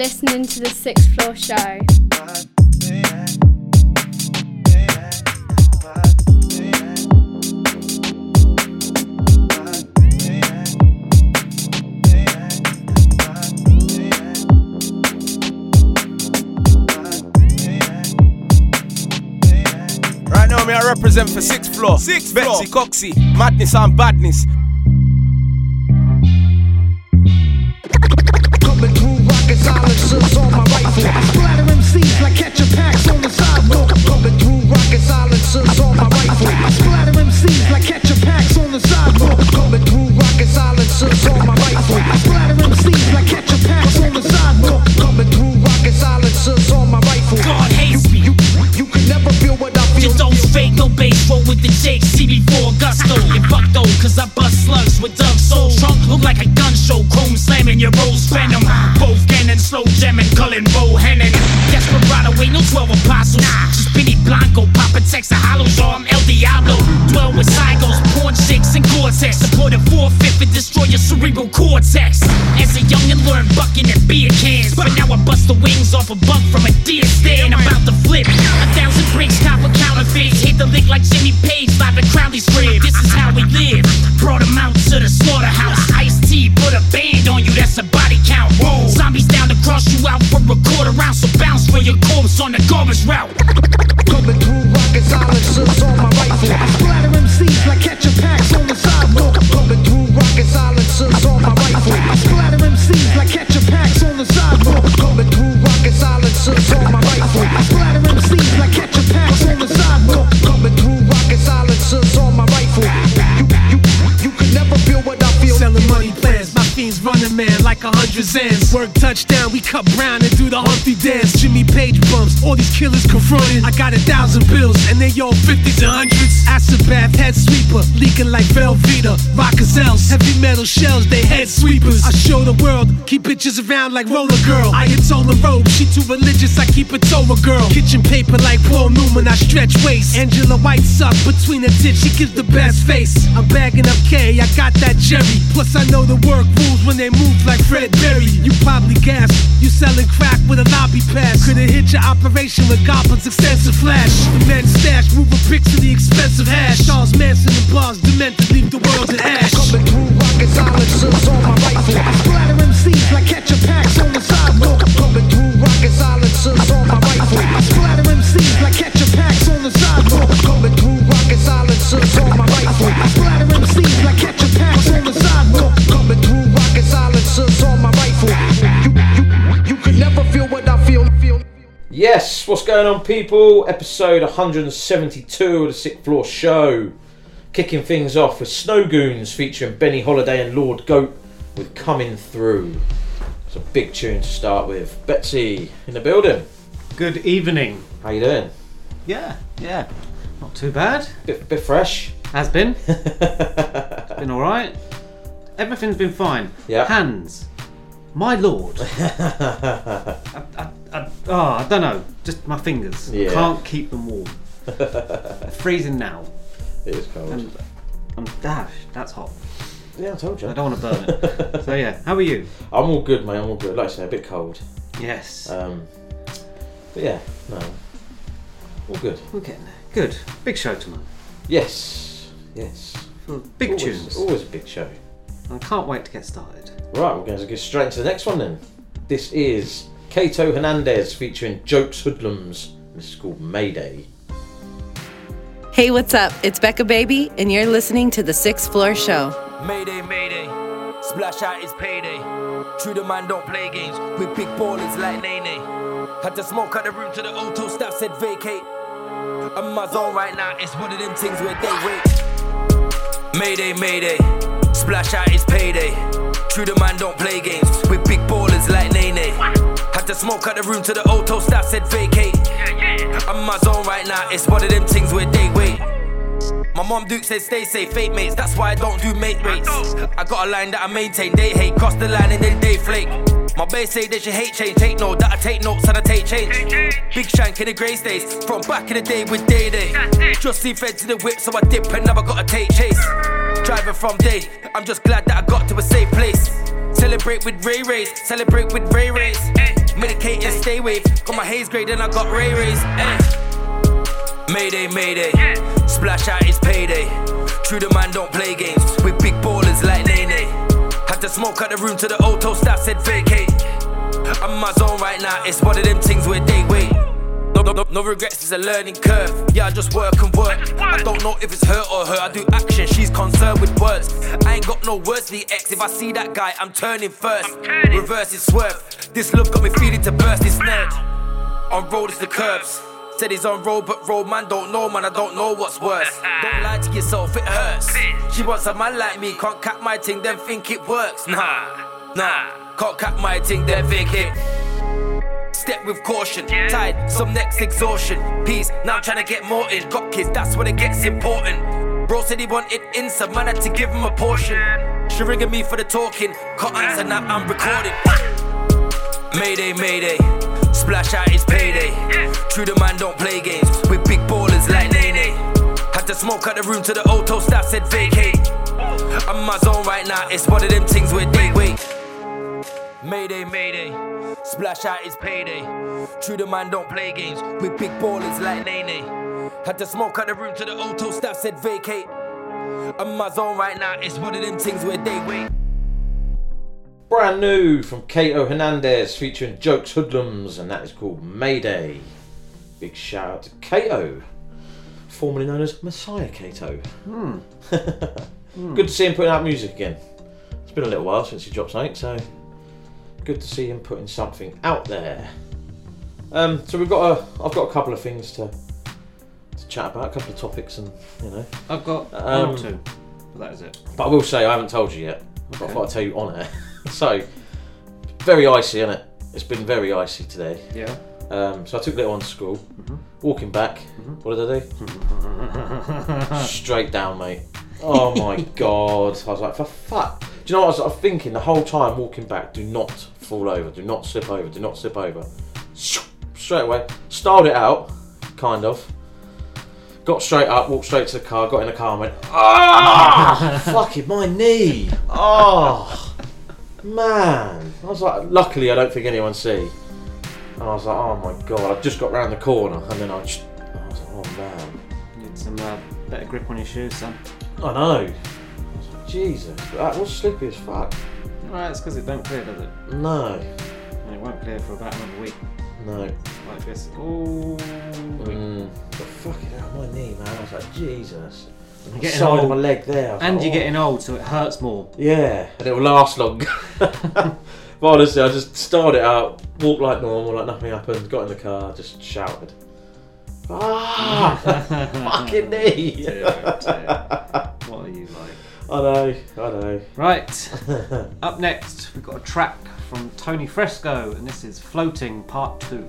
listening to the Sixth Floor Show. Right now, me I represent for sixth floor. Sixth Betsy, floor. Coxie, madness and badness. Jake CB4 gusto. Get fucked though, cause I bust slugs with Doug Soul. Trunk look like a gun show, chrome slamming your rose venom. Both cannon, slow jamming, Cullen Bohannon. Desperado, ain't no 12 apostles. Just Benny Blanco, Papa Tex, a hollow I'm El Diablo. Dwell with psychos, porn chicks, and cortex. Support a 4-5 and destroy your cerebral cortex. As a youngin' learn bucking at beer cans. But now I bust the wings off a buck from a deer stand. About to flip. Your corpse on the garbage route. Coming through rocket silencers on my rifle. Splatter MCs like ketchup packs on the sidewalk. Coming through rocket silencers on my rifle. Splatter MCs like ketchup packs on the sidewalk. Coming through rocket silencers on my rifle. Splatter MCs like ketchup packs on the sidewalk. Coming through rocket silencers on my rifle. You, you, you can never feel what I feel. Selling money plans, my fiends running man like a hundred zans. Work touchdown, we cut brown these killers confronted. I got a thousand bills and they all fifties and hundreds. Acid bath, head sweeper, leaking like Velveeta. Rockazels, heavy metal shells, they head sweepers. I show the world, keep bitches around like roller girl. I hit Ayatollah robe, she too religious, I keep a Torah girl. Kitchen paper like Paul Newman, I stretch waist. Angela White suck between her tits, she gives the best face. I'm bagging up K, I got that Jerry. Plus I know the work rules when they move like Fred Berry. You probably gas, you selling crack with a lobby pass. Could've hit your operation with Goblin's extensive flash. The men stash, moving bricks to the expensive hash. Charles Manson and bars, demented, leave the world in ash. Coming through rocket silencers on my rifle. Splatter MCs like ketchup packs on the sidewalk. Yes, what's going on, people? Episode 172 of the Sixth Floor Show. Kicking things off with Snowgoons featuring Benny Holiday and Lord Goat with Coming Through. It's a big tune to start with. Betsy in the building. Good evening. How you doing? Yeah, yeah. Not too bad. Bit, bit fresh. Has been. It's been alright. Everything's been fine. Yeah. Hands. My lord. I, I, I, oh, I don't know. Just my fingers. Yeah. Can't keep them warm. Freezing now. It is cold. And I'm dash. That's hot. yeah, I told you. I don't want to burn it. so yeah. How are you? I'm all good, mate. I'm all good. Like I say, a bit cold. Yes. Um, but yeah, no. All good. We're getting there. Good. Big show tonight. Yes. Yes. Full of Big always, tunes. Always a big show. I can't wait to get started. Right, we're going to get straight into the next one then. This is Kaeto Hernandez featuring Jokez Hoodlumz. This is called Mayday. Hey, what's up? It's Becca Baby, and you're listening to The Sixth Floor Show. Mayday, mayday. Splash out is payday. True the man don't play games We big ballers like Nene. Had to smoke out the room to the auto staff said vacate. I'm my zone right now, it's one of them things where they wait. Mayday, mayday. Splash out is payday. The man don't play games with big ballers like Nene. Had to smoke out the room to the auto staff said vacate. I'm in my zone right now, it's one of them things where they wait. My mom Duke said stay safe, fake mates, that's why I don't do mate rates. I got a line that I maintain, they hate, cross the line and then they flake. My base say they should hate change, take note that I take notes and I take change. Big shank in the grey stays, from back in the day with Day Day. Just see fed to the whip, so I dip and now I gotta take chase. Driving from day, I'm just glad that I got to a safe place. Celebrate with Ray Rays, celebrate with Ray Rays. Medicate and stay wave. Got my haze grade and I got Ray Rays. Eh. Mayday, mayday. Splash out is payday. True the man don't play games with big ballers like Nene. Had to smoke out the room to the auto staff said vacate. I'm in my zone right now, it's one of them things where they wait. No, no, no, no regrets, it's a learning curve. Yeah, I just work and work. I don't know if it's her or her. I do action, she's concerned with words. I ain't got no words for the ex. If I see that guy, I'm turning first. Reverse is swerve. This look got me feeling to burst this nerves. On road is the curbs. Said he's on road, but road man don't know, man. I don't know what's worse. Don't lie to yourself, it hurts. She wants a man like me, can't cap my thing, then think it works. Nah, nah, can't cap my thing, then think it. Step with caution, tied, some next exhaustion. Peace, now I'm trying to get more in. Got kids, that's when it gets important. Bro said he wanted inside, man had to give him a portion. She ringing me for the talking, can't answer now, I'm recording. Mayday, mayday, splash out is payday. True the man don't play games with big ballers like Nene. Had to smoke out the room to the auto staff said vacate. I'm in my zone right now, it's one of them things where they wait. Mayday, mayday, splash out is payday. True the man don't play games with big ballers like Nene. Had to smoke out the room to the auto staff said vacate. I'm in my zone right now, it's one of them things where they wait. Brand new from Kaeto Hernandez featuring Jokez Hoodlumz, and that is called Mayday. Big shout out to Kaeto, formerly known as Messiah Kaeto. Good to see him putting out music again. It's been a little while since he dropped something, so good to see him putting something out there. Um, so we've got a, I've got a couple of things to to chat about, a couple of topics, and you know. I've got one Um, or two. But that is it. But I will say I haven't told you yet. But I Okay. thought I'd tell you on air. so very icy, isn't it? It's been very icy today. Yeah. Um, so I took little one to school. Mm-hmm. Walking back, what did I do? Straight down, mate. Oh my god! I was like, for fuck. Do you know what I was, I was thinking the whole time walking back? Do not fall over. Do not slip over. Do not slip over. Straight away, styled it out, kind of. Got straight up, walked straight to the car, got in the car, and went, ah, fucking my knee. Oh, man. I was like, luckily I don't think anyone see. And I was like, oh my god, I've just got round the corner, and then I just, I was like, oh man. You Need some uh, better grip on your shoes, son. I know. I was like, Jesus, that was slippy as fuck. Right, it's because it don't clear, does it? No, And it won't clear for about another week. no. Like this. Ooh. Mm. But fucking hell, my knee, man. I was like, Jesus. You're getting side of old. my leg there. And like, you're oh. getting old, so it hurts more. Yeah, and it will last long. but honestly, I just started it out, walked like normal, like nothing happened, got in the car, just shouted. Ah! fucking knee! Dear, dear. What are you like? I know, I know. Right. Up next, we've got a track from Tony Fresco, and this is Floating Part 2.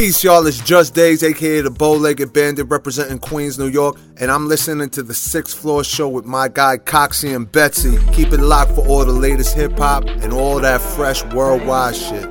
Peace, y'all. It's Just Days, aka the Bow Legged Bandit, representing Queens, New York, and I'm listening to the Sixth Floor Show with my guy Coxie and Betsy. Keep it locked for all the latest hip hop and all that fresh worldwide shit.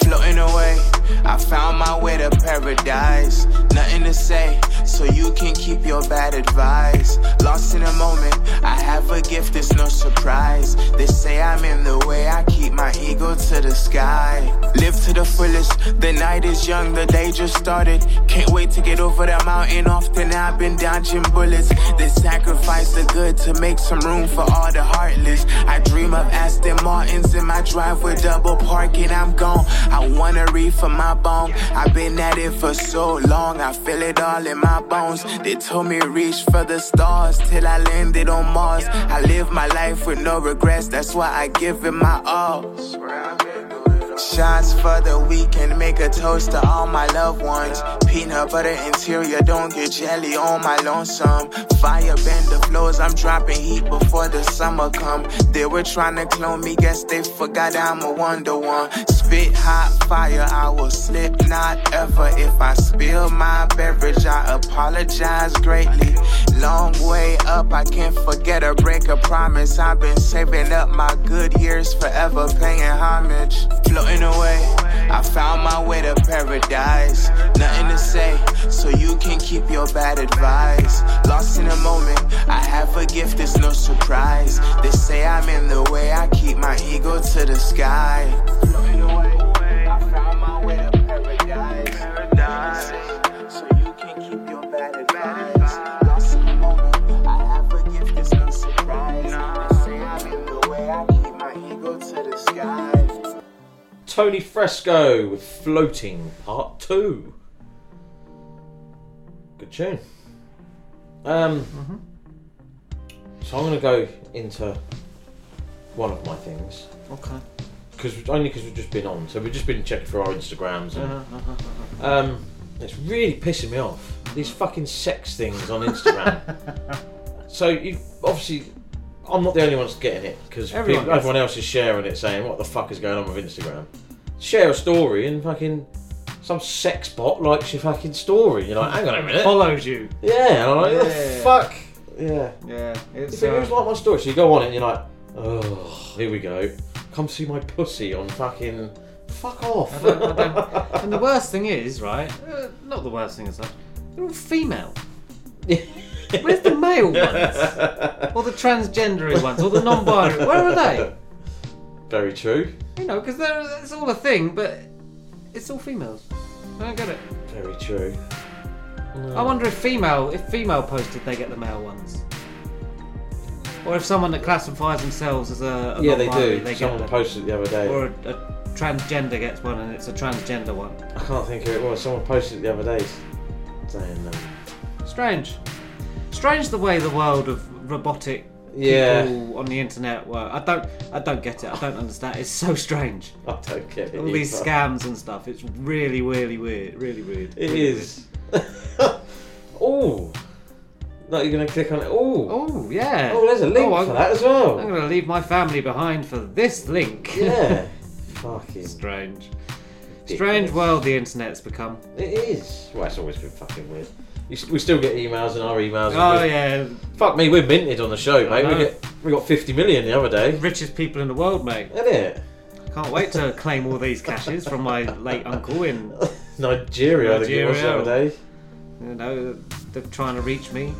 floating away. I found my way to paradise. Nothing to say, so you can keep your bad advice. Lost in a moment, I have a gift, it's no surprise. They say I'm in the way, I keep my ego to the sky. Live to the fullest, the night is young, the day just started. Can't wait to get over that mountain, often I've been dodging bullets. They sacrifice the good to make some room for all the heartless. I dream of Aston Martins in my driveway, double parking, I'm gone. I wanna read for my bone. I've been at it for so long, I feel it all in my bones. They told me reach for the stars till I landed on Mars. I live my life with no regrets, that's why I give it my all. Shots for the weekend, make a toast to all my loved ones. Peanut butter interior, don't get jelly on my lonesome. Fire bend the flows, I'm dropping heat before the summer come. They were trying to clone me, guess they forgot I'm a Wonder One. Spit hot fire, I will slip, not ever. If I spill my beverage, I apologize greatly. Long way up, I can't forget or break a promise. I've been saving up my good years forever, paying homage. Floating away. I found my way to paradise. Nothing to say, so you can keep your bad advice. Lost in a moment, I have a gift, it's no surprise. They say I'm in the way, I keep my ego to the sky. Tony Fresco with Floating Part 2. Good tune. Um, So I'm going to go into one of my things. Okay. Cause, only because we've just been on. So we've just been checking through our Instagrams. And, Uh-huh, uh-huh, Um, it's really pissing me off. These fucking sex things on Instagram. so you obviously, I'm not the only one that's getting it because Everyone everyone, else is sharing it, saying what the fuck is going on with Instagram. Share a story and fucking some sex bot likes your fucking story. You're like, hang on a minute. Follows you. Yeah, and I'm like, Yeah. "Oh, fuck. Yeah. Yeah. You It's, think, uh, like my story? So you go on it and you're like, oh, here we go. Come see my pussy on fucking. Fuck off. I don't- I don't- and the worst thing is, right? Uh, not the worst thing as such. They're all female. Where's the male ones? Or the transgendery ones? Or the non-binary? Where are they? Very true. You know, because it's all a thing, but it's all females. I don't get it. Very true. I wonder if female, if female posted, they get the male ones. Or if someone that classifies themselves as a, a Yeah, they do. They Someone get them. posted it the other day. Or a, a transgender gets one, and it's a transgender one. I can't think who it was. Someone posted it the other day saying, um, Strange. Strange the way the world of robotic Yeah. people on the internet work. I don't I don't get it. I don't understand. It's so strange. I don't get it. All these either. scams and stuff. It's really, really weird. Really weird. It Really is. oh. No, you're going to click on it. Oh. Oh, yeah. Oh, there's a link Oh, for that as well. I'm going to leave my family behind for this link. Yeah. Fucking. Strange. Strange world the internet's become. It is. Well, it's always been fucking weird. We still get emails and our emails. Oh, yeah. Fuck me, we're minted on the show, mate. We get we got 50 million the other day. Richest people in the world, mate. Isn't it? Can't wait to claim all these caches from my late uncle in Nigeria, I think it was the other day. You know, they're trying to reach me.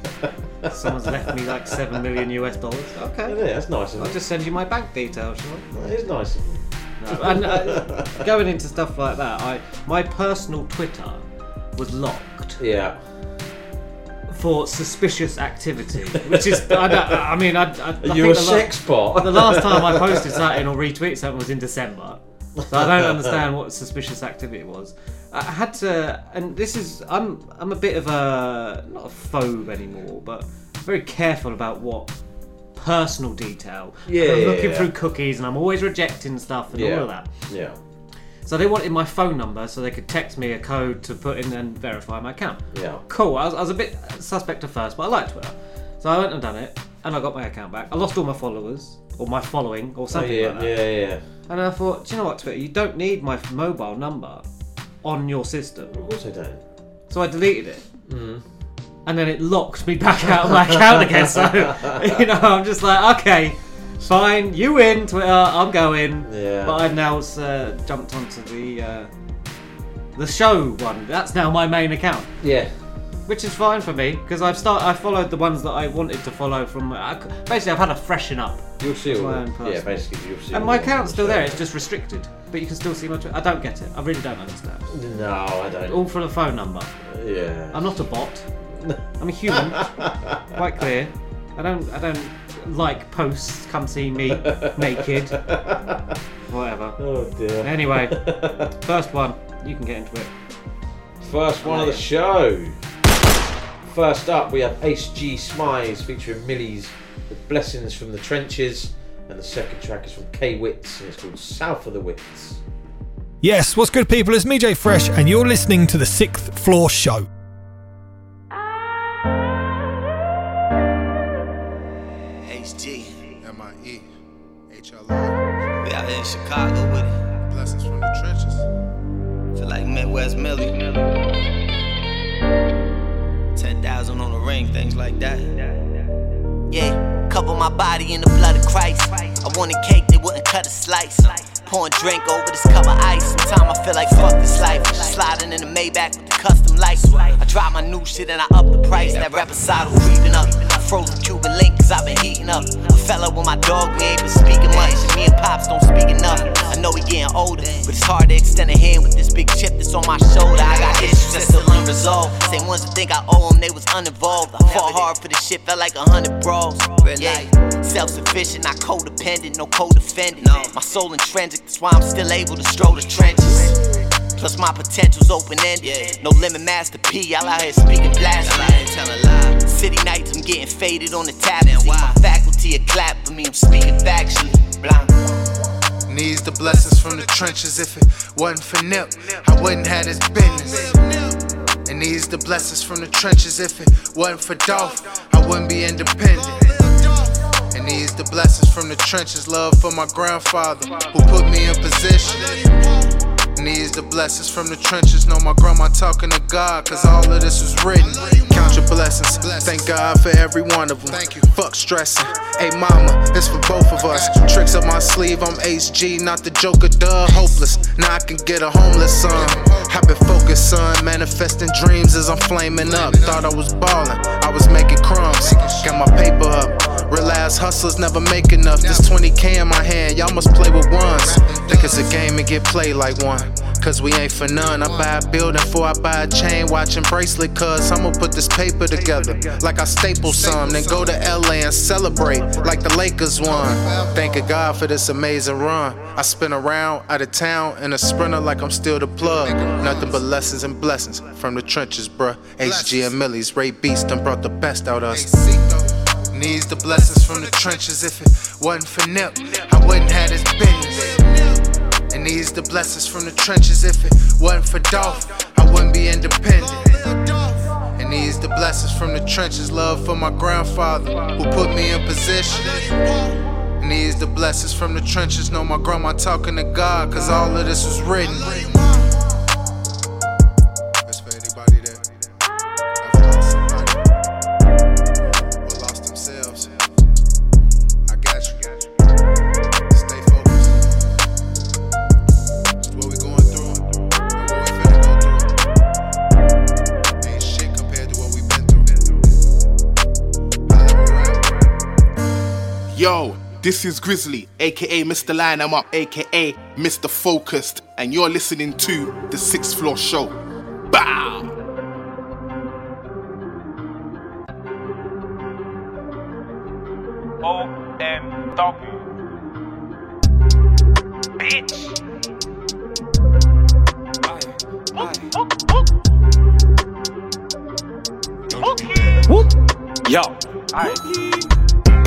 Someone's left me like seven million US dollars. Okay. Isn't it? That's nice. I'll it? just send you my bank details, shall I? That is nice. No, and uh, going into stuff like that, I my personal Twitter was locked Yeah. For suspicious activity, which is I, I mean I, I, I think a sex bot? The last time I posted something or retweeted something was in December, so I don't understand what suspicious activity was. I had to, and this is I'm I'm a bit of a not a phobe anymore, but very careful about what personal detail. Yeah, I'm yeah, looking yeah. through cookies and I'm always rejecting stuff and Yeah. all of that. Yeah. So they wanted my phone number so they could text me a code to put in and verify my account. Yeah. Cool. I was, I was a bit suspect at first, but I liked Twitter. So I went and done it, and I got my account back. I lost all my followers, or my following, or Oh, something yeah, like that. Yeah, yeah, yeah. And I thought, do you know what, Twitter? You don't need my mobile number on your system. Of course I don't. So I deleted it. Mm. And then it locked me back out of my account again. So, you know, I'm just like, okay, fine, you win, Twitter, I'm going. Yeah. But I've now uh, jumped onto the uh, the show one. That's now my main account. Yeah. Which is fine for me because I've start I followed the ones that I wanted to follow from. I, basically, I've had a freshen up. You'll see all my own person. yeah, basically you'll see And all my the account's still there. It's just restricted, but you can still see my. Twi- I don't get it. I really don't understand. No, I don't. All for the phone number. Yeah. I'm not a bot. I'm a human. Quite clear. I don't. I don't like posts. Come see me naked. Whatever. Oh dear. Anyway, first one. You can get into it. First one of the show. First up, we have Ace G Smize featuring Millyz with Blessings from the Trenches. And the second track is from K Whittz and it's called South of the Whittz. Yes, what's good, people? It's me, Jay Fresh, and you're listening to the Sixth Floor Show. In Chicago with it. Blessings from the trenches. Feel like Midwest Millie. 10,000 on the ring, things like that. Yeah, cover my body in the blood of Christ. I wanted cake, they wouldn't cut a slice. Pouring drink over this cup of ice. Sometimes I feel like fuck this life. Sliding in the Maybach with the custom lights. I drop my new shit and I up the price. That reposado creeping up. I frozen Cuban link, cause I've been heating up. A fella with my dog, we ain't been speaking much. Me and Pops don't speak enough. I know we getting older, but it's hard to extend a hand with this big chip that's on my shoulder. I got issues that's still unresolved. Same ones that think I owe them, they was uninvolved. I fought hard for this shit, felt like a hundred bros. Yeah, self sufficient, not codependent, no co-defendant. My soul intrinsic, that's why I'm still able to stroll the trenches. Plus my potential's open-ended. No limit, Master P. Y'all out here speaking blasphemy. City nights, I'm getting faded on the tap. See my faculty a clap for me. I'm speaking factually. Needs the blessings from the trenches. If it wasn't for Nip, I wouldn't have this business. And needs the blessings from the trenches. If it wasn't for Dolph, I wouldn't be independent. The blessings from the trenches. Love for my grandfather who put me in position. Needs the blessings from the trenches. Know my grandma talking to God, cause all of this was written. Count your blessings. Thank God for every one of them. Thank you. Fuck stressing. Hey mama, it's for both of us. Tricks up my sleeve, I'm HG, not the Joker, duh. Hopeless. Now I can get a homeless son. I've been focused, son. Manifesting dreams as I'm flaming up. Thought I was ballin', I was making crumbs. Got my paper Realize hustlers never make enough. This 20k in my hand, y'all must play with ones. Think it's a game and get played like one. Cause we ain't for none. I buy a building before I buy a chain, watching bracelet. Cause I'ma put this paper together like I staple some. Then go to LA and celebrate like the Lakers won. Thanking God for this amazing run. I spin around, out of town, in a sprinter like I'm still the plug. Nothing but lessons and blessings from the trenches, bruh. HG and Millyz, Ray Beast done brought the best out us. Needs the blessings from the trenches. If it wasn't for Nip, I wouldn't have this business. And needs the blessings from the trenches. If it wasn't for Dolph, I wouldn't be independent. And needs the blessings from the trenches. Love for my grandfather who put me in position. Needs the blessings from the trenches. Know my grandma talking to God, cause all of this was written. This is Grizzly, aka Mr. Line I'm Up, aka Mr. Focused, and you're listening to the Sixth Floor Show. Bow! OMW. Bitch. Yo.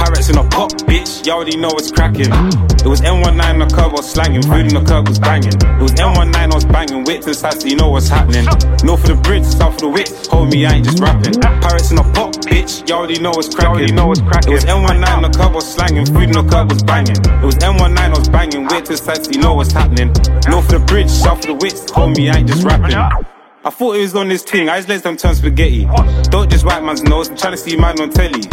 Pirates in a pop, bitch. Y'all already know it's cracking. It was M19 on the curb, I was slanging. Food in the curb was banging. It was M19, I was banging. Wit to the side, so you know what's happening. North of the bridge, south of the wit. Homie, I ain't just rapping. Pirates in a pop, bitch. Y'all already know it's cracking. It was M19 on the curb, I was slanging. Food in the curb was banging. It was M19, I was banging. Wit to the side, so you know what's happening. North of the bridge, south of the wit. Homie, I ain't just rapping. I thought it was on this thing, I just let them turn spaghetti. Don't just wipe man's nose, I'm trying to see man on telly.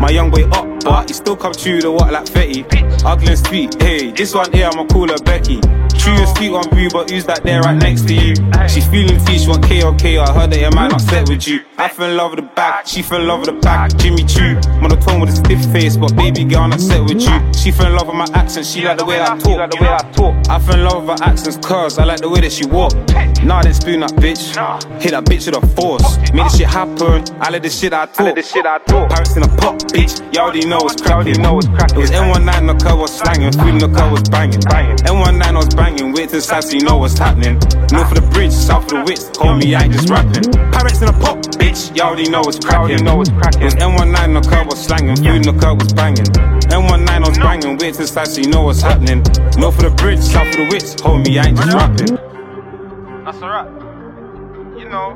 My young boy up, but he still come true to what like Fetty. Ugly and sweet, hey, this one here I'ma call her Becky. True and sweet on view, but who's that there right next to you? She feeling tea, she want KOK, I heard that your man upset with you. I fell in love with the back, she fell in love with the back. Jimmy Choo, monotone with a stiff face, but baby girl, I'm upset with you. She fell in love with my accent, she like the way I talk. the way I talk. I fell in love with her accents, cause I like the way that she walk. Nah, didn't spoon that bitch. Hit that bitch with a force. Made this shit happen. I let this shit I talk. I let this shit I talk. In a pop, bitch. Y'all already know it's cracking. know it's cracking. It was M19 the car was slanging. Food in the car was banging. M19 I was banging. Wait to the side so you know what's happening. North of the bridge, south of the wits. Homie, I ain't just rapping. Paris in a pop, bitch. y'all already know it's cracking. know it's cracking. It was M19 the car was slanging. Food in the car was banging. M19 I was banging. Wait to the side so you know what's happening. North of the bridge, south of the wits. Homie, I ain't just rapping. That's alright. You know.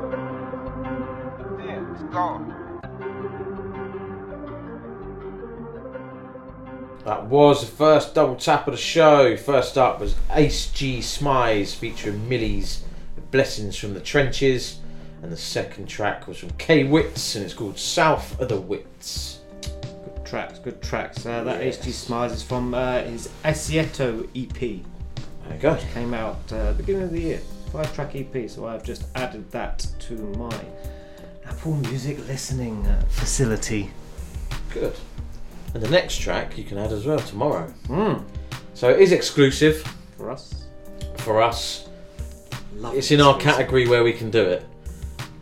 Yeah, let's go. That was the first double tap of the show. First up was Ace G Smize featuring Millie's Blessings from the Trenches. And the second track was from K Whittz and it's called South of the Whittz. Good tracks, good tracks. Uh, that Yes. HG Smiles is from uh, his Asieto EP. There you go. Came out uh, beginning of the year. Five track EP. So I've just added that to my Apple Music listening uh, facility. Good. And the next track you can add as well tomorrow. Mm. So it is exclusive For us. for us. Love it's in our exclusive. category where we can do it.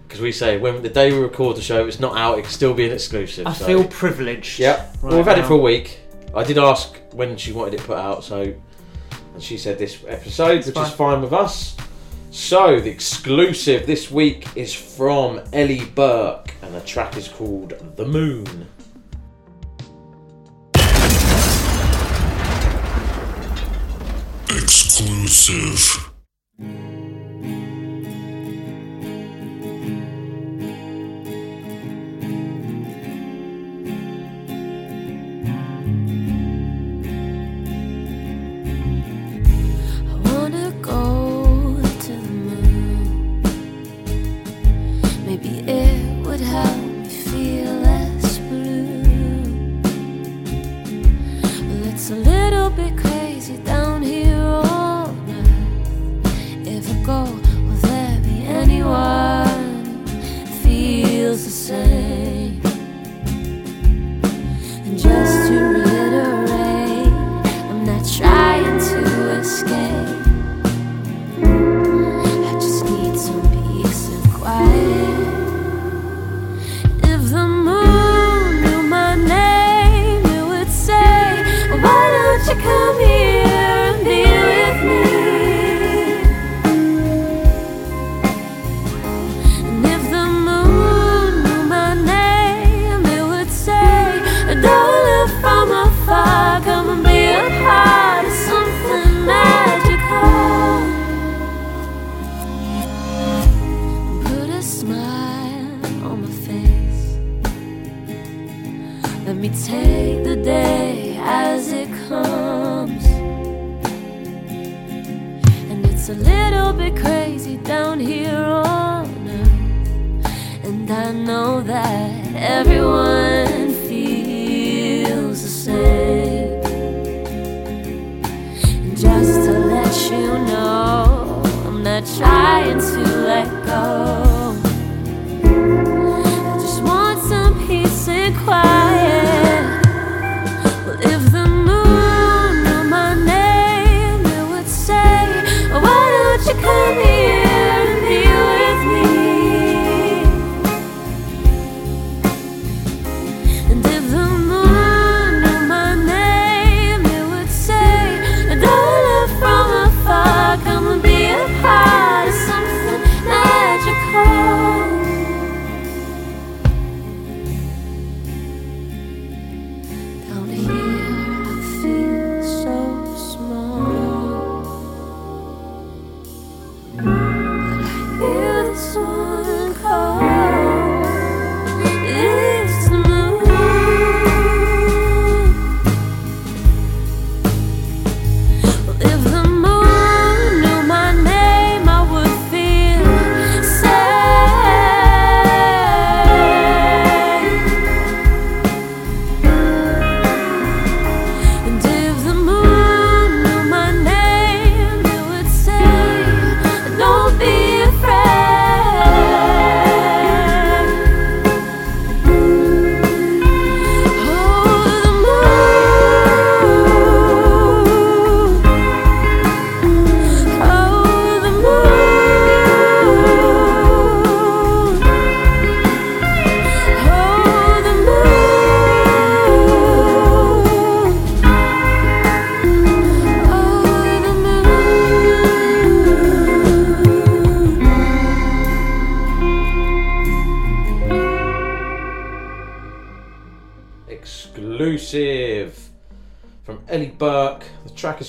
Because we say when the day we record the show, it's not out. It can still be an exclusive. I so- feel privileged. Yep. right well, we've had it for a week. I did ask when she wanted it put out, so and she said this episode, which is fine with us. So the exclusive this week is from Ellie Burke, and the track is called "The Moon." Exclusive.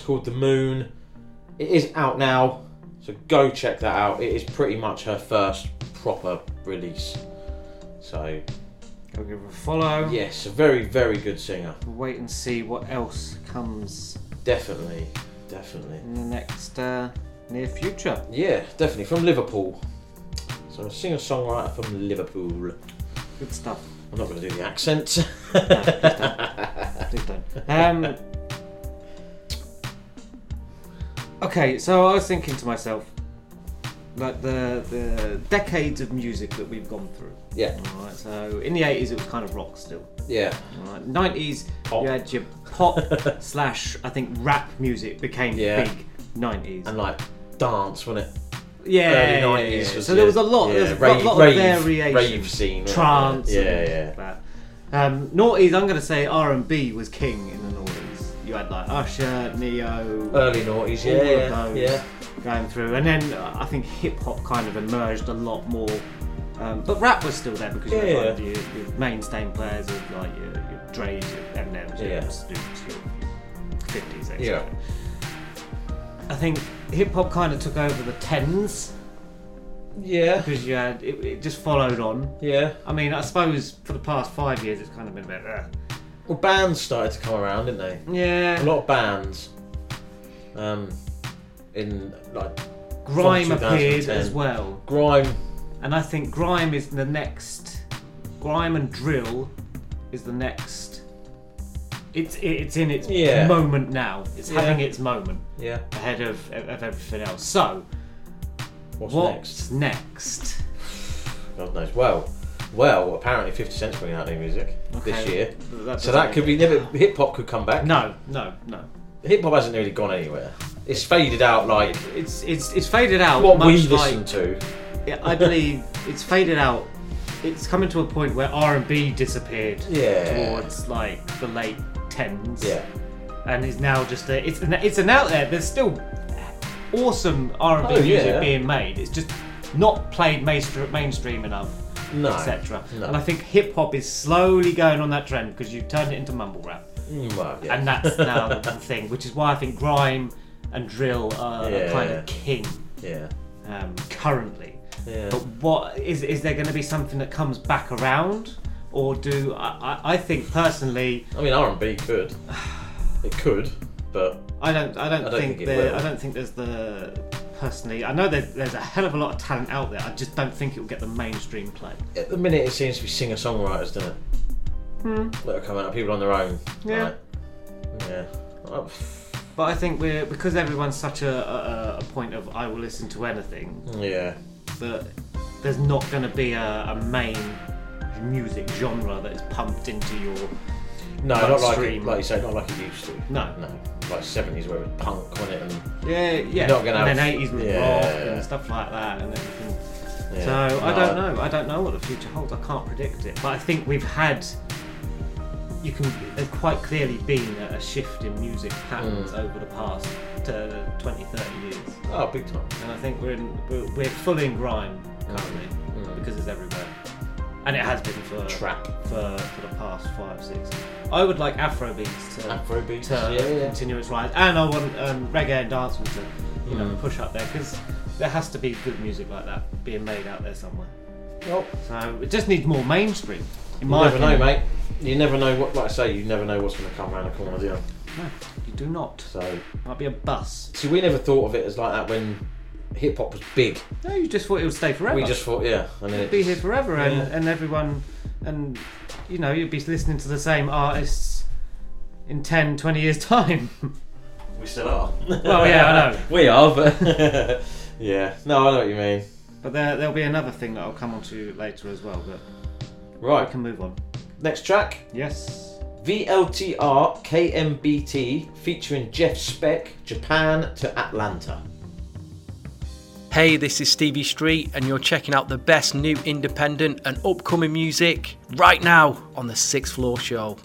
Called The Moon. It is out now, so go check that out. It is pretty much her first proper release. So Go give her a follow. Yes, a very, very good singer. Wait and see what else comes Definitely, definitely. in the next uh, near future. Yeah, definitely from Liverpool. So a singer songwriter from Liverpool. Good stuff. I'm not going to do the accent. Please don't. Um, Okay, so I was thinking to myself, like the the decades of music that we've gone through. Yeah. Alright, so in the eighties it was kind of rock still. Yeah. Alright, Nineties you had your pop slash I think rap music became Yeah. big. Nineties. And like dance, wasn't it? Yeah, Early yeah, nineties. yeah. Was So there was a lot. Yeah, there was a rave, lot, lot rave, of variation. Rave scene. wasn't trance. it? and Yeah, yeah. that. Um, noughties, I'm going to say R and B was king in the noughties. You had like Usher, Ne-Yo, Early noughties, all yeah, of those yeah. going through, and then uh, I think hip hop kind of emerged a lot more. Um, but rap was still there because you Yeah, had like, your, your mainstay players of like your, your Dre's, your Eminems, your Yeah. Snoops, your 50s, etc. Yeah. I think hip hop kind of took over the tens. Yeah. Because you had it, it just followed on. Yeah. I mean, I suppose for the past five years, it's kind of been a bit. Uh, Well, bands started to come around, didn't they? Yeah. A lot of bands. Um, in like from grime appeared as well. Grime. And I think grime is the next. Grime and drill is the next. It's it's in its Yeah. moment now. It's Yeah. having its moment. Yeah. Ahead of of everything else. So. What's what's next? God knows. Well, well, apparently 50 Cent's bringing out new music this year, That so that could be never. Hip hop could come back. No, no, no. Hip hop hasn't really gone anywhere. It's faded out like It's it's it's faded out. what we listen like- to. Yeah, I believe it's faded out. It's coming to a point where R and B disappeared Yeah. towards like the late tens. Yeah. and is now just a it's an it's an out there. There's still awesome R and B Oh, music yeah. being made. It's just not played mainstream enough, No, etc. no. And I think hip hop is slowly going on that trend because you've turned it into mumble rap, Mm, well, yeah. and that's now the thing. Which is why I think grime and drill are Yeah. kind of king Yeah. um, currently. Yeah. But what is is there going to be something that comes back around, or do I? I, I think personally, I mean, R and B could. It could, but I don't. I don't, I don't think, think there. I don't think there's the. Personally, I know there's, there's a hell of a lot of talent out there. I just don't think it will get the mainstream play. at the minute it seems to be singer songwriters, doesn't it? Hmm. That are coming out, people on their own. Yeah. Right? Yeah. Oh, But I think we're because everyone's such a, a, a point of I will listen to anything. Yeah. That there's not going to be a, a main music genre that is pumped into your No, not like it, like you say, not like it used to. No. no, like seventies where it was punk, wasn't it? And Yeah, yeah. Not gonna and have, then 80s with yeah. rock and stuff like that and everything. Yeah. So I don't know. I don't know what the future holds. I can't predict it. But I think we've had. You can. There's quite clearly been a, a shift in music patterns Mm. over the past uh, 20, 30 years. Oh, big time. And I think we're in, we're, we're full in grime currently Mm. because it's everywhere, and it has been for Trap. for for the past five six. I would like Afrobeats to Afrobeats, to yeah, yeah. continue its rise, and I want um, reggae and dancehall to you know Mm. push up there because there has to be good music like that being made out there somewhere. Well, So it just needs more mainstream. In you never know, mate. You never know what, like I say, you never know what's going to come around the corner, do you? No, you do not. So Might be a bus. See, we never thought of it as like that when hip hop was big. No, you just thought it would stay forever. We just thought, yeah, and then It'd it be here forever, and, Yeah. and everyone, and you know, you'd be listening to the same artists in 10, 20 years' time. We still are. well, yeah, I know. we are, but yeah, no, I know what you mean. But there, there'll be another thing that I'll come on to later as well. But Right. we can move on. Next track. Yes. VLTR KMBT featuring Jeff Spec, Japan to Atlanta. Hey, this is Stevie Street, and you're checking out the best new independent and upcoming music right now on the Sixth Floor Show.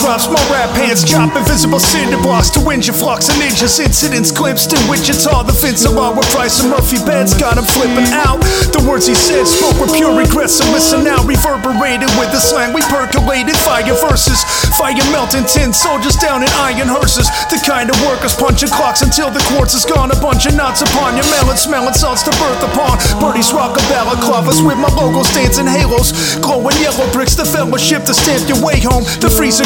Drops, my rap hands chop invisible cinder blocks to ninja flocks and ninjas. Incidents glimpsed in Wichita. The fence along with Price and Murphy beds got him flipping out. The words he said spoke with pure regret. So listen now, reverberated with the slang we percolated. Fire verses, fire melting tin soldiers down in iron hearses. The kind of workers punching clocks until the quartz is gone. A bunch of knots upon your melon, smelling salts to birth upon. Birdies rock a balaclavas with my logos dancing halos. Glowing yellow bricks, the fellowship to stamp your way home. The freezer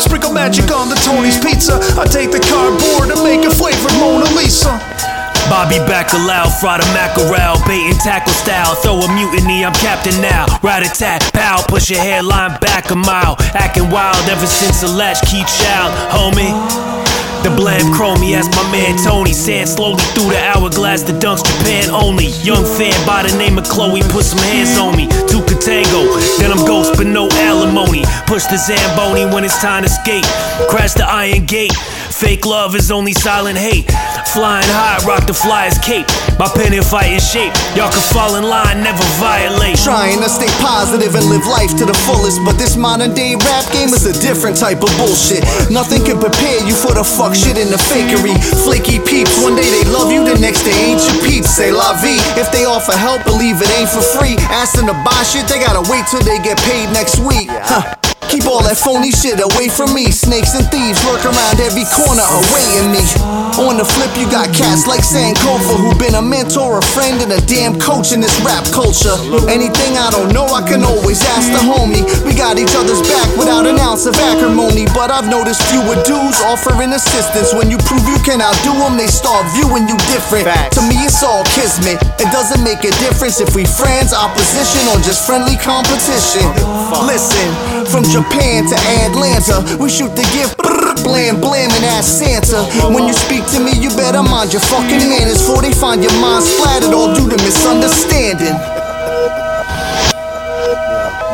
sprinkle magic on the Tony's pizza. I take the cardboard and make a flavored Mona Lisa. Bobby Bacalao, fry the mackerel, bait and tackle style. Throw a mutiny, I'm captain now. Rat a tat, pow, push your hairline back a mile. Acting wild ever since a latchkey child, homie. The blam chromie, as my man Tony Sand slowly through the hourglass, the dunks Japan only. Young fan by the name of Chloe, put some hands on me. Two Contango, then I'm ghost, but no alimony. Push the Zamboni when it's time to skate. Crash the iron gate. Fake love is only silent hate. Flying high, rock the flyer's cape. My pen in shape. Y'all can fall in line, never violate. Trying to stay positive and live life to the fullest, but this modern day rap game is a different type of bullshit. Nothing can prepare you for the fuck shit in the fakery. Flaky peeps, one day they love you, the next day ain't your peeps. Say la vie. If they offer help, believe it ain't for free. Ask them to buy shit, they gotta wait till they get paid next week. Huh. Keep all that phony shit away from me. Snakes and thieves lurk around every corner awaiting me. On the flip, you got cats like Sankofa who been a mentor, a friend, and a damn coach in this rap culture. Anything I don't know, I can always ask the homie. We got each other's back without an ounce of acrimony. But I've noticed fewer dudes offering assistance. When you prove you can outdo them, they start viewing you different. To me, it's all kismet. It doesn't make a difference if we friends, opposition, or just friendly competition. Listen, from Japan to Atlanta, we shoot the gift. Blam, blam, and ask Santa. When you speak to me, you better mind your fucking manners. Before they find your mind splattered all due to misunderstanding. Yeah,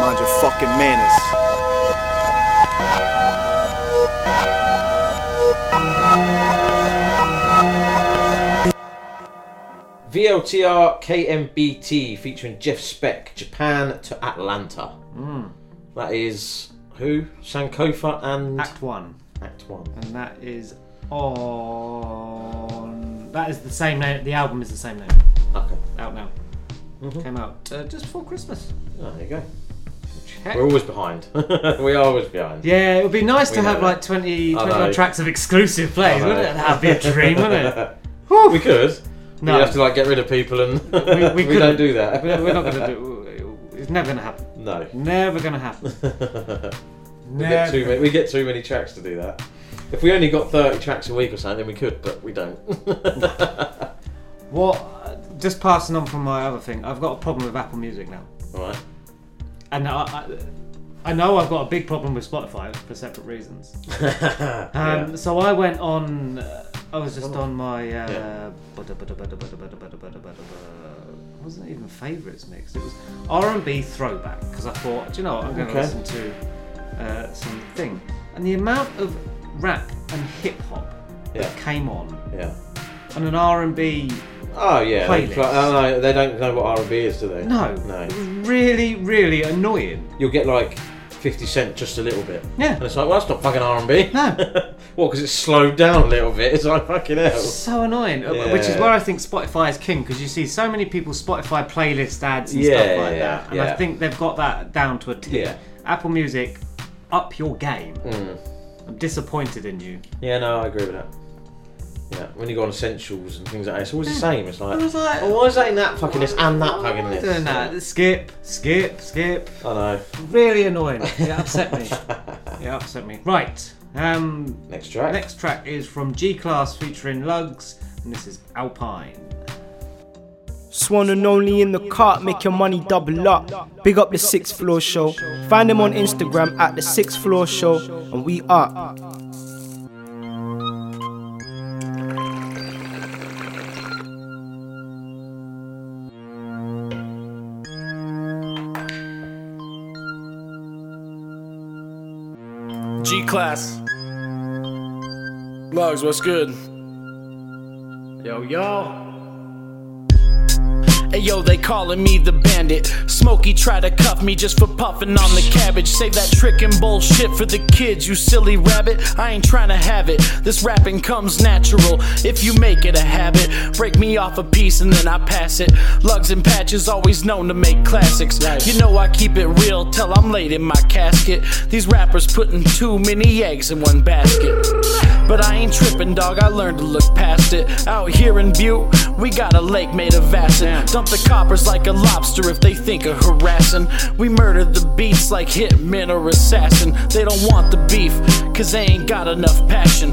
Mind your fucking manners. VLTR KMBT featuring Jeff Spec, Japan to Atlanta. Mm. That is who? Sankofa and Act One. Act One. And that is on. That is the same name. The album is the same name. Okay. Out now. Came out uh, just before Christmas. Oh, there you go. Check. We're always behind. we are always behind. Yeah, it would be nice We to have that. like 20, 20 tracks of exclusive plays, wouldn't it? That'd be a dream, wouldn't it? we could. No. We have to like get rid of people and We, we, we don't do that. We're not going to do. It's never going to happen. No. Never going to happen. we get too many. We get too many tracks to do that. If we only got thirty tracks a week or something, then we could, but we don't. What? Just passing on from my other thing, I've got a problem with Apple Music now. Right. And I, I, I know I've got a big problem with Spotify for separate reasons. Um, So I went on. Uh, I was just on my. Uh, Yeah. bada- bada- bada- bada- bada- bada- bada- bada- It wasn't even favourites mix. It was R and B throwback because I thought, do you know what? I'm going to Okay. listen to uh, some thing. And the amount of rap and hip hop Yeah. that came on yeah. on an R and B Oh yeah. They, playlist. try- oh, no, they don't know what R and B is, do they? No, No. it was really, really annoying. You'll get like fifty cent just a little bit. Yeah. And it's like, well, that's not fucking R and B. No. well, because it's slowed down a little bit. It's like fucking hell. So annoying, uh, which is Yeah. where I think Spotify is king because you see so many people Spotify playlist ads and Yeah, stuff like yeah, that, and I think they've got that down to a T. Yeah. Apple Music, up your game. Mm. I'm disappointed in you. Yeah, no, I agree with that. Yeah, when you go on essentials and things like that, it's always the same. It's like, was like- oh, why is that in that fucking list and that fucking list? Doing that, skip, skip, skip. I know. Really annoying. It upset me. It upset me. Right. Um, next track. Next track is from G Class featuring LuGhz, and this is Alpine. Swan and only in the cart, make your money double up. Big up the sixth floor show. Find them on Instagram at the sixth floor show, and we are. G class. LuGhz, what's good? Yo, yo. Hey yo, they calling me the bandit. Smokey try to cuff me just for puffing on the cabbage. Save that trick and bullshit for the kids, you silly rabbit. I ain't trying to have it. This rapping comes natural. If you make it a habit, break me off a piece and then I pass it. LuGhz and patches always known to make classics. You know I keep it real till I'm laid in my casket. These rappers putting too many eggs in one basket. But I ain't tripping, dog. I learned to look past it. Out here in Butte, we got a lake made of acid. Dump the coppers like a lobster if they think of harassing. We murder the beats like hitmen or assassin. They don't want the beef, cause they ain't got enough passion.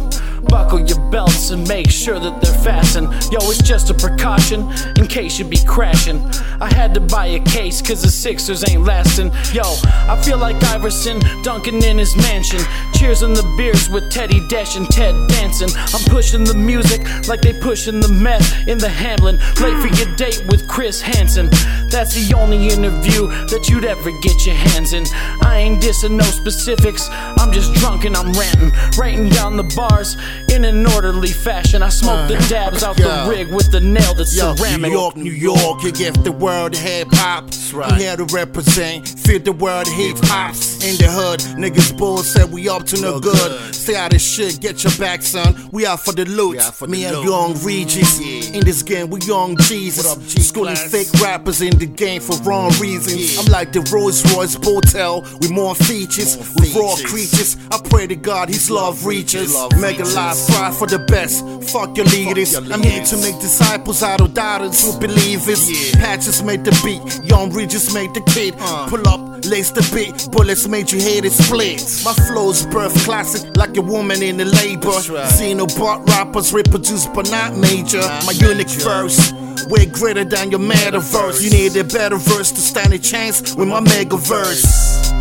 Buckle your belts and make sure that they're fastened. Yo, it's just a precaution in case you be crashing. I had to buy a case cause the Sixers ain't lasting. Yo, I feel like Iverson dunking in his mansion. Cheers on the beers with Teddy Dash and Ted dancing. I'm pushing the music like they pushing the meth in the Hamlin. Late for your date with Chris Hansen. That's the only interview that you'd ever get your hands in. I ain't dissing no specifics. I'm just drunk and I'm ranting, writing down the bars in an orderly fashion. I smoke the uh, dabs out yo. the rig with the nail that's Yo, ceramic. New York, New York, you give the world hip hop. right. I'm here to represent, feel the world hip hops. In the hood, niggas bull said we up to no good. Stay out of shit, get your back, son. We out for the loot. Me and loot. Young Regis. In this game, we young Jesus. Schooling fake rappers in the game for wrong reasons. I'm like the Rolls Royce Boat Tail with more features. with raw creatures. I pray to God his love reaches. Mega life, strive for the best. Fuck your leaders. I'm here to make disciples out of doubters who believe it. believers. Patches made the beat, Young Regis made the kid. Pull up, lace the beat, bullets made you hate it split. My flow's birth classic, like a woman in the labor. Xenobot rappers reproduced but not major. My unique verse. Way greater than your metaverse. You need a better verse to stand a chance with my mega verse. That's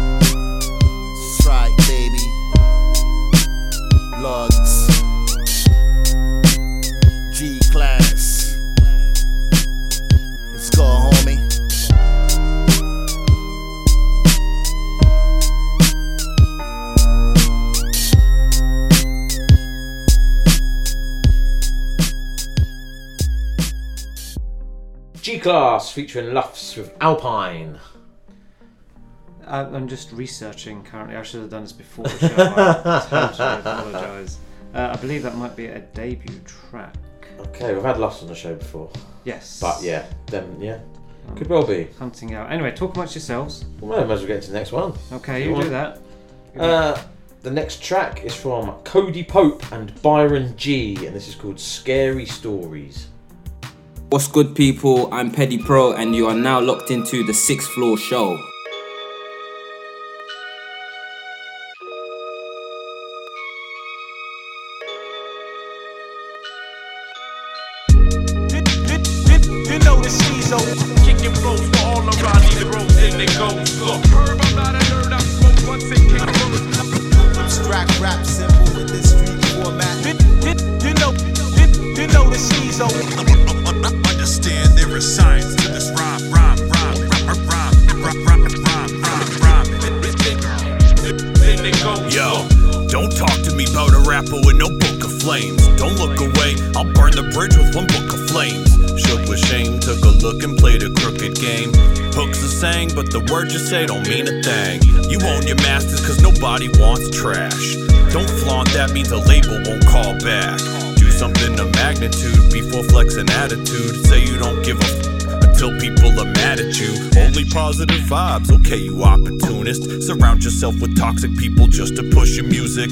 right, baby. LuGhz. G Class featuring LuGhz with Alpine. I- I'm just researching currently. I should have done this before the show. I totally apologise. Uh, I believe that might be a debut track. Okay, we've had LuGhz on the show before. Yes. But yeah, then yeah. Could well be. Hunting out. Anyway, talk amongst yourselves. Well, might as well get into the next one. Okay, If you do that. Uh, the next track is from Cody Pope and Byron G, and this is called Scary Stories. What's good, people? I'm Petty Pro, and you are now locked into the Sixth Floor Show. Yourself with toxic people just to push your music.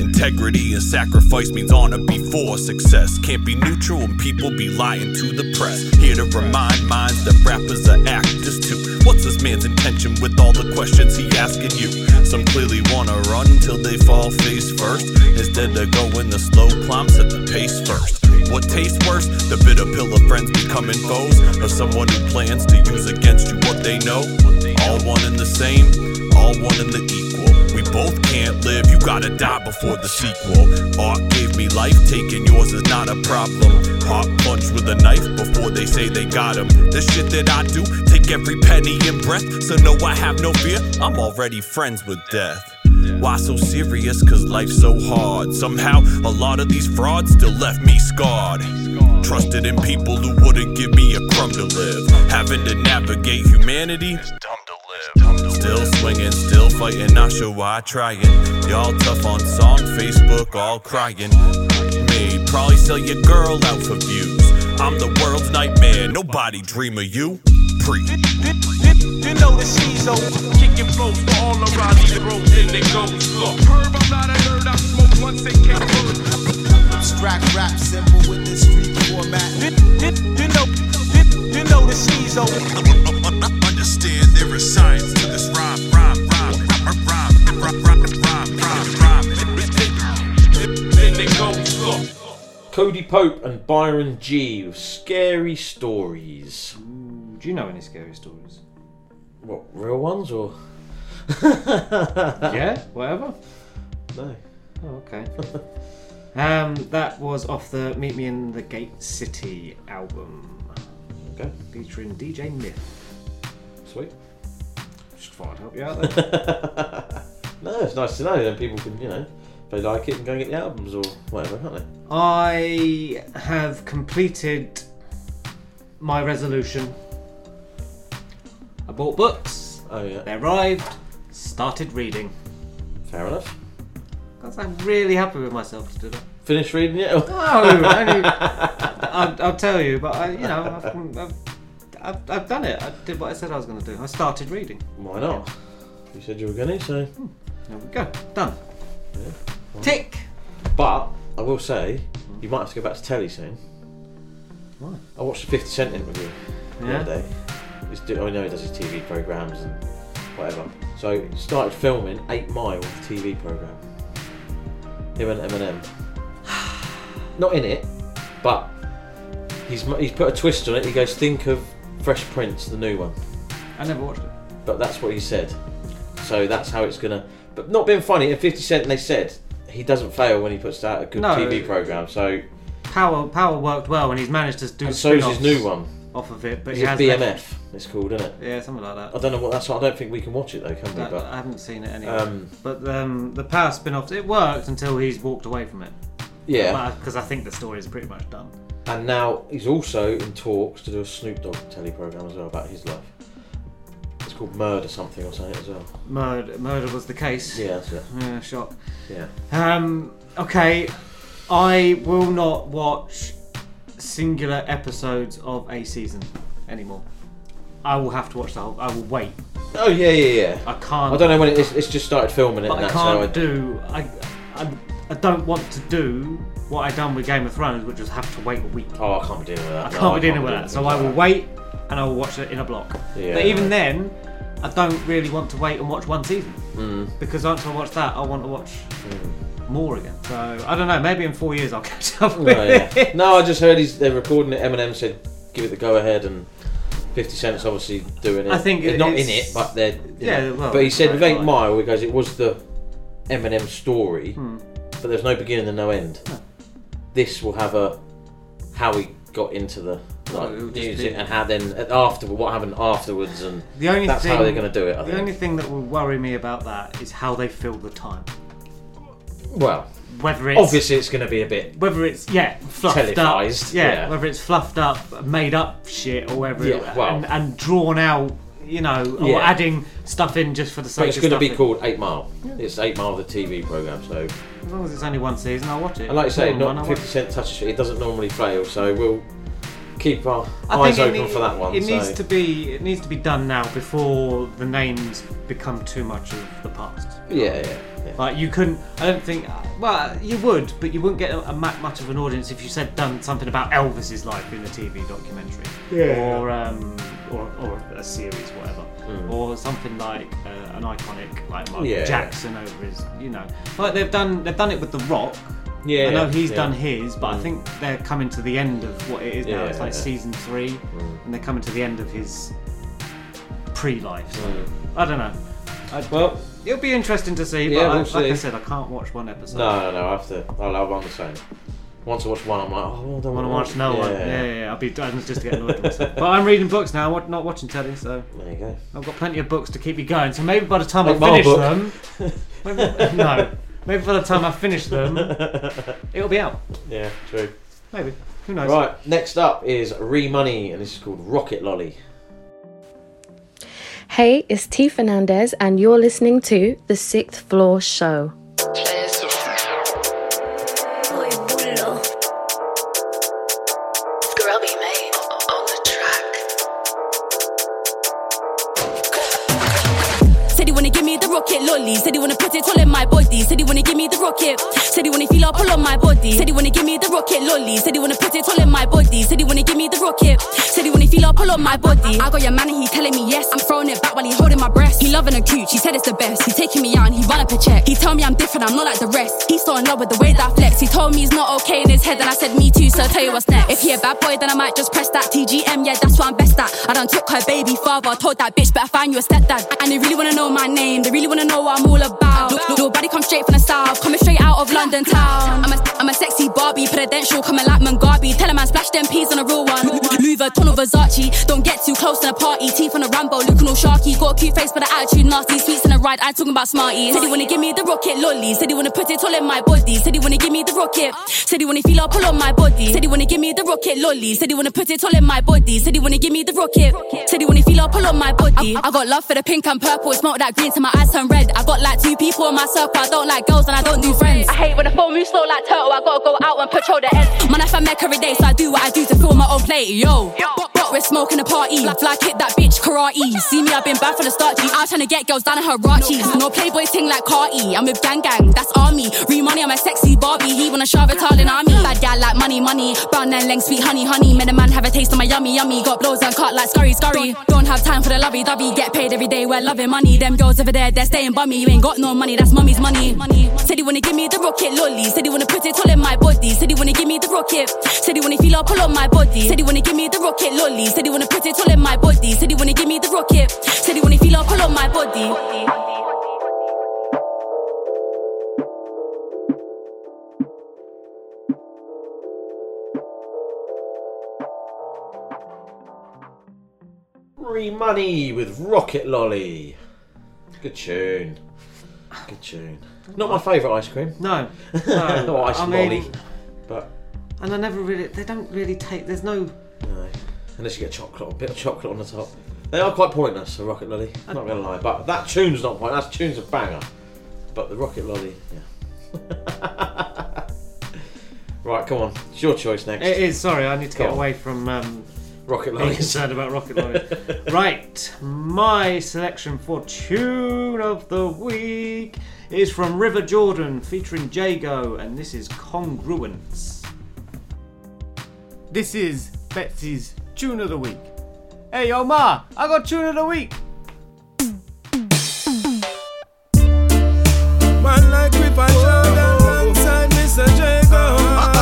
Integrity and sacrifice means honor before success. Can't be neutral and people be lying to the press. Here to remind minds that rappers are actors too. What's this man's intention with all the questions he asking you? Some clearly wanna run until they fall face first. Instead of going the slow climb, set the pace first. What tastes worse? The bitter pill of friends becoming foes, or someone who plans to use against you what they know? All one and the same, all one and the equal. We both can't live, you gotta die before the sequel. Art gave me life, taking yours is not a problem. Heart punch with a knife before they say they got him. The shit that I do, take every penny in breath. So no, I have no fear, I'm already friends with death. Why so serious? Cause life's so hard. Somehow, a lot of these frauds still left me scarred. Trusted in people who wouldn't give me a crumb to live. Having to navigate humanity. Still swinging, still fighting, not sure why trying. Y'all tough on song, Facebook, all crying. Made, probably sell your girl out for views. I'm the world's nightmare, nobody dream of you. Preach. You know the Caesar, kicking flows for all around the roads and they go. Look, herb, I'm not a nerd, I smoke once it came from Abstract rap simple with this street format. You know, you know the Caesar. Understand there is science to this rhyme, rhyme, rhyme, rhyme, rhyme, rhyme, rhyme, rhyme, rhyme, rhyme. Then they go. Cody Pope and Byron G with scary stories. Do you know any scary stories? What real ones or? yeah, whatever. No. Oh, okay. um, that was off the Meet Me in the Gate City album. Okay. Featuring DJ Myth. Sweet. Just thought I'd help you out there. No, it's nice to know. Then people can, you know, if they like it, and go and get the albums or whatever, can't they? I have completed my resolution. I bought books. Oh yeah. They arrived. Started reading. Fair enough. Because I'm really happy with myself to do that. Finished reading it? No, only, I'll, I'll tell you, but I, you know, I've, I've, I've, I've done it. I did what I said I was going to do. I started reading. Why not? You said you were going to, so. Hmm. There we go. Done. Yeah. Tick. But I will say, hmm. you might have to go back to telly soon. Why? I watched the 50 Cent interview the Yeah? other day. He's do- I know he does his TV programs and whatever. So he started filming Eight Mile TV program. Him and Eminem. Not in it, but he's he's put a twist on it. He goes, think of Fresh Prince, the new one. I never watched it. But that's what he said. So that's how it's gonna. But not being funny. In 50 Cent, they said he doesn't fail when he puts out a good No. TV program. So Power Power worked well, and he's managed to do. and so's his spin-offs new one. off of it, but Is he has BMF? left- It's called, isn't it? Yeah, something like that. I don't know what that's. I don't think we can watch it though, can we? But I haven't seen it anyway. Um, but um, the Power spin-offs, it worked until he's walked away from it. Yeah. Because I think the story is pretty much done. And now he's also in talks to do a Snoop Dogg telly program as well about his life. It's called Murder something or something as well. Murder, murder was the case. Yeah, that's it. Yeah, shock. Yeah. Um, okay, I will not watch singular episodes of a season anymore. I will have to watch the whole. I will wait. Oh yeah, yeah, yeah. I can't. I don't know when it is. It's just started filming it. But I can't do. I, I, I don't want to do what I done with Game of Thrones, which was have to wait a week. Oh, I can't be dealing with that. I can't I be dealing with that. So I will wait and I will watch it in a block. Yeah, but even then, I don't really want to wait and watch one season Mm. because once I watch that, I want to watch more again. So I don't know. Maybe in four years I'll catch up with No, yeah. it. no, I just heard he's they're recording it. Eminem said give it the go ahead, and Fifty Cent's obviously doing it. I think they're not in it's- it, but they're you Yeah, know. well, but he said with Eight right. Mile because it was the Eminem story, Hmm. but there's no beginning and no end. This will have a how he got into the like, it'll music be- and how then after what happened afterwards, and The only that's thing, how they're going to do it. I the think. only thing that will worry me about that is how they fill the time. well, Whether it's obviously it's going to be a bit whether it's yeah fluffed Televised, up, yeah, yeah. whether it's fluffed up, made up shit, or whether Yeah, it, well. and, and drawn out, you know, or Yeah. adding stuff in just for the sake But sake it's of going to be in. called Eight Mile. It's Eight Mile, the TV program. So, As long as it's only one season, I'll watch it. and like I say, More than one, not I'll Fifty watch Cent touches it. It doesn't normally fail. So we'll keep our I eyes think open it, for that one. It so. needs to be it needs to be done now before the names become too much of the past. Yeah, yeah, yeah. Like you couldn't. I don't think. Well, you would, but you wouldn't get a, a ma- much of an audience if you said done something about Elvis's life in a TV documentary, Yeah. or um, or, or a series, whatever, Mm. or something like uh, an iconic like Michael Yeah. Jackson over his, you know, like they've done they've done it with The Rock. Yeah, I know he's yeah. done his, but I Mm. think they're coming to the end of what it is now. Yeah, It's like season three, Mm. and they're coming to the end of his pre-life. So Mm. I don't know. I, well, it'll be interesting to see. But Yeah, I, we'll like I said, I can't watch one episode. No, no, no. I have to. I'll, I'll, I'm the same. Once I watch one, I'm like, oh, I don't want to watch no yeah. one. Yeah, yeah, yeah. I'll be done just to get annoyed with myself. But I'm reading books now, wa- not watching telly, so There you go. I've got plenty of books to keep me going. So maybe by the time Like I finish book. them, maybe, no, maybe by the time I finish them, it'll be out. Yeah, true. Maybe. Who knows? Right, next up is Reemunni, and this is called Rocket Lolly. Hey, it's T Fernandez, and you're listening to The Sixth Floor Show. Said he wanna give me the rocket. Said he wanna feel up all on my body. Said he wanna give me the rocket lolly. Said he wanna put it all in my body. Said he wanna give me the rocket. Said he wanna feel up all on my body. I got your man and he telling me yes. I'm throwing it back while he holding my breast. He loving a cooch. He said it's the best. He's taking me out and he run up a check. He told me I'm different. I'm not like the rest. He's so in love with the way that I flex. He told me he's not okay in his head and I said me too. So I'll tell you what's next. If he a bad boy, then I might just press that TGM. Yeah, that's what I'm best at. I done took her baby father. Told that bitch better find you a stepdad. And they really wanna know my name. They really wanna know what I'm all about. Look, look, Nobody come straight from the south. Coming straight out of London town. I'm a, I'm a sexy Barbie. Prudential coming like Mugabe. Tell a man splash them peas on a real one. Louis Vuitton or Versace. Don't get too close in a party. Teeth on a Rambo. Looking all sharky. Got a cute face, but the attitude nasty. Sweets in a ride. I talking about smarties. Said he wanna give me the rocket lolly. Said he wanna put it all in my body. Said he wanna give me the rocket. Said he wanna feel up all on my body. Said he wanna give me the rocket lolly. Said he wanna put it all in my body. Said he wanna give me the rocket. Said he wanna feel up all on my body. I got love for the pink and purple. Smoke that green till my eyes turn red. I got like two people in my circle. I don't like girls and I don't do friends. I hate when the phone moves slow like turtle. I gotta go out and patrol the end. Man, I find every day, so I do what I do to fill my own plate. Yo, but, but we're smoking a party. Like, like hit that bitch karate. See me, I've been bad from the start. G. I was trying to get girls down at her rachis. No playboy ting like Carti. I'm with gang gang, that's army. Reemunni, I'm a sexy Barbie. He wanna shove it all in army. Bad gal like money, money. Brown and length, sweet honey, honey. Made a man have a taste of my yummy, yummy. Got blows and cut like scurry, scurry. Don't, don't have time for the lovey dovey. Get paid every day, we're loving money. Them girls over there, they're staying bummy. You ain't got no money, that's mummy's money. money. Said he wanna give me the rocket lolly. Said he wanna put it all in my body. Said he wanna give me the rocket. Said he wanna feel up all on my body. Said he wanna give me the rocket lolly. Said he wanna put it all in my body. Said he wanna give me the rocket. Said he wanna feel up all on my body. Free money with Rocket Lolly. Good tune. Good tune. Not my favourite ice cream. No. no No, ice I lolly. mean- But And I never really. They don't really take. There's no. no. Unless you get chocolate, a bit of chocolate on the top. They are quite pointless, the Rocket Lolly. I'm not going to lie. But that tune's not pointless. That tune's a banger. But the Rocket Lolly, yeah. right, come on. It's your choice next. It is. Sorry, I need to Go get on. away from um, Rocket being Lollies. concerned about rocket lollies. right, my selection for tune of the week is from Rivah Jordan featuring Jago, and this is Congruence. This is Betsy's tune of the week. Hey, yo, Ma, I got tune of the week. Man like alongside Mr. Jago.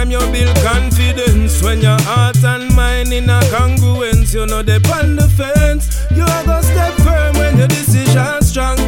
Time, you build confidence. When your heart and mind in a congruence, you know they on the fence. You are gonna step firm when your decision strong.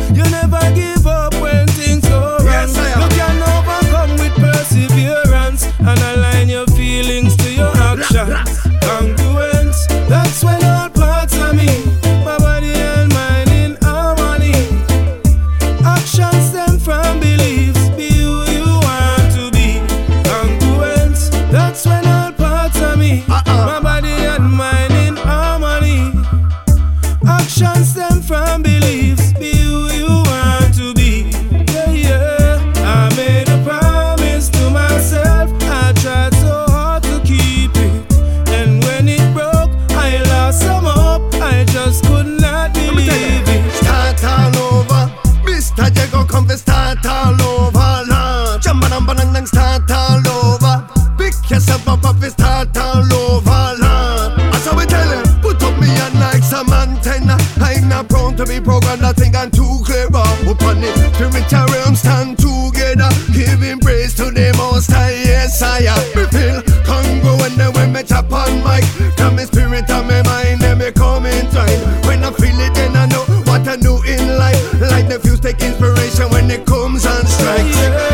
Mr. Jago come to start all over. Lord. Jump and bang and start all over. Pick yourself up up and start all over. Lord. That's how we tell him. Put up me hand like some antenna. I'm not prone to be programmed. Nothing and too clever. Upon it, spiritual realm stand together. Giving praise to the most high. Yes, I am. Me feel then when me chop on mic. Come me spirit and me mind, then me come in time. It comes and strikes.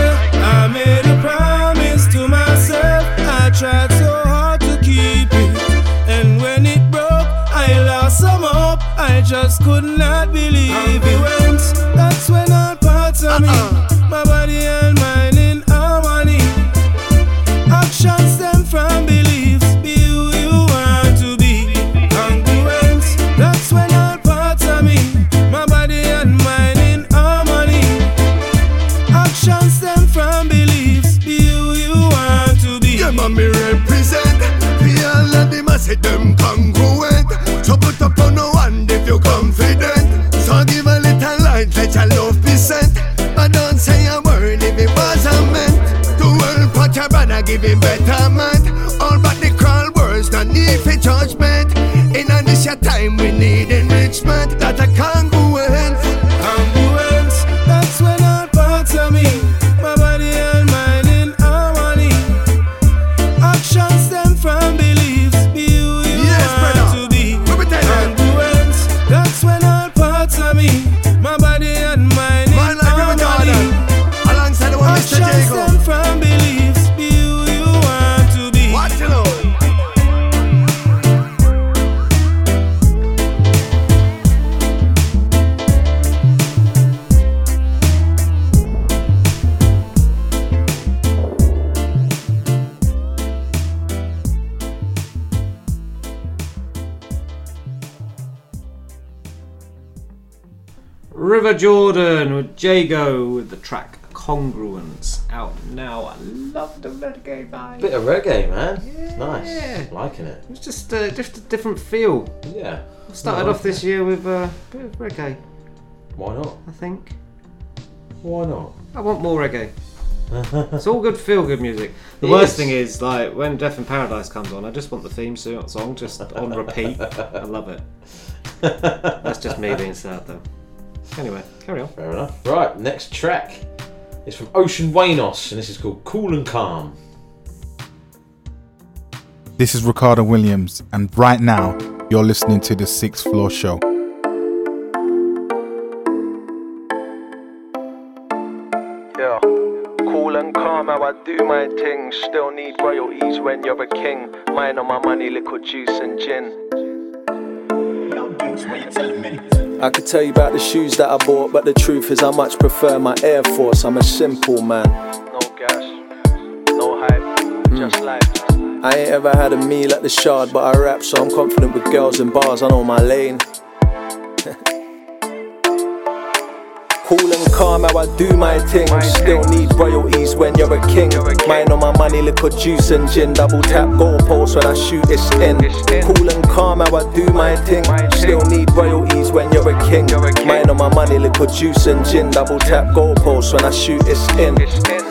Brother give Congruence out now. I love the reggae vibe. Bit of reggae, man. It's nice. Liking it. It's just uh, just a different feel. Yeah. I started off this it. year with uh, a bit of reggae. Why not? I think. Why not? I want more reggae. it's all good feel good music. The It worst is. thing is like when Death in Paradise comes on, I just want the theme song just on repeat. I love it. That's just me being sad though. Anyway, carry on. Fair enough. Right, next track is from Ocean Waynos, and this is called Cool and Calm. This is Ricardo Williams, and right now you're listening to the Sixth Floor Show. Yeah. Cool and calm, how I do my thing. Still need royalties when you're a king. Mine on my money, liquid juice and gin. I could tell you about the shoes that I bought, but the truth is I much prefer my Air Force. I'm a simple man. No gas, no hype, hmm. just life. I ain't ever had a meal at the shard, but I rap, so I'm confident with girls in bars. I know my lane. Cool and calm, how I do my thing. Still need royalties when you're a king. Mine on my money, liquid juice and gin. Double tap goalpost when I shoot, it's in. Cool and calm, how I do my thing. Still need royalties when you're a king. Mine on my money, liquid juice and gin. Double tap goalpost when I shoot, it's in.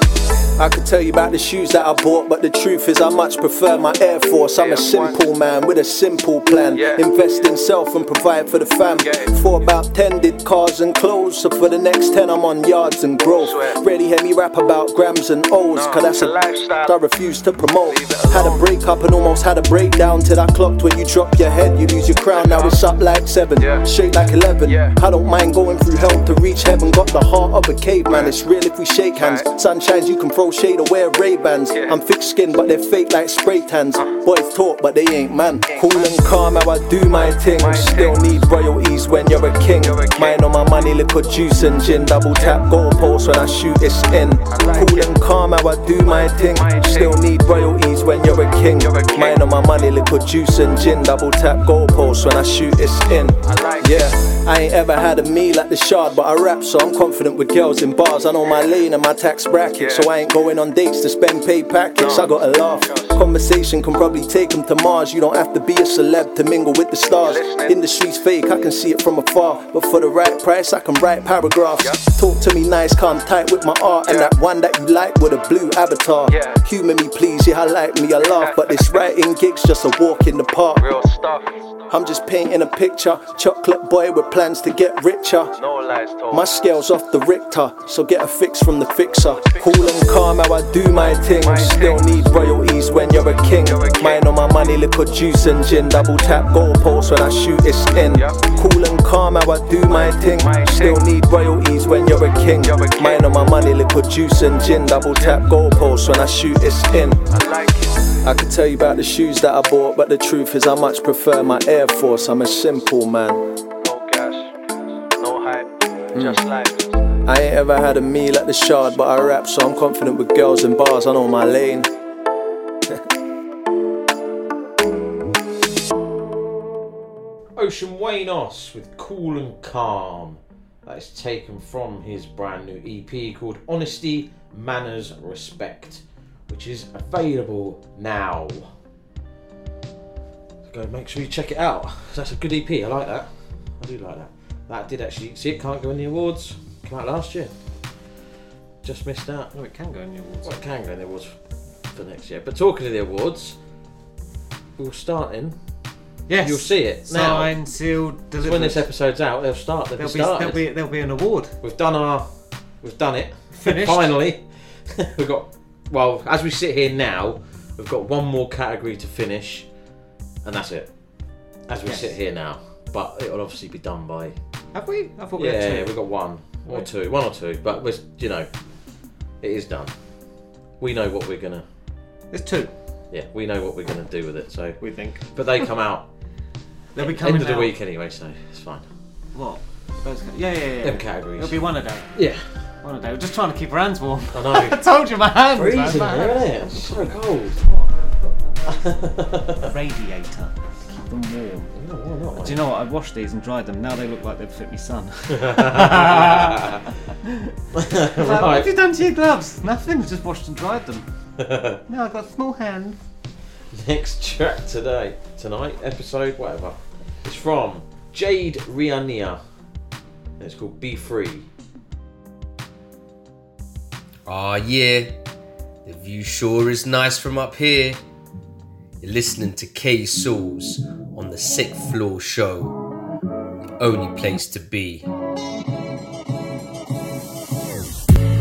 I could tell you about the shoes that I bought, but the truth is I much prefer my Air Force. I'm a simple man with a simple plan. Invest in self and provide for the fam. For about 10 did cars and clothes, so for the next 10 I'm on yards and growth. Ready hear me rap about grams and O's, cause that's a lifestyle I refuse to promote. Had a breakup and almost had a breakdown till I clocked when you drop your head, you lose your crown. Now it's up like 7, straight like 11. I don't mind going through hell to reach heaven. Got the heart of a caveman, it's real if we shake hands. Sun shines, you can throw shade or wear Ray-Bans. I'm thick skinned, but they're fake like spray tans. Uh. Boys talk, but they ain't man. Cool and calm, how I do my thing. Still need royalties when you're a king. Mine on my money, liquid juice and gin. Double tap goalpost when I shoot, it's in. Cool and calm, how I do my thing. Still need royalties when you're a king. Mine on my money, liquid juice and gin. Double tap goalpost when I shoot, it's in. Yeah, I ain't ever had a meal at the shard, but I rap, so I'm confident with girls in bars. I know my lane and my tax bracket, so I ain't going on dates to spend pay packets. I got a laugh. Conversation can probably take them to Mars. You don't have to be a celeb to mingle with the stars. Industry's fake, I can see it from afar. But for the right price, I can write paragraphs. Talk to me nice, calm tight with my art. And that one that you like with a blue avatar. Humor me, please, yeah, I like me, I laugh. But this writing gig's just a walk in the park. Real stuff. I'm just painting a picture. Chocolate boy with plans to get richer. No lies told. My scale's off the Richter, so get a fix from the fixer. Cool and calm, how I do my thing. Still need royalties when you're a king. Mine on my money, liquid juice and gin. Double tap goalpost when I shoot, it's in. Cool and calm, how I do my thing. Still need royalties when you're a king. Mine on my money, liquid juice and gin. Double tap goalpost when I shoot, it's in. I could tell you about the shoes that I bought, but the truth is I much prefer my Air Force. I'm a simple man. No gas, no hype, mm. just life. I ain't ever had a meal at the shard, but I rap, so I'm confident with girls and bars. I know my lane. Ocean Waynos with Cool and Calm. That is taken from his brand new EP called Honesty, Manners, Respect. which is available now. Go make sure you check it out. That's a good EP. I like that. I do like that. That did actually see it. Can't go in the awards. Came out last year. Just missed out. No, it can go in the awards. Well, it can go in the awards for next year. But talking of the awards, we'll start in. Yes. You'll see it now. Signed, sealed, So delivered. when this episode's out, they'll start. They'll There'll be be, started. there'll be there'll be an award. We've done our, we've done it. Finished. Finally, we've got. Well, as we sit here now, we've got one more category to finish, and that's it. As we Yes. sit here now, but it'll obviously be done by. Have we? I thought we Yeah, had two. we've got one or Right. two, one or two, but we're you know, it is done. We know what we're gonna. There's two. Yeah, we know what we're gonna do with it. So we think. But they come out. They'll be end coming of the out- week anyway, so it's fine. What? Those, yeah, yeah, yeah. Them categories. It'll be one a day. Yeah. One a day. We're just trying to keep our hands warm. I know. I told you my hands. man, Freezing my here, hands. isn't it? It's so cold. Radiator. to Keep them warm. No, why not? Do you know what? I washed these and dried them. Now they look like they'd fit me sun. Right. What have you done to your gloves? Nothing. We've just washed and dried them. now I've got small hands. Next track today, tonight, episode, whatever. It's from Jayde Riannia. And it's called Be Free. Ah, yeah. The view sure is nice from up here. You're listening to K Souls on the Sixth Floor Show. The only place to be.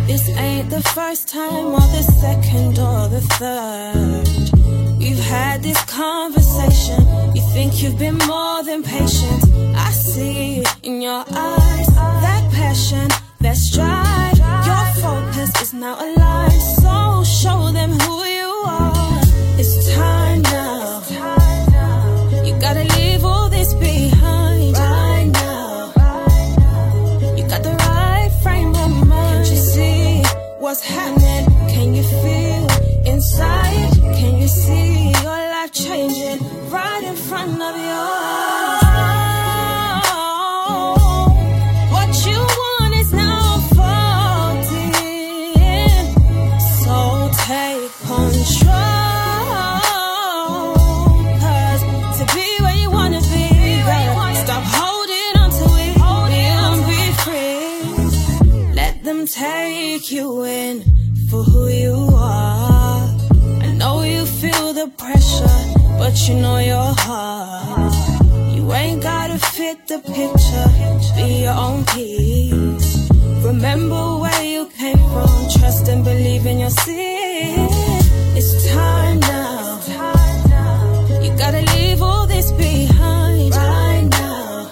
This ain't the first time or the second or the third. We've had this conversation. You think you've been more than patient. I see it in your eyes. That passion, that strive. Your focus is now aligned. So show them who you are. It's time now. You gotta leave all this behind right now. You got the right frame of mind. Can't you see what's happening? Can you feel inside? Take control to be where you want to be stop holding onto it let them breathe free let them take you in for who you are. I know you feel the pressure, but you know your heart. You ain't gotta fit the picture, be your own piece. Remember where you came from, trust and believe in your sin. It's time now. You gotta leave all this behind right now.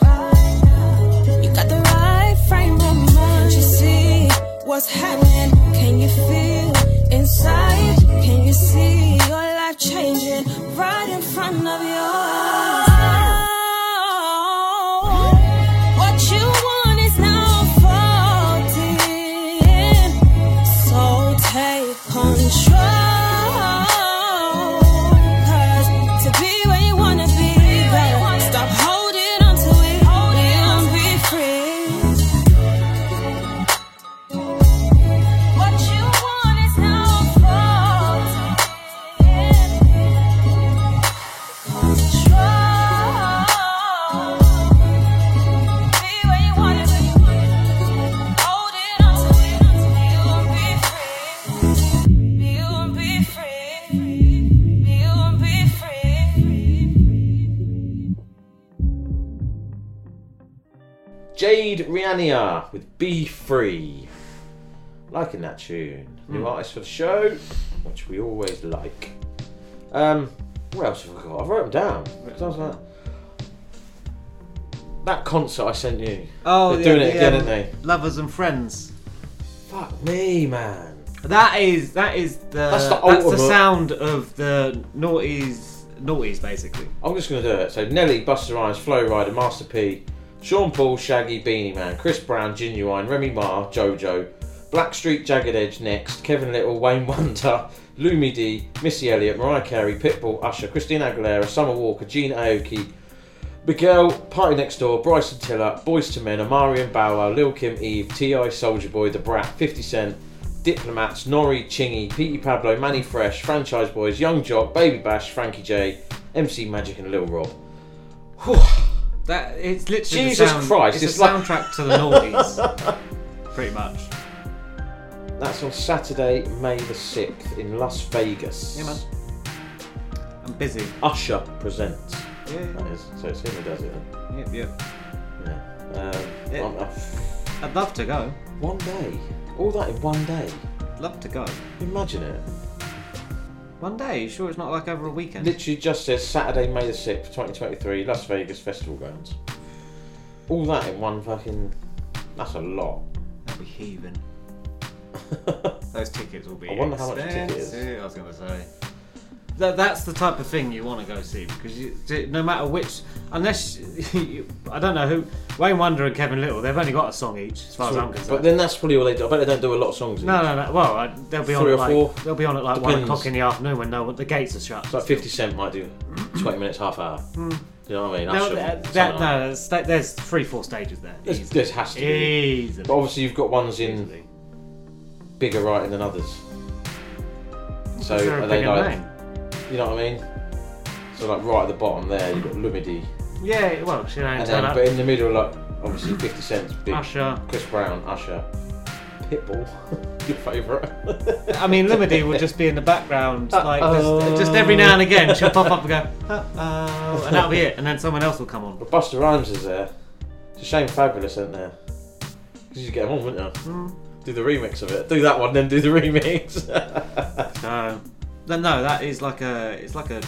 You got the right frame of mind. You see what's happening? Can you feel inside? Can you see With Be Free. Liking that tune. New Hmm. artist for the show, which we always like. Um, what else have I got? I've wrote them down. 'cause I was like, that concert I sent you. Oh, They're doing it the, again, um, aren't they? Lovers and friends. Fuck me, man. That is that is the That's that's the the, sound of the noughties noughties basically. I'm just going to do it. So Nelly, Busta Rhymes, Flo Rida, Master P, Sean Paul, Shaggy, Beenie Man, Chris Brown, Ginuwine, Remy Ma, Jojo, Blackstreet, Jagged Edge next, Kevin Lyttle, Wayne Wonder, Lumidee, Missy Elliott, Mariah Carey, Pitbull, Usher, Christina Aguilera, Summer Walker, Jhené Aiko, Miguel, PartyNextDoor, Bryson Tiller, Boyz II Men, Amari and Bow Lil Kim, Eve, T.I. Soulja Boy, The Brat, 50 Cent, Diplomats, N.O.R.E., Chingy, Petey Pablo, Mannie Fresh, Franchize Boyz, Yung Joc, Baby Bash, Frankie J, MC Magic, and Lil Rob. That it's literally Jesus the sound, Christ, It's, it's a like- soundtrack to the noughties, pretty much. That's on Saturday, May the 6th in Las Vegas. Yeah, man. I'm busy. Usher presents. Yeah, yeah. That is. So it's him who does it then. Yep, yep. Yeah. Um, Yeah. I'm- I'm- I'd love to go. one day. All that in one day. Love to go. Imagine it. One day. You sure it's not like over a weekend? Literally just says Saturday, May the 6th, 2023, Las Vegas Festival Grounds. All that in one fucking. That's a lot. That'd be heaving. Those tickets will be. I wonder how much a ticket is. expensive, I was going to say. That, that's the type of thing you want to go see because you, no matter which, unless you, I don't know who Wayne Wonder and Kevin Lyttle, they've only got a song each, as far as I'm concerned. But then that's probably all they do. I bet they don't do a lot of songs. no, no, no. Well, I, they'll be on Three at or like four? they'll be on at like one o'clock in the afternoon when no the gates are shut. It's like 50 Cent might do 20 minutes, half hour. Hmm. Do you know what I mean? No, that, that, no, there's, there's three, four stages there. There's, Easily. there has to be. Easily. But obviously, you've got ones in bigger writing than others. So Is there a are they like, name? You know what I mean? So like right at the bottom there, you've got Lumidee, Yeah, well, she ain't and turn then up. but in the middle, like obviously 50 Cent's big, Usher. Chris Brown, Usher, Pitbull, your favourite. I mean, Lumidee would just be in the background, like just, just every now and again, she'll pop up and go, "Uh-oh," and that'll be it, and then someone else will come on. But Busta Rhymes is there. It's a shame Fabolous isn't there. Because you get them on, wouldn't you? Hmm. Do the remix of it. Do that one, then do the remix. So, no, no, that is like a, it's like a,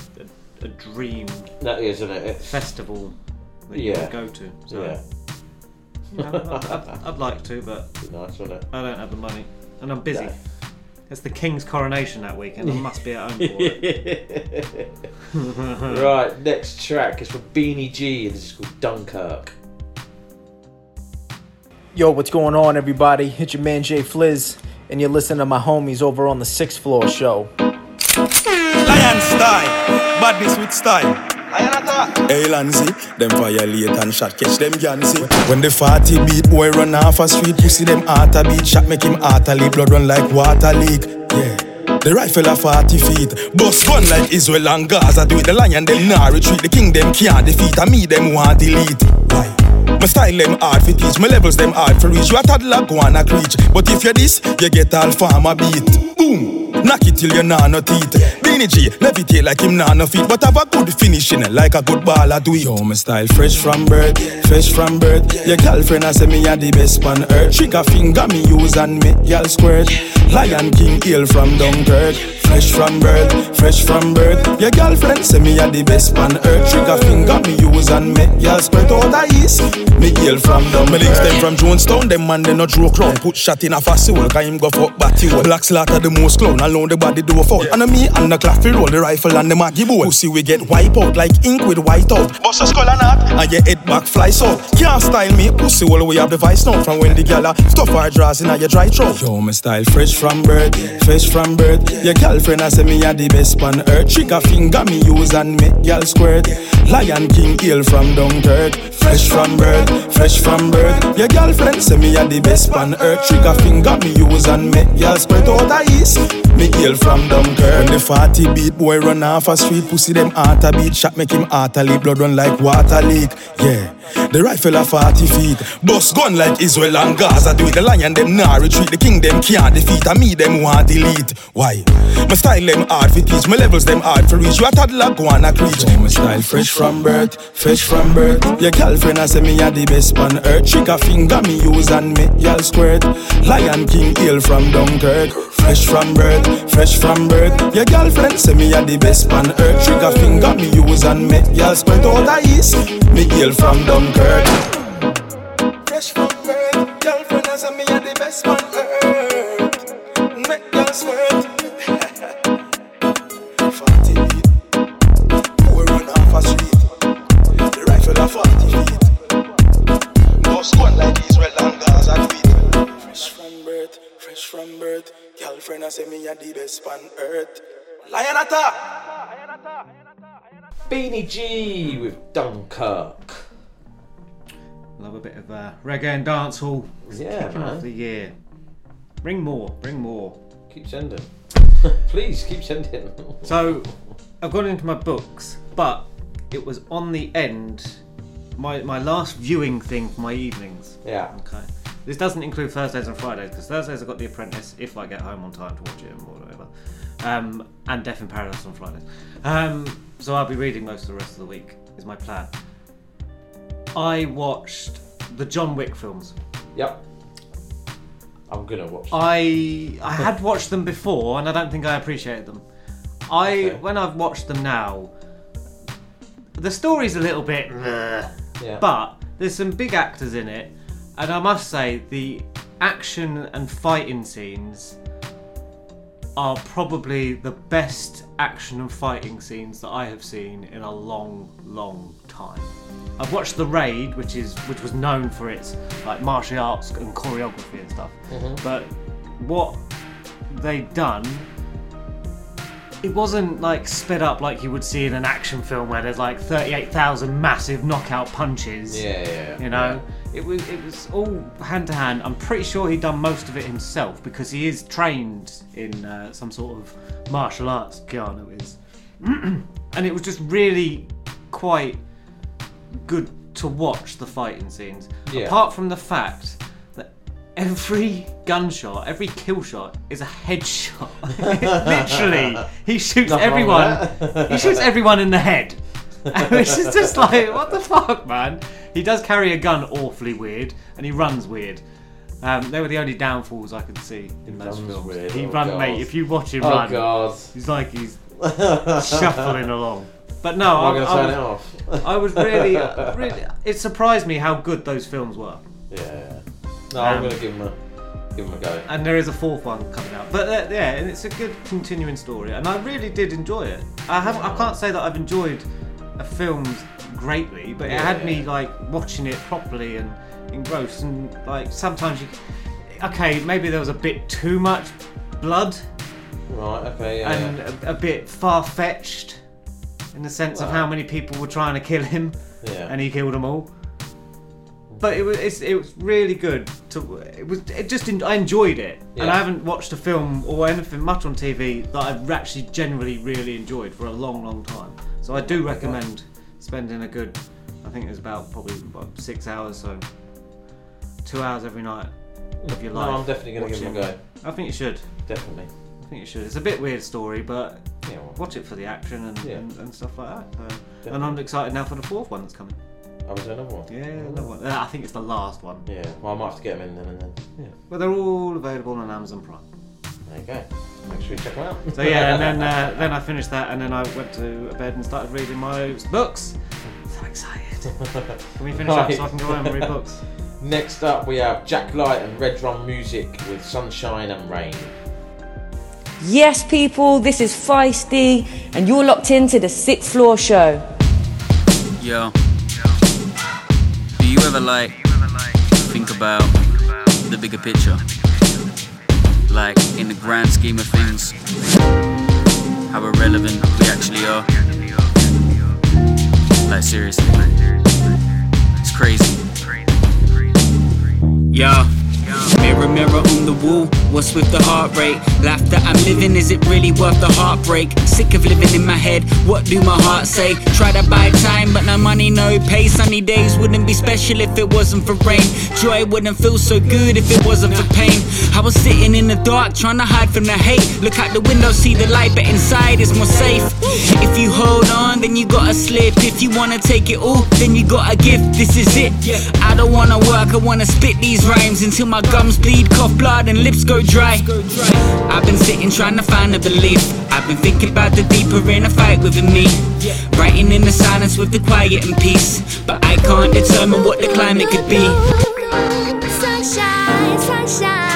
a, a dream that is, isn't it? It's, festival that you Yeah. would go to. So, yeah. you know, I'd, I'd, I'd like to, but nice, wouldn't it? I don't have the money, and I'm busy. No. It's the King's coronation that weekend. I must be at home for it. right, next track is from Beenie G and this is called Dunkirk. Yo, what's going on, everybody? It's your man Jay Fliz, and you're listening to my homies over on the Sixth Floor Show. Lion style, badness with style. Hey Lanzy, them violate and shot catch them Yancy. When the 40 beat boy run off a street, pussy them heart a beat, shot make him heart a leak, blood run like water leak. Yeah. The rifle a 40 feet, bust gun like Israel and Gaza. Do it the lion them nah retreat, the king them can't defeat, and me them want delete. Why? My style them hard for teach, my levels them hard for reach. You a toddler go on a creech, but if you this, you get all farmer beat. Boom, knock it till you nah no teeth. Beenie G, levitate like him nah no feet, but have a good finishing like a good baller do it. Yo, my style fresh from birth, fresh from birth. Your girlfriend a say me a the best on earth. Trigger finger me use and me y'all squirt. Lion King hail from Dunkirk. Fresh from birth, fresh from birth. Your girlfriend say me a the best on earth. Trigger finger me use and me y'all squirt out the east. Me hail from Dunkirk. Me links them from Jonestown. Them man they no draw crown. Put shot in a fast soul. Cause him go fuck batty. Black slaughter the most clown. Alone the body do a fall. And a me and the fi roll the rifle and the maggie bowl. Pussy we get wipe out like ink with white out. Bust a skull and heart and your head back fly so. Can't style me pussy all we have the vice now. From when the gala stuff our draws in your dry throat. Yo, my style fresh from birth, fresh from birth. Your girlfriend say me a the best on earth. Trigger finger me use and me y'all squirt. Lion King hail from Dunkirk. Fresh from birth, fresh from birth. Your girlfriend say me a the best on earth. Trigger finger me use and me y'all squirt out the east. Me hail from Dunkirk. When the 40 beat boy run off a street, pussy them heart a beat. Shot make him heart a leak, blood run like water leak. Yeah, the rifle a 40 feet. Bust gun like Israel and Gaza. Do it the lion them nah retreat. The king them can't defeat. And me them want delete. Why? My style them hard for teach. My levels them hard for reach. You a toddler go on a creech. Oh, my style fresh from birth, fresh from birth. Your girlfriend a say me a the best on earth. Trigger finger me use and me y'all squirt. Lion King hail from Dunkirk. Fresh from birth, fresh from birth. Your girlfriend say me a the best on earth. Trigger finger me use me y'all squirt out the east. Me hail from Dunkirk. Fresh from birth, girlfriend say me a the best on earth. Make y'all squirt. Forty feet, boy run off a street. The rifle a forty feet. Bust gun like Israel and Gaza tweet. Fresh from birth, fresh from birth. Girlfriend a say me a the best on earth. Lionata! Beenie G with Dunkirk. Love a bit of uh, reggae and dancehall. It's Yeah, kicking man. off the year. Bring more. Bring more. Keep sending. Please keep sending. So, I've gone into my books, but it was on the end, my my last viewing thing for my evenings. Yeah. Okay. This doesn't include Thursdays and Fridays because Thursdays I've got The Apprentice if I get home on time to watch it or whatever, um, and Death in Paradise on Fridays. Um, so I'll be reading most of the rest of the week. Is my plan. I watched the John Wick films. Yep. I'm gonna watch. I I had watched them before and I don't think I appreciated them. I Okay. when I've watched them now, the story's a little bit, Yeah. but there's some big actors in it, and I must say the action and fighting scenes are probably the best action and fighting scenes that I have seen in a long, long time. I've watched The Raid, which is which was known for its like martial arts and choreography and stuff. Mhm. But what they done, it wasn't like sped up like you would see in an action film where there's like thirty-eight thousand massive knockout punches. Yeah, yeah, yeah. You know, it was it was all hand to hand. I'm pretty sure he'd done most of it himself because he is trained in uh, some sort of martial arts. Keanu is, and it was just really quite good to watch the fighting scenes. Yeah. Apart from the fact that every gunshot, every kill shot is a headshot. Literally, he shoots Nothing everyone. he shoots everyone in the head. Which is just like, what the fuck, man? He does carry a gun awfully weird, and he runs weird. Um, they were the only downfalls I could see in those runs films. weird, He oh run, God. mate. If you watch him Oh run, God. he's like he's shuffling along. But no, Am I gonna I turn was, it off? I was really, really. It surprised me how good those films were. Yeah. yeah. No, I'm Um, gonna give him a give him a go. And there is a fourth one coming out. But uh, yeah, and it's a good continuing story, and I really did enjoy it. I have I can't say that I've enjoyed a film greatly, but it had me like watching it properly and engrossed, and like sometimes you. Okay, maybe there was a bit too much blood Right. Okay. Yeah. and a, a bit far fetched in the sense of how many people were trying to kill him, Yeah. and he killed them all. But it was it's, it was really good to it was it just I enjoyed it, and I haven't watched a film or anything much on TV that I've actually generally really enjoyed for a long, long time. So I do recommend spending a good, I think it was about probably about six hours, so two hours every night of your No, life. I'm definitely gonna give it a go. I think you should. Definitely. I think you should. It's a bit weird story, but Yeah, well. watch it for the action and, Yeah. and, and stuff like that. So, and I'm excited now for the fourth one that's coming. Oh, was there another one? Yeah, another one. Uh, I think it's the last one. Yeah. Well, I might have to get them in then and then. Yeah. But they're all available on Amazon Prime. There you go. Make sure you check them out. So yeah, and then uh, then I finished that, and then I went to bed and started reading my books. So excited. Can we finish up so I can go home and read books? Next up, we have Jack Light and Redrum Music with Sunshine and Rain. Yes, people, this is Feisty, and you're locked into the Sixth Floor Show. Yo. Do you ever like think about the bigger picture? Like in the grand scheme of things, how irrelevant we actually are? Like seriously. It's crazy. Yo. Mirror, mirror on the wall, what's with the heart rate? Life that I'm living, is it really worth the heartbreak? Sick of living in my head, what do my heart say? Try to buy time, but no money, no pay. Sunny days wouldn't be special if it wasn't for rain. Joy wouldn't feel so good if it wasn't for pain. I was sitting in the dark, trying to hide from the hate. Look out the window, see the light, but inside it's more safe. If you hold on, then you gotta slip. If you wanna take it all, then you gotta give. This is it. I don't wanna work, I wanna spit these rhymes until my gums bleed, cough blood, and lips go dry. I've been sitting trying to find a belief. I've been thinking about the deeper inner fight within me. Writing in the silence with the quiet and peace. But I can't determine what the climate could be. Sunshine, sunshine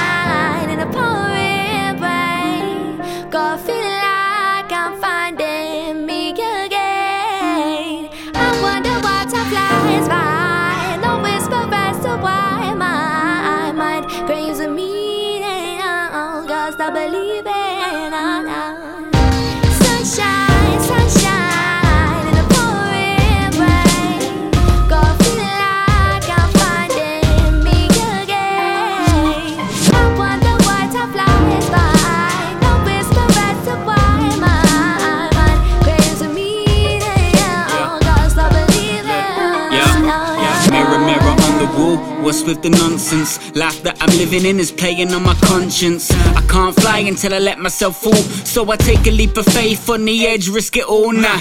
What's with the nonsense? Life that I'm living in is playing on my conscience. I can't fly until I let myself fall. So I take a leap of faith on the edge, risk it all now.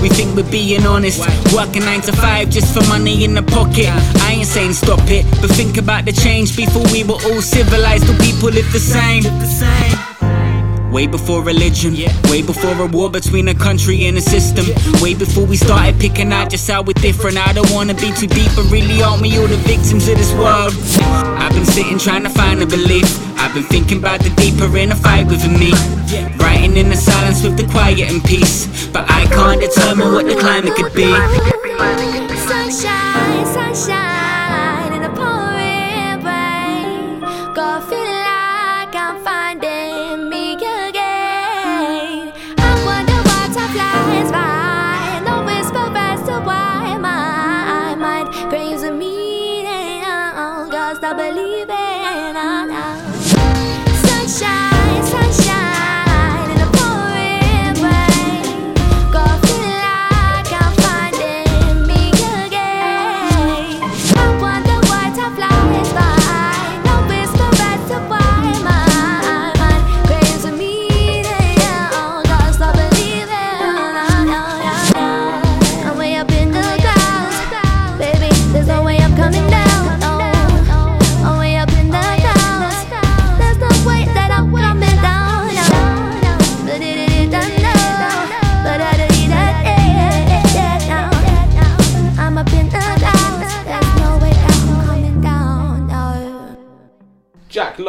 We think we're being honest. Working 9 to 5 just for money in the pocket. I ain't saying stop it, but think about the change. Before we were all civilized, the people live the same. Way before religion, way before a war between a country and a system. Way before we started picking out just how we're different. I don't wanna be too deep, but really aren't we all the victims of this world? I've been sitting trying to find a belief. I've been thinking about the deeper inner fight within me. Writing in the silence with the quiet and peace. But I can't determine what the climate could be. Sunshine, sunshine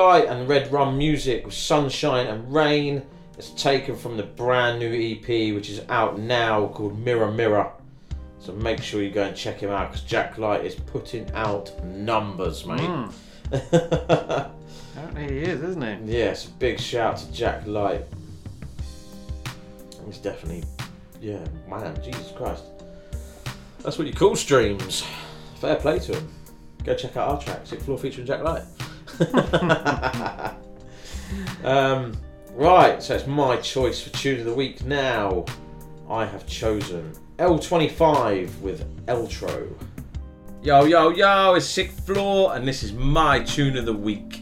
Light and Redrum Music with Sunshine and Rain. It's taken from the brand new EP, which is out now called Mirror Mirror. So make sure you go and check him out because Jack Light is putting out numbers, mate. Mm. He is, isn't he? Yes, big shout to Jack Light. He's definitely, yeah, man, Jesus Christ. That's what you call streams. Fair play to him. Go check out our track, Sixth Floor featuring Jack Light. Um, right, so it's my choice for tune of the week now. I have chosen L25 with Eltro. Yo, yo, yo, it's Sixth Floor, and this is my tune of the week.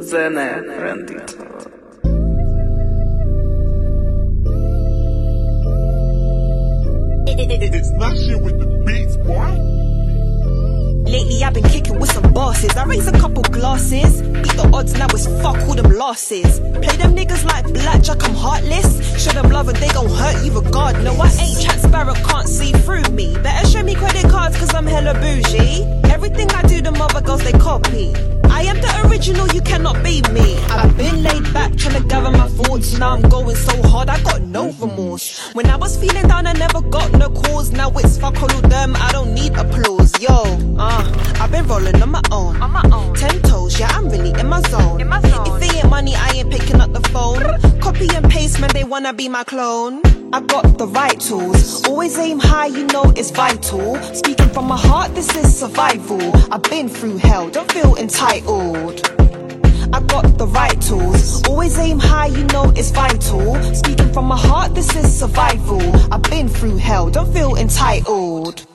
Zene Rendit. It's that shit with the beats, boy. Lately I've been kicking with some bosses. I raise a couple glasses. Beat the odds now it's fuck all them losses. Play them niggas like blackjack, I'm heartless. Show them love and they gon' hurt you regard. No, I ain't transparent, can't see through me. Better show me credit cards cause I'm hella bougie. Everything I do, the mother girls they copy. I am the original, you cannot be me. I've been laid back trying to gather my thoughts. Now I'm going so hard, I got no remorse. When I was feeling down, I never got no cause. Now it's fuck all of them, I don't need applause. Yo, uh, I've been rolling on my own. On my own. Ten toes, yeah, I'm really in my zone. In my zone. If it ain't money, I ain't picking up the phone. Copy and paste, man, they wanna be my clone. I got the right tools. Always aim high, you know it's vital. Speaking from my heart, this is survival. I've been through hell, don't feel entitled. I got the right tools. Always aim high, you know it's vital. Speaking from my heart, this is survival. I've been through hell, don't feel entitled.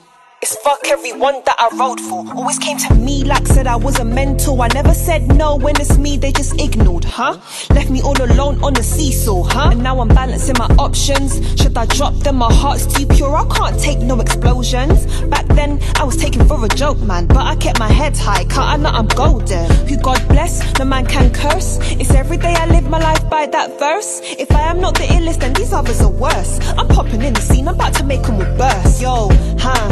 It's fuck everyone that I wrote for. Always came to me like said I was a mentor. I never said no when it's me, they just ignored, huh? Left me all alone on the seesaw, huh? And now I'm balancing my options. Should I drop them? My heart's too pure. I can't take no explosions. Back then, I was taken for a joke, man. But I kept my head high, cut I know I'm golden. Who God bless, no man can curse. It's every day I live my life by that verse. If I am not the illest, then these others are worse. I'm popping in the scene, I'm about to make them all burst. Yo, huh?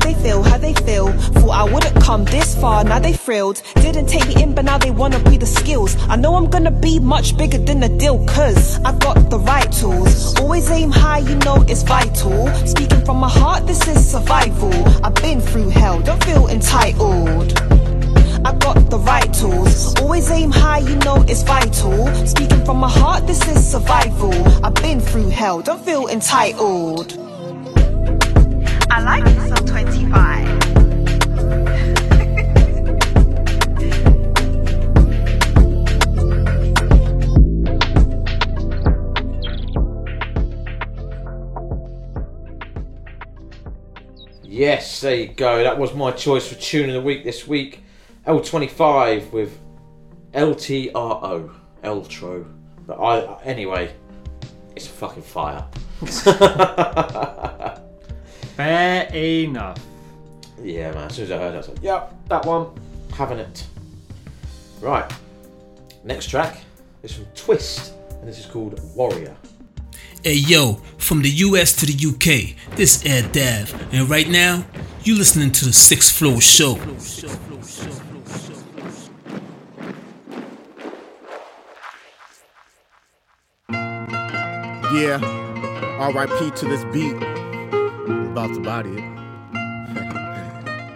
They feel, how they feel. Thought I wouldn't come this far, now they thrilled. Didn't take me in, but now they wanna be the skills. I know I'm gonna be much bigger than the deal, cause I got the right tools. Always aim high, you know it's vital. Speaking from my heart, this is survival. I've been through hell, don't feel entitled. I got the right tools. Always aim high, you know it's vital. Speaking from my heart, this is survival. I've been through hell, don't feel entitled. I like this on 25. Yes, there you go. That was my choice for tune of the week this week. L25 with LTRO. Eltro. But I anyway, it's a fucking fire. Fair enough. Yeah, man. As soon as I heard it, I was like, yep, that one. Having it. Right. Next track is from Twist, and this is called Warrior. Hey yo, from the US to the UK, this Ed Dav, and right now, you're listening to the Sixth Floor Show. Yeah, RIP to this beat. About to body it.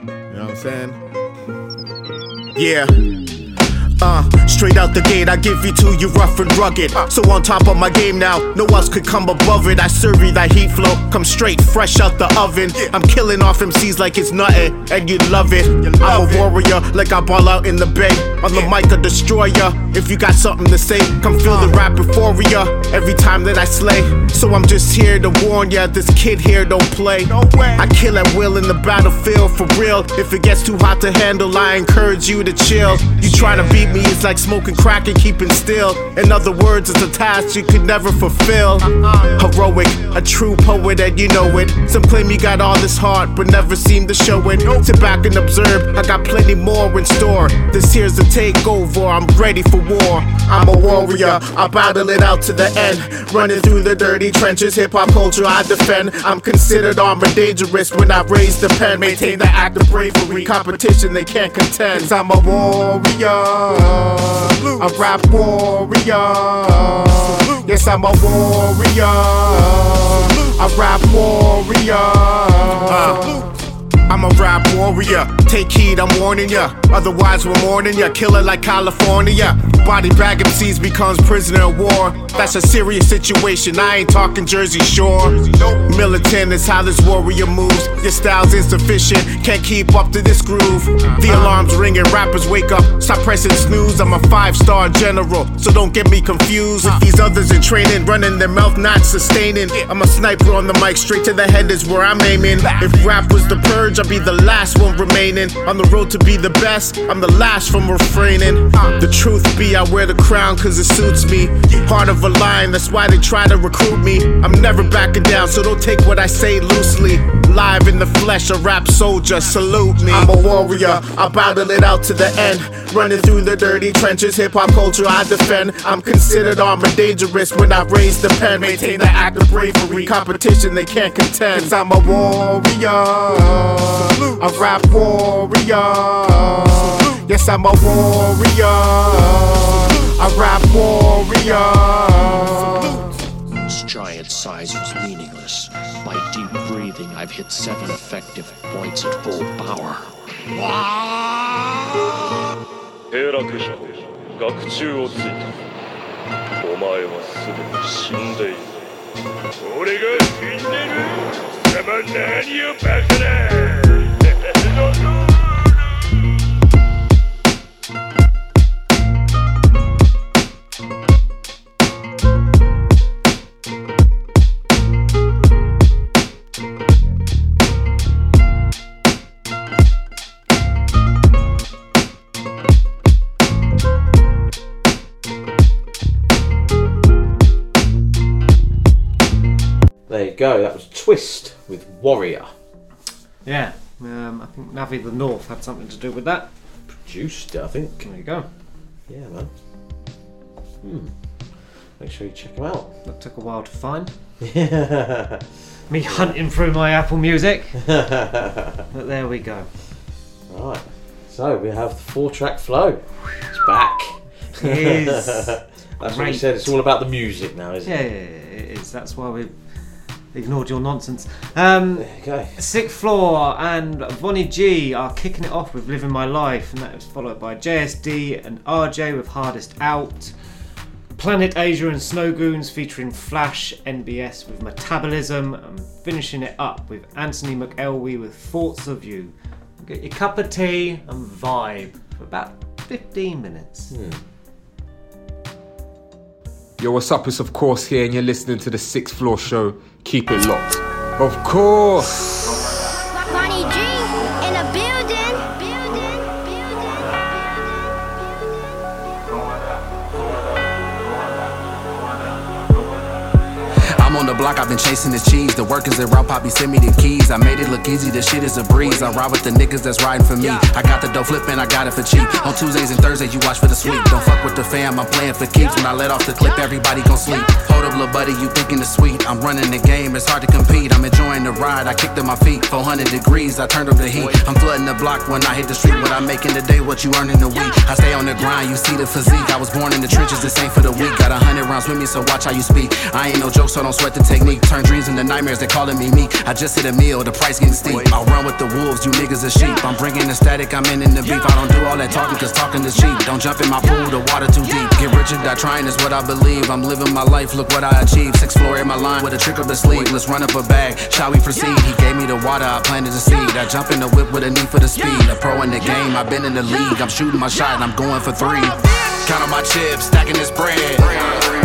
you know what I'm saying? Yeah. Uh, straight out the gate, I give you to you rough and rugged. So on top of my game now, no else could come above it. I serve you that heat flow, come straight fresh out the oven. I'm killing off MCs like it's nothing, and you love it. I'm a warrior, like I ball out in the bay. On the mic, a destroyer. If you got something to say, come feel the rap before euphoria every time that I slay. So I'm just here to warn ya, this kid here don't play. I kill at will in the battlefield for real. If it gets too hot to handle, I encourage you to chill. You try to me, is like smoking crack and keeping still. In other words, it's a task you could never fulfill. Heroic, a true poet, and you know it. Some claim you got all this heart, but never seem to show it. Sit back and observe, I got plenty more in store. This here's the takeover, I'm ready for war. I'm a warrior, I battle it out to the end. Running through the dirty trenches, hip hop culture I defend. I'm considered armed and dangerous when I raise the pen. Maintain the act of bravery, competition they can't contend. 'Cause I'm a warrior, a rap warrior. Yes, I'm a warrior, a rap warrior. Uh, I'm a rap warrior. Take heed, I'm warning ya. Otherwise, we're mourning ya. Killer like California. Body bag MCs becomes prisoner of war. That's a serious situation. I ain't talking Jersey Shore. Militant is how this warrior moves. Your style's insufficient. Can't keep up to this groove. The uh-huh. alarm's ringing. Rappers wake up. Stop pressing snooze. I'm a five star general. So don't get me confused. If these others in training, running their mouth, not sustaining. I'm a sniper on the mic. Straight to the head is where I'm aiming. If rap was the purge, I'd be the last one remaining. On the road to be the best, I'm the last from refraining. The truth be, I wear the crown cause it suits me. Part of a lion, that's why they try to recruit me. I'm never backing down, so don't take what I say loosely. Live in the flesh, a rap soldier, salute me. I'm a warrior, I battle it out to the end. Running through the dirty trenches, hip hop culture I defend. I'm considered armed and dangerous when I raise the pen. Maintain the act of bravery, competition they can't contend. Cause I'm a warrior. A rap warrior. Yes, I'm a warrior. A rap warrior. This giant size was meaningless. By deep breathing, I've hit seven effective points at full power. 兵楽者学中をついたお前はすでに死んでいる 俺が死んでる。貴様何をバカな。Warrior. Yeah, um, I think Navi the North had something to do with that. Produced it, I think. There you go. Yeah, man. Hmm. Make sure you check them out. That took a while to find. Yeah. Me hunting through my Apple Music. but there we go. Right. So we have the four track flow. It's back. It is. That's what we said. It's all about the music now, isn't Yeah, yeah, it? yeah, it is. That's why we've ignored your nonsense. Um, Okay. Sixth Floor and Vonni G are kicking it off with Living My Life, and that was followed by JSD and RJ with Hardest Out. Planet Asia and Snowgoons featuring Flash NBS with Metabolism, and finishing it up with Anthony McElwee with Thoughts of You. Get your cup of tea and vibe for about 15 minutes. Yo, what's up? It's of course here, and you're listening to the Sixth Floor Show. Keep it locked. Of course. The block, I've been chasing the cheese. The workers at Route Poppy send me the keys. I made it look easy, the shit is a breeze. I ride with the niggas that's riding for me. I got the dough flipping, I got it for cheap. On Tuesdays and Thursdays, you watch for the sweep. Don't fuck with the fam, I'm playing for keeps. When I let off the clip, everybody gon' sleep. Hold up, little buddy, you thinking the sweet. I'm running the game, it's hard to compete. I'm enjoying the ride, I kicked to my feet. 400 degrees, I turned up the heat. I'm flooding the block when I hit the street. What I make in the day, what you earn in the week. I stay on the grind, you see the physique. I was born in the trenches, this ain't for the weak. Got a hundred rounds with me, so watch how you speak. I ain't no joke, so don't sweat the technique. Turn dreams into nightmares, they calling me meek. I just hit a meal, the price getting steep. I'll run with the wolves, you niggas are sheep. I'm bringing the static, I'm in in the beef. I don't do all that talking, cause talking is cheap. Don't jump in my pool, the water too deep. Get rich or die trying is what I believe. I'm living my life, look what I achieved. Six floor in my line with a trick up the sleeve. Let's run up a bag, shall we proceed? He gave me the water, I planted the seed. I jump in the whip with a need for the speed. A pro in the game, I've been in the league. I'm shooting my shot, and I'm going for three. Count on my chips, stacking this bread.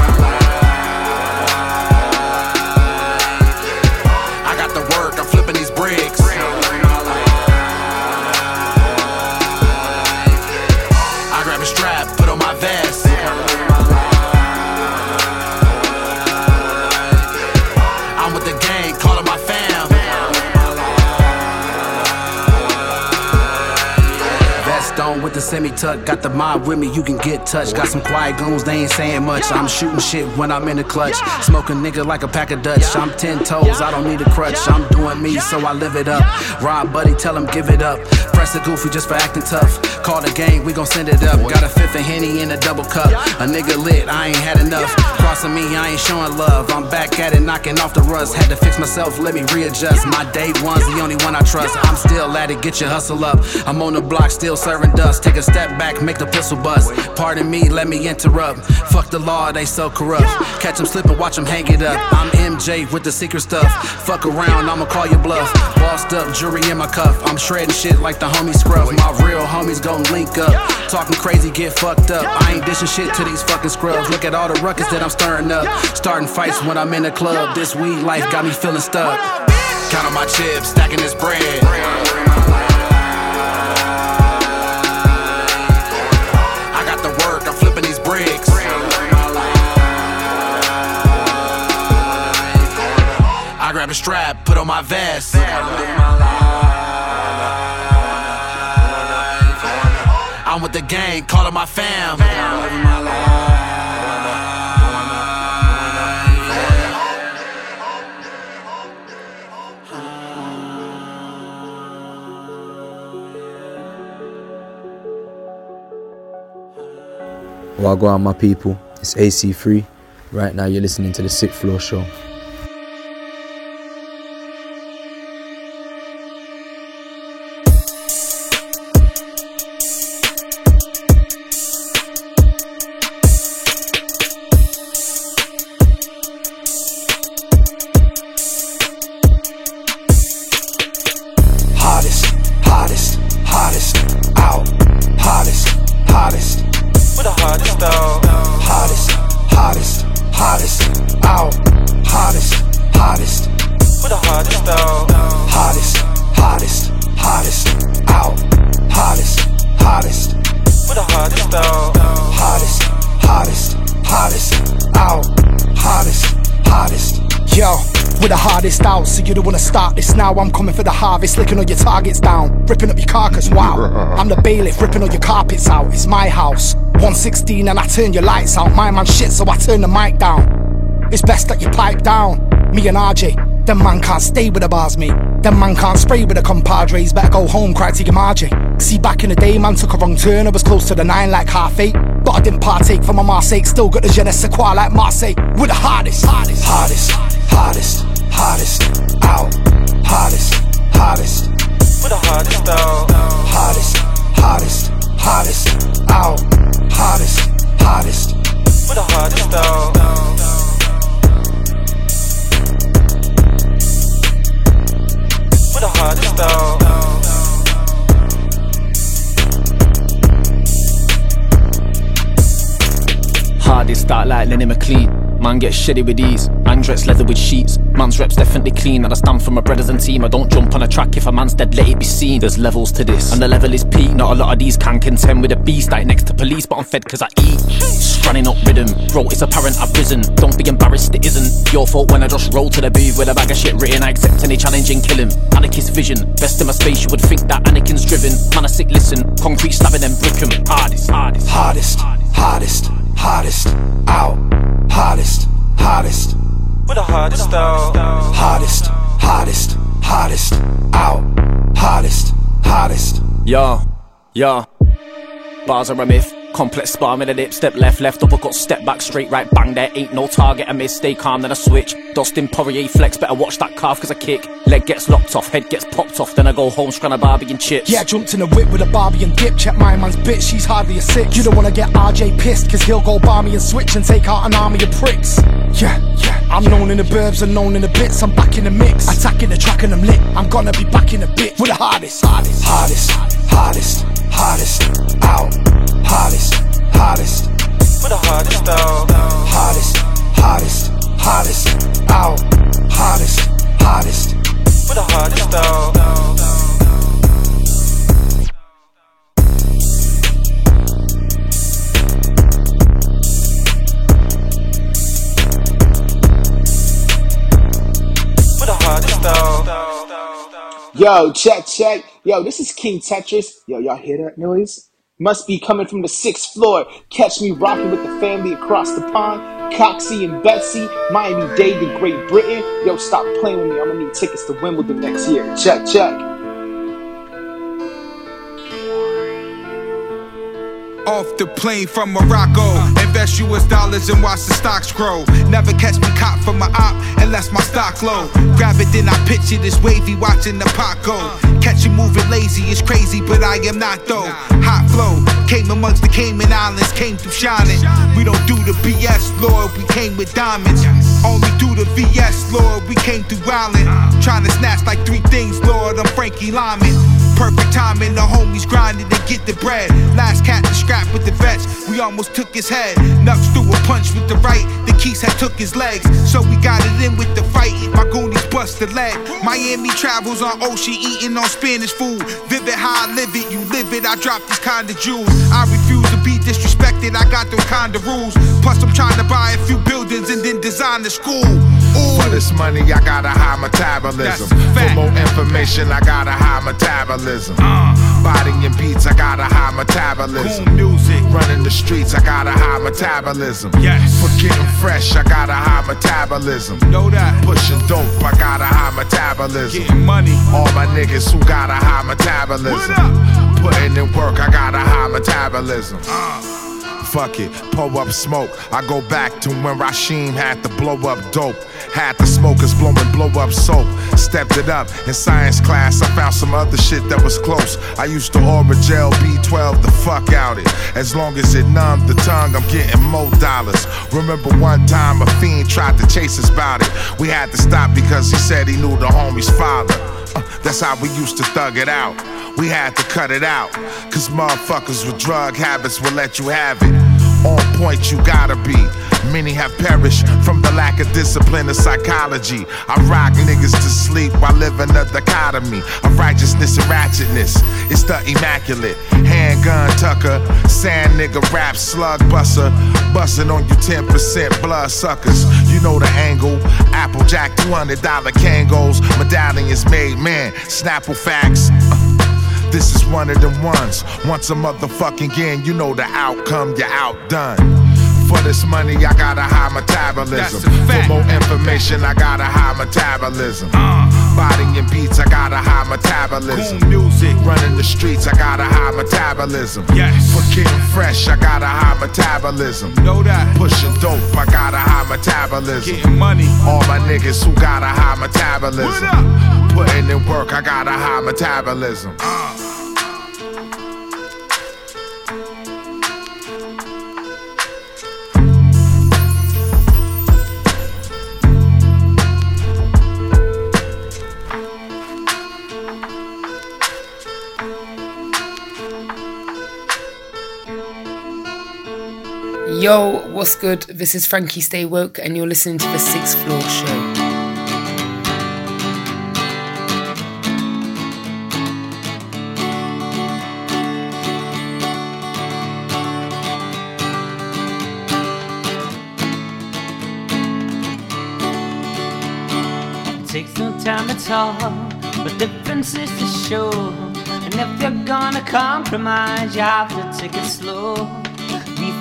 The semi tuck, got the mob with me, you can get touched. Got some quiet goons, they ain't saying much. I'm shooting shit when I'm in the clutch. Smoking nigga like a pack of Dutch. I'm ten toes, I don't need a crutch. I'm doing me, so I live it up. Rob buddy, tell him give it up. Press a goofy just for acting tough. Call the gang, we gon' send it up. Got a fifth of Henny in a double cup. A nigga lit, I ain't had enough. Crossing me, I ain't showing love. I'm back at it, knocking off the rust. Had to fix myself, let me readjust. My day one's the only one I trust. I'm still at it, get your hustle up. I'm on the block, still serving dust. Take a step back, make the pistol bust. Pardon me, let me interrupt. Fuck the law, they so corrupt. Catch them slipping, watch them hang it up. I'm MJ with the secret stuff. Fuck around, I'ma call your bluff. Bossed up, jury in my cuff. I'm shredding shit like the homie scruff. My real homies gon' link up. Talking crazy, get fucked up. I ain't dishing shit to these fucking scrubs. Look at all the ruckus that I'm stirring up. Starting fights when I'm in the club. This weed life got me feeling stuck. Count on my chips, stacking this bread. I got the work, I'm flipping these bricks. I grab a strap, put on my vest. I'm with the gang, calling my fam. Wagwan, my people. It's AC3. Right now, you're listening to the Sixth Floor Show. Coming for the harvest, licking all your targets down, ripping up your carcass. Wow, I'm the bailiff, ripping all your carpets out. It's my house. 116 and I turn your lights out. My man shit, so I turn the mic down. It's best that you pipe down. Me and RJ, them man can't stay with the bars, mate. Them man can't spray with the compadres. Better go home, cry to your Margie. See, back in the day, man took a wrong turn. I was close to the nine like half eight. But I didn't partake for my ma's sake. Still got the je ne sais quoi like Marseille. We're the hardest, hardest, hardest, hardest, hardest, out. Hardest, hardest, With the hottest dog. hottest, hottest, hottest, out. Hottest, hottest. With the hottest dog. With the hottest dog. Hardest start like Lenny McLean. Man get shitty with ease. Man dress leather with sheets. Man's reps definitely clean. And I stand for my brothers and team. I don't jump on a track if a man's dead, let it be seen. There's levels to this, and the level is peak. Not a lot of these can contend with a beast. Like next to police, but I'm fed cause I eat. Running up rhythm. Bro, it's apparent I've risen. Don't be embarrassed, it isn't your fault when I just roll to the booth with a bag of shit written. I accept any challenge and kill him. Anarchist vision. Best in my space, you would think that Anakin's driven. Man, I sick, listen. Concrete stabbing brick him. Hardest, hardest. hardest, hottest, hottest, out. Hottest, hottest. We're the hardest though. Hottest, hottest, hottest, out. Hottest, hottest. Yo, yo. Bars are a myth. Complex spar in the lip, step left, left, uppercut, step back, straight right, bang, there ain't no target, I miss, stay calm, then I switch. Dustin Poirier flex, better watch that calf cause I kick. Leg gets locked off, head gets popped off, then I go home, scran a Barbie and chips. Yeah, jumped in a whip with a Barbie and dip. Check my man's bitch, she's hardly a six. You don't wanna get RJ pissed, cause he'll go bar me and switch and take out an army of pricks. Yeah, yeah. I'm known in the burbs and known in the bits. I'm back in the mix. Attacking the track and I'm lit. I'm gonna be back in a bit. With the hardest, hardest, hardest, hardest, hardest, out. Hottest, hottest. We're the hardest though. Hottest, hottest, hottest, out. Hottest, hottest. We're the hardest though. Yo, check, check. Yo, this is King Tetris. Yo, y'all hear that noise? Must be coming from the sixth floor. Catch me rocking with the family across the pond. Coxie and Betsy, Miami Dade in Great Britain. Yo, stop playing with me. I'm gonna need tickets to Wimbledon next year. Check, check. Off the plane from Morocco. Invest US dollars and watch the stocks grow. Never catch me caught from my op unless my stock low. Grab it, then I pitch it as wavy, watching the pot go. Catch you moving lazy, it's crazy, but I am not though. Hot flow, came amongst the Cayman Islands, came through shining. We don't do the BS, Lord, we came with diamonds. Only do the VS, Lord, we came through wildin'. Trying to snatch like three things, Lord, I'm Frankie Lymon. Perfect timing, the homies grinding to get the bread. Last cat to scrap with the vets, we almost took his head. Nuts threw a punch with the right, the keys had took his legs. So we got it in with the fight, my goonies bust the leg. Miami travels on ocean, eating on Spanish food. Vivid how I live it, you live it, I drop these kind of jewels. I refuse to be disrespected, I got those kind of rules. Plus, I'm trying to buy a few buildings and then design the school. Ooh. For this money, I got a high metabolism. For more information, I got a high metabolism. Uh. Body and beats, I got a high metabolism. music. Running the streets, I got a high metabolism. Yes. For getting fresh, I got a high metabolism. Know that. Pushing dope, I got a high metabolism. Getting money. All my niggas who got a high metabolism. Putting in work, I got a high metabolism. Uh. Fuck it, pull up smoke. I go back to when Rashim had to blow up dope. Had the smokers blowing blow up soap. Stepped it up in science class. I found some other shit that was close. I used to order gel B12 the fuck out it. As long as it numbed the tongue, I'm getting more dollars. Remember one time a fiend tried to chase us about it. We had to stop because he said he knew the homie's father. Uh, that's how we used to thug it out. We had to cut it out. Cause motherfuckers with drug habits will let you have it. On point, you gotta be. Many have perished from the lack of discipline and psychology. I rock niggas to sleep while living a dichotomy of righteousness and ratchetness. It's the immaculate handgun tucker, sand nigga rap slug buster, busting on you 10% blood suckers. You know the angle. Applejack $200 Kangols, medallions made man. Snapple facts. Uh, this is one of them ones. Once a motherfucking game, you know the outcome, you're outdone. For this money, I got a high metabolism. For more information, I got a high metabolism. Uh. Body and beats, I got a high metabolism. music. Running the streets, I got a high metabolism. Yes. For getting fresh, I got a high metabolism. Know that. Pushing dope, I got a high metabolism. Getting money. All my niggas who got a high metabolism. Putting in work, I got a high metabolism. Uh. Yo, what's good? This is Frankie Stay Woke, and you're listening to the Sixth Floor Show. takes no time at all, but difference is to show. And if you're gonna compromise, you have to take it slow.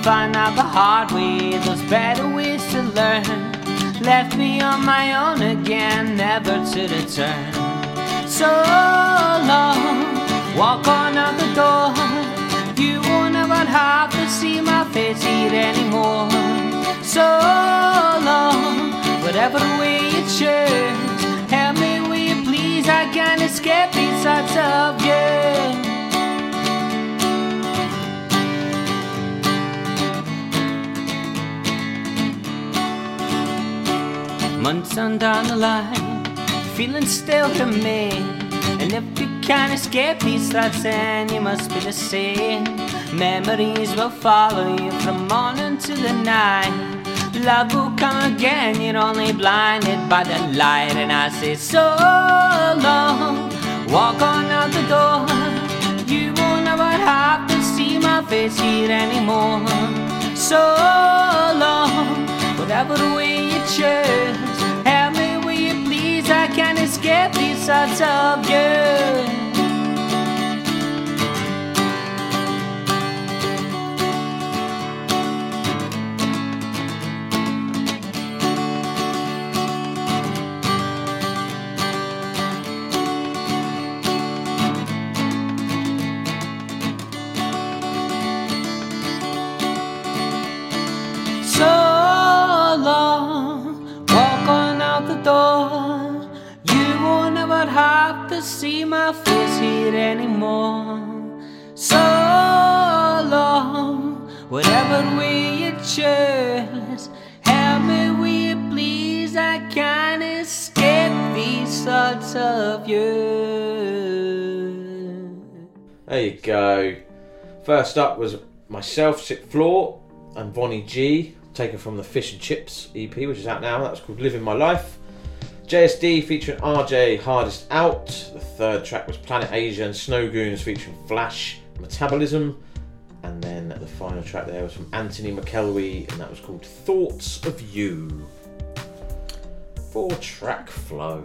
Find out the hard way, those better ways to learn. Left me on my own again, never to return. So long, walk on out the door. You won't ever have to see my face here anymore. So long, whatever way you choose. Help me, will you please? I can't escape these thoughts of you. Months on down the line, feeling still remain. And if you can't escape these thoughts, then you must be the same. Memories will follow you from morning to the night. Love will come again, you're only blinded by the light. And I say, so long, walk on out the door. You won't ever have to see my face here anymore. So long, whatever way you choose. Escape these thoughts of you. See my face here anymore. So long, whatever you choose. Help me, will you please? I can't escape these thoughts of you. There you go. First up was myself, Sixth Floor, and Vonni G, taken from the Fish and Chips EP, which is out now. That's called Living My Life. JSD featuring RJ Hardest Out. The third track was Planet Asia and Snowgoons featuring Flash Metabolism. And then the final track there was from Anthony McElwee, and that was called Thoughts of You. Four track flow.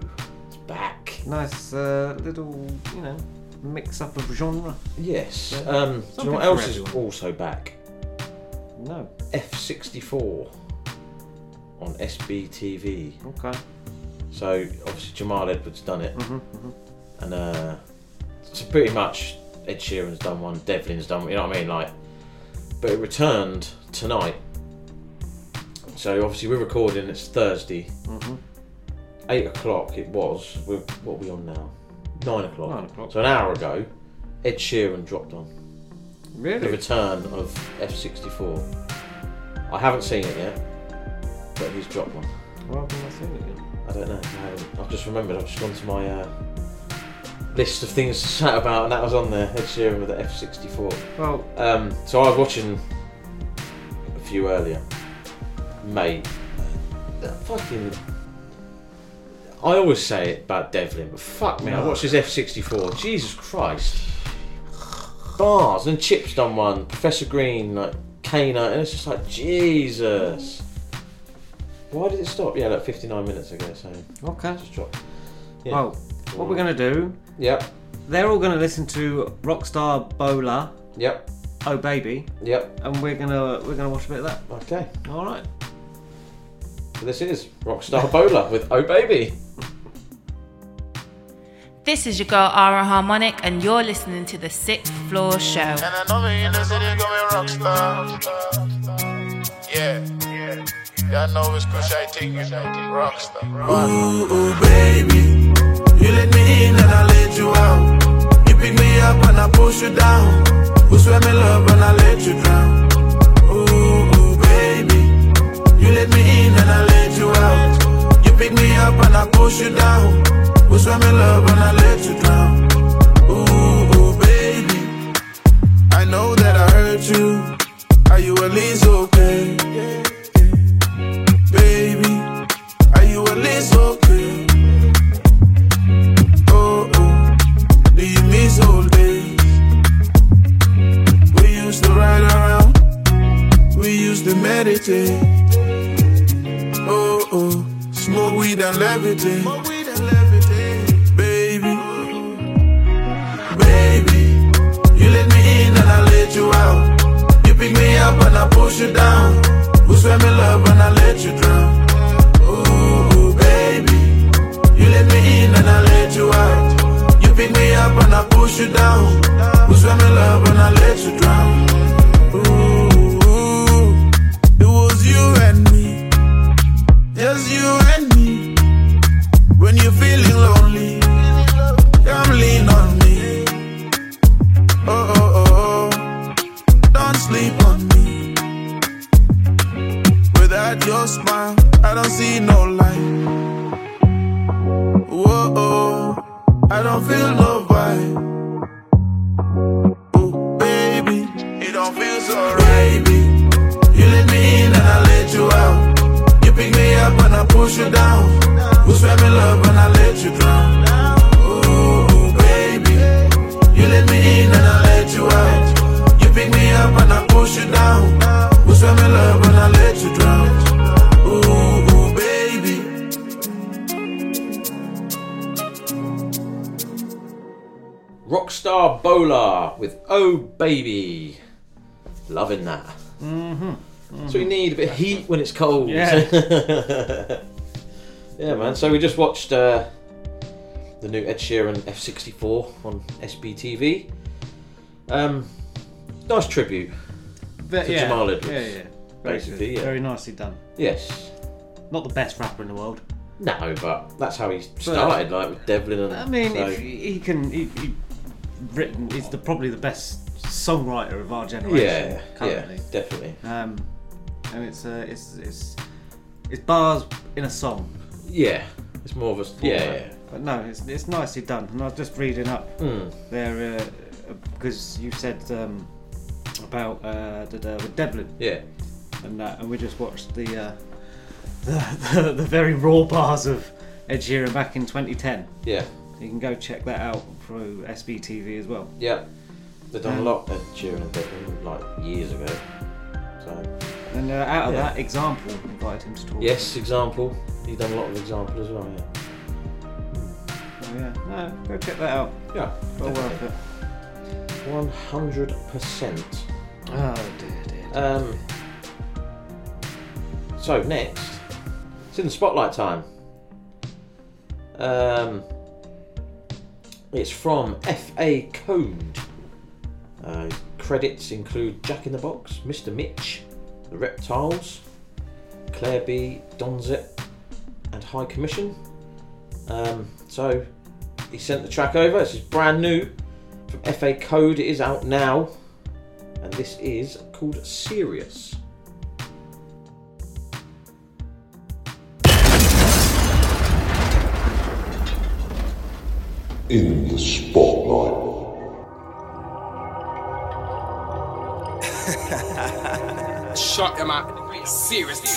It's back. Nice uh, little, you know, mix up of genre. Yes. Yeah. Um, do you know what else is also back? No. F64 on SBTV. Okay. So obviously Jamal Edwards done it, Mhm, mhm. and uh, so pretty much Ed Sheeran's done one, Devlin's done one. You know what I mean? Like, but it returned tonight. So obviously we're recording. It's Thursday, Mhm. eight o'clock. It was. We're, what are we on now? Nine o'clock. Nine o'clock. So an hour ago, Ed Sheeran dropped on. Really? The return of F64. I haven't seen it yet, but he's dropped one. Why haven't seen it yet? I don't know. I've just remembered. I've just gone to my uh, list of things to chat about, and that was on there. Ed Sheeran with the F64. Well- um, so I was watching a few earlier. Mate, that fucking. I always say it about Devlin, but fuck me, I watched his F64. Jesus Christ. Bars and Chips done one. Professor Green, like Kano, and it's just like Jesus. Why did it stop? Yeah, like 59 minutes ago. So Okay. just dropped. Yeah. Well, what we're going to do. Yep. They're all going to listen to Rockstar Bo La. Yep. Oh baby. Yep. And we're gonna we're gonna watch a bit of that. Okay. All right. So this is Rockstar Bo La with Oh Baby. This is your girl Ara Harmonic, and you're listening to the Sixth Floor Show. And I know me in the city going rockstar. Yeah. Y'all know it's Kush I take you. Rockstar. Ooh, ooh, baby. You let me in and I let you out. You pick me up and I push you down. It's cold. Yeah. yeah, man. So we just watched uh, the new Ed Sheeran F64 on SBTV. Um, nice tribute But to yeah, Jamal Edwards. yeah, yeah. Very Basically, yeah. Very nicely done. Yes. Not the best rapper in the world. No, but that's how he started, like with Devlin and. I mean, so- if he he can, he, he written. He's the probably the best songwriter of our generation. Yeah, currently. yeah, definitely. Um, and it's uh, it's it's it's bars in a song. Yeah, it's more of a yeah, yeah. But no, it's it's nicely done. And I was just reading up Mm. there uh, because you said um, about uh, the, the, with Devlin. Yeah. And that, and we just watched the, uh, the, the the very raw bars of Ed Sheeran back in 2010. Yeah. You can go check that out through SBTV as well. Yeah, they've done Um, a lot at Sheeran and Devlin like years ago. So And uh, out of Yeah. that, Example invited him to talk. yes, Example. He's done a lot of Example as well. Yeah. So, yeah, no, go check that out. Yeah, well worth it. One hundred percent. Oh dear, dear. dear. Um. So next, it's in the spotlight time. Um. It's from FA Kode. Uh, credits include Jack in the Box, Mr. Mitch, The Reptiles, Claire B, Donzet, and High Commission. Um, so he sent the track over. This is brand new from FA Kode. It is out now, and this is called Serious. In the spotlight. Shut your mouth. Seriously.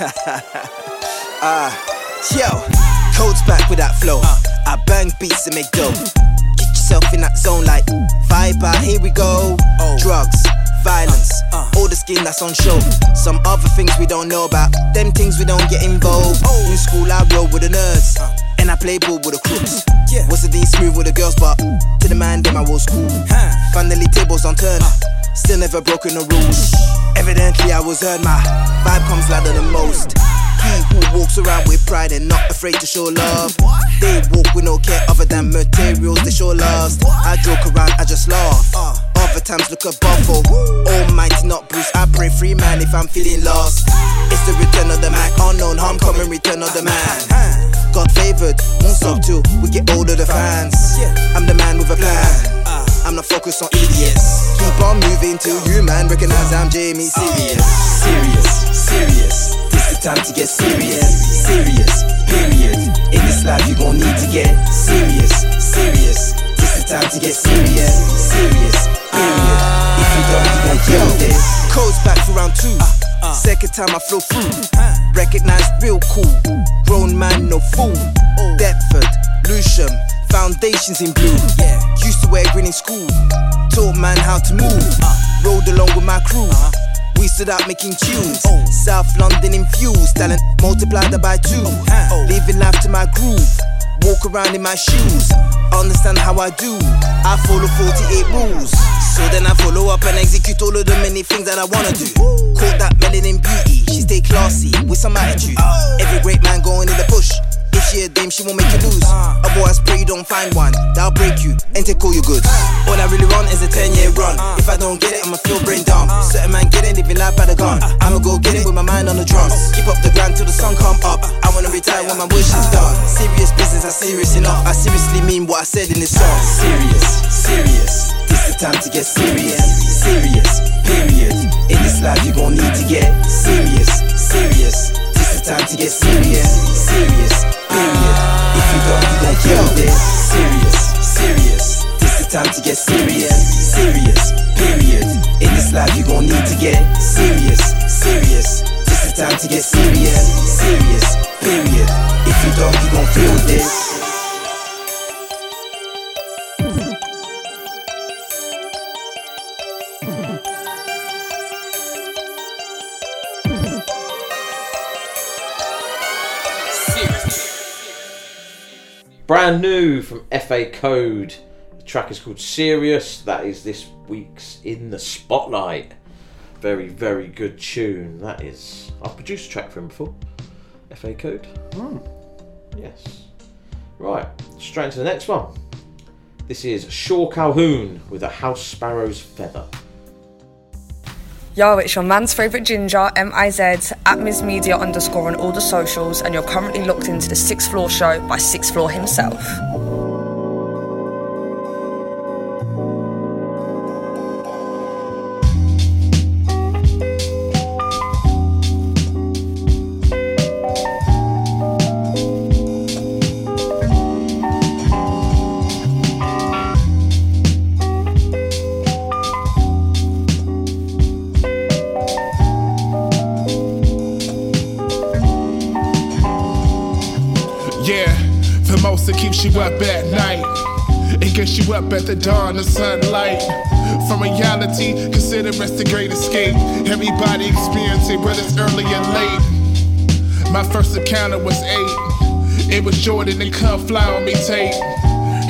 Ah, yo, Kode's back with that flow. I bang beats and make dough. Get yourself in that zone like fiber. Here we go. Drugs, violence, uh. all the skin that's on show. Some other things we don't know about. Them things we don't get involved. Oh. In school I roll with the nerds. Uh. And I play ball with the crooks. Was the D smooth with the girls, but to the man, them I was cool. Finally, tables on turn. Uh. Still never broken the rules. Evidently, I was heard. My vibe comes louder than most. He who walks around with pride and not afraid to show love. They walk with no care other than materials, they show lust. I joke around, I just laugh. Other times look above, oh. Almighty, not Bruce. I pray free man if I'm feeling lost. It's the return of the Mac, unknown homecoming, return of the man. God favored, won't stop till we get older, the fans. I'm the man with a plan. I'm not focused on idiots. Keep on moving till you man recognize I'm Jamie serious. Serious, serious. This the time to get serious. Serious, period. In this life you gon' need to get serious, serious. Time to get serious. Serious, period. If you don't, you gon' kill this. Kode's back for round two. Second time I flow through. Recognize real cool. Grown man, no fool. Bradford, Lewisham, foundations in blue. Used to wear green in school. Taught man how to move. Rode along with my crew. We stood out making tunes. Oh. South London infused, talent multiplied by two. Living life to my groove. Walk around in my shoes. Understand how I do. I follow 48 rules. So then I follow up and execute all of the many things that I wanna do. Caught that melanin beauty. She stay classy with some attitude. Every great man going in the push. If she a dame, she won't make you lose. A I pray you don't find one. That'll break you and take all your goods. All I really want is a 10 year run. If I don't get it, I'ma feel brain dumb. Certain man get it, living life by the gun. I'ma go get it with my mind on the drums. Keep up the grind till the sun come up. I wanna retire when my wish is done. Serious business, I serious enough. I seriously mean what I said in this song. Serious, serious. This the time to get serious. Serious, period. In this life, you gon' need to get serious, serious. The time to get serious, serious, period. If you don't, you gon' kill this. Serious, serious. This the time to get serious, serious, period. In this life, you gon' need to get serious, serious. This the time to get serious, serious, period. If you don't, you gon' feel this. Brand new from FA Kode. The track is called Serious. That is this week's In the Spotlight. Very, very good tune. That is. I've produced a track for him before. FA Kode. Hmm. Yes. Right, straight into the next one. This is Shaw Calhoune with a House Sparrow's Feather. Yo, it's your man's favourite ginger, M-I-Z, at Ms Media underscore on all the socials, and you're currently locked into the Sixth Floor Show by Sixth Floor himself. You up at night. It gets you up at the dawn of sunlight. From reality, consider it the great escape. Everybody experiencing whether it's early or late. My first encounter was eight. It was Jordan and Come Fly on me tape.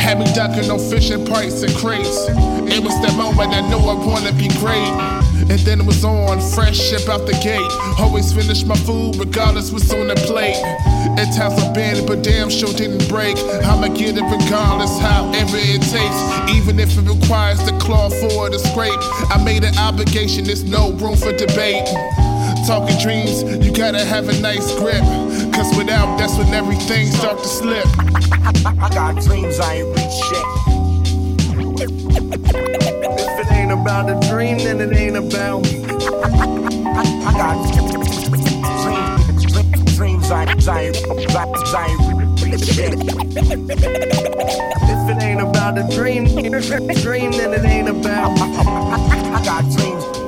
Had me ducking on fishing price and crates. It was that moment I knew I wanna be great. And then it was on, fresh ship out the gate. Always finish my food regardless what's on the plate. At times I've been, but damn sure didn't break. I'ma get it regardless, however it takes. Even if it requires the claw for the scrape. I made an obligation, there's no room for debate. Talking dreams, you gotta have a nice grip. Cause without, that's when everything start to slip. I got dreams I ain't reached yet. It ain't about a dream, then it ain't about me. I got dreams, dreams ain't reached. If it ain't about a dream, dream, then it ain't about. I got dreams.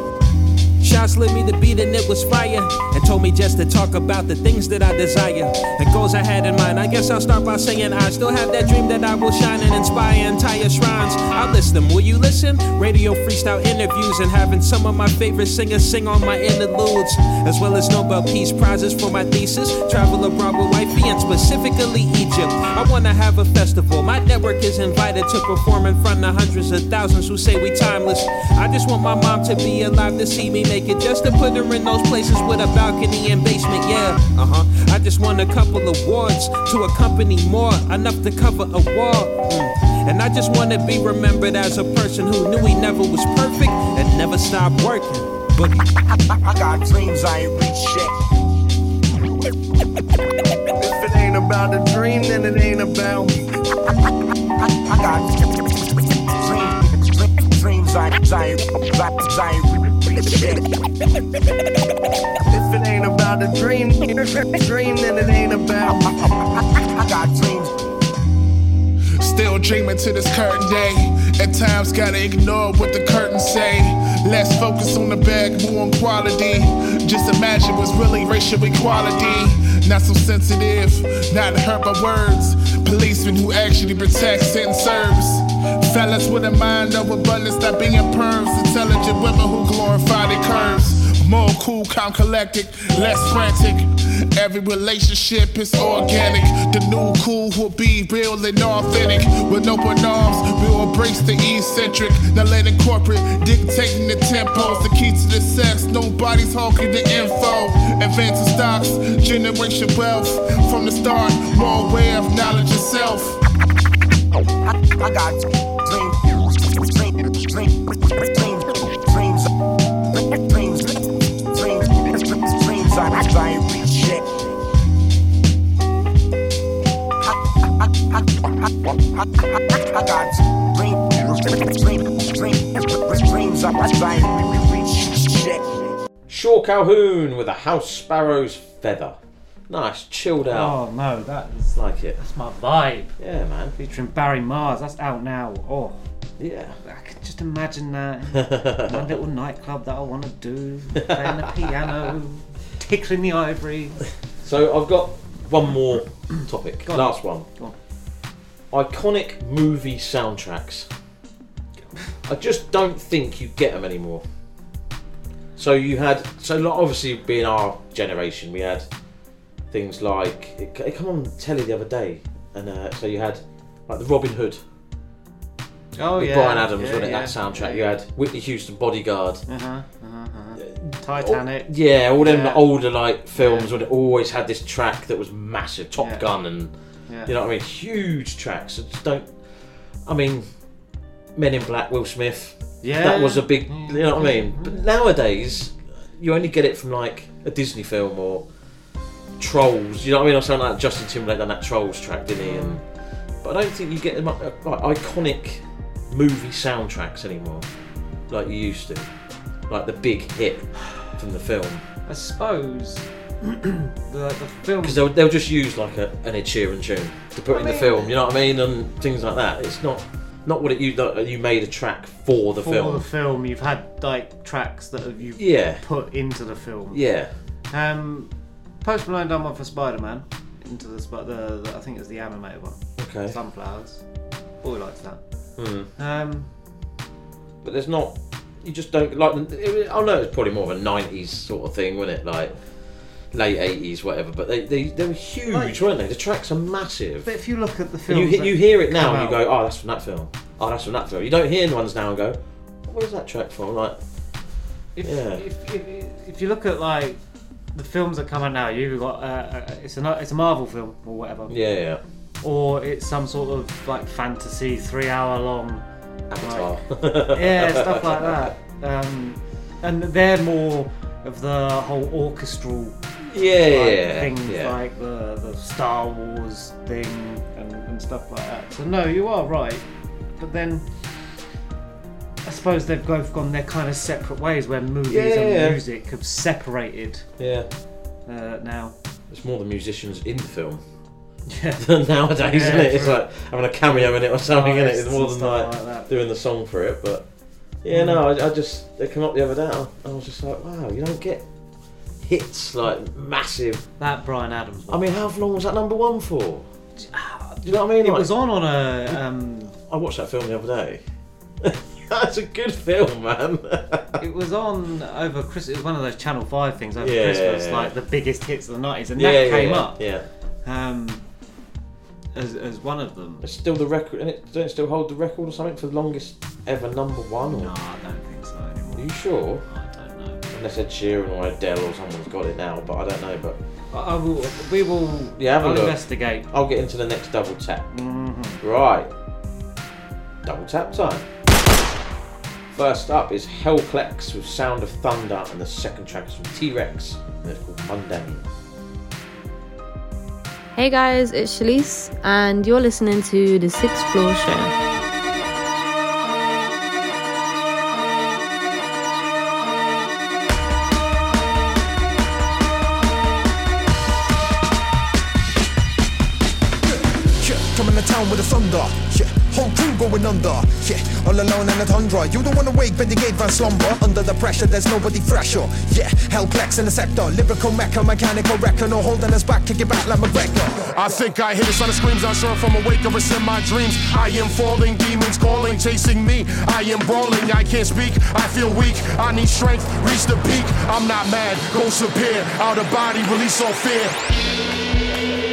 Shots lit me the beat and it was fire. And told me just to talk about the things that I desire. And goals I had in mind. I guess I'll start by saying I still have that dream that I will shine and inspire entire shrines. I'll list them. Will you listen? Radio freestyle interviews and having some of my favorite singers sing on my interludes. As well as Nobel Peace Prizes for my thesis. Travel abroad with wifey and specifically Egypt. I wanna have a festival. My network is invited to perform in front of hundreds of thousands who say we timeless. I just want my mom to be alive to see me make Just to put her in those places with a balcony and basement. Yeah, uh huh. I just want a couple awards to accompany more. Enough to cover a wall. Mm. And I just wanna be remembered as a person who knew he never was perfect and never stopped working. But I got dreams I ain't reached yet. If it ain't about a dream, then it ain't about me. I got dreams, I, ain't- If it ain't about a dream, dream, then it ain't about. I got dreams. Still dreaming to this current day. At times, gotta ignore what the curtains say. Less focus on the bag, more on quality. Just imagine what's really racial equality. Not so sensitive, not hurt by words. Policemen who actually protects and serves. Fellas with a mind of abundance that being perms. Intelligent women who glorify their curves. More cool, calm, collected, less frantic. Every relationship is organic. The new cool will be real and authentic. With open arms, we'll embrace the eccentric. Not letting corporate dictating the tempos. The key to the sex, nobody's hawking the info. Advancing stocks, generation wealth. From the start, more aware of knowledge itself. I got dreams, dreams, dreams, dreams. I, reach. Shaw Calhoune with a house sparrow's feather. Nice, chilled out. Oh no, that is like it. That's my vibe. Yeah, man. Featuring Barry Mars. That's out now. Oh. Yeah. I could just imagine that. My little nightclub that I want to do. Playing the piano, tickling the ivories. So I've got one more topic. Go on. Last one. Go on. Iconic movie soundtracks. I just don't think you get them anymore. So you had, so obviously being our generation, we had things like it, it come on telly the other day, and uh, so you had like the Robin Hood. Oh yeah. Bryan Adams, yeah, wasn't yeah. That soundtrack. You had Whitney Houston, Bodyguard. Uh huh. Uh-huh, uh-huh. Titanic. Yeah, all them Yeah. older like films it always had this track that was massive, Top Yeah. Gun, and Yeah. you know what I mean, huge tracks. I just don't. I mean, Men in Black, Will Smith. Yeah. that was a big. You know what I mean? But nowadays, you only get it from like a Disney film or Trolls. You know what I mean? Or something like Justin Timberlake done that Trolls track, didn't he? And but I don't think you get them, uh, like iconic movie soundtracks anymore, like you used to. Like the big hit from the film. I suppose the, the film. Because they'll, they'll just use like a, an Ed Sheeran tune to put I in the film, you know what I mean, and things like that. It's not not what it you you made a track for the for film. For the film, you've had like tracks that you've you Yeah. put into the film. Yeah. Um, Post Malone done one for Spider Man into the, the, the I think it was the animated one. Okay. Sunflowers. Boy likes that. Hmm. Um, But there's not. You just don't like. It, I know it's probably more of a '90s sort of thing, wasn't it? Like late '80s, whatever. But they they, they were huge, Like- weren't they? The tracks are massive. but if you look at the film, you you hear it now and you go, oh, that's from that film. Oh, that's from that film. You don't hear the ones now and go, "What is that track from? Like, If, yeah. if, if, if you look at like the films that come out now, you've got uh, uh, it's a it's a Marvel film or whatever. Yeah, yeah. Or it's some sort of like fantasy three hour long. Avatar. like- yeah, stuff like that. Um, and they're more of the whole orchestral. Yeah, like, yeah, things yeah. like the, the Star Wars thing and, and stuff like that. So no, you are right, but then suppose they've both gone their kind of separate ways where movies Yeah, yeah, yeah. and music have separated. Yeah. Uh, now. It's more the musicians in the film. Yeah. than nowadays, isn't it? It's like having a cameo in it or something, in it? It's more and than like, like doing the song for it. But yeah, no, I, I just they came up the other day. I I was just like, wow, you don't get hits like massive. That Bryan Adams. I mean, how long was that number one for? Do you know what I mean? It Like- was on on a. Um, I watched that film the other day. That's a good film, man. it was on over Christmas. It was one of those Channel Five things over Yeah, Christmas, yeah, yeah. like the biggest hits of the nineties, and Yeah, that yeah, came yeah, up. yeah. Um, as, as one of them. It's still the record, and it don't it still hold the record or something for the longest ever number one. Or? No, I don't think so anymore. Are you sure? I don't know. Unless Ed Sheeran or Adele or someone's got it now, but I don't know. But I will, we will. yeah, have a I'll look. investigate. I'll get into the next double tap. Mhm. Right, double tap time. First up is Hel Clecs with Sound of Thunder, and the second track is from T Wrex, and it's called Mundane. Hey guys, it's Shalise, and you're listening to the Sixth Floor Show. Coming to town with the thunder. Yeah, whole crew going under. Yeah, all alone in the tundra. You don't wanna wake, but the gate van slumber. Under the pressure, there's nobody fresher. Yeah, Hell Hel Clecs in the sector. Lyrical mecca, mechanical wrecker. No holding us back, kick it back like McGregor. I think I hear the sound of screams. I'm sure from awake or it's in my dreams. I am falling, demons calling, chasing me. I am brawling, I can't speak. I feel weak. I need strength, reach the peak. I'm not mad, ghosts appear. Out of body, release all fear.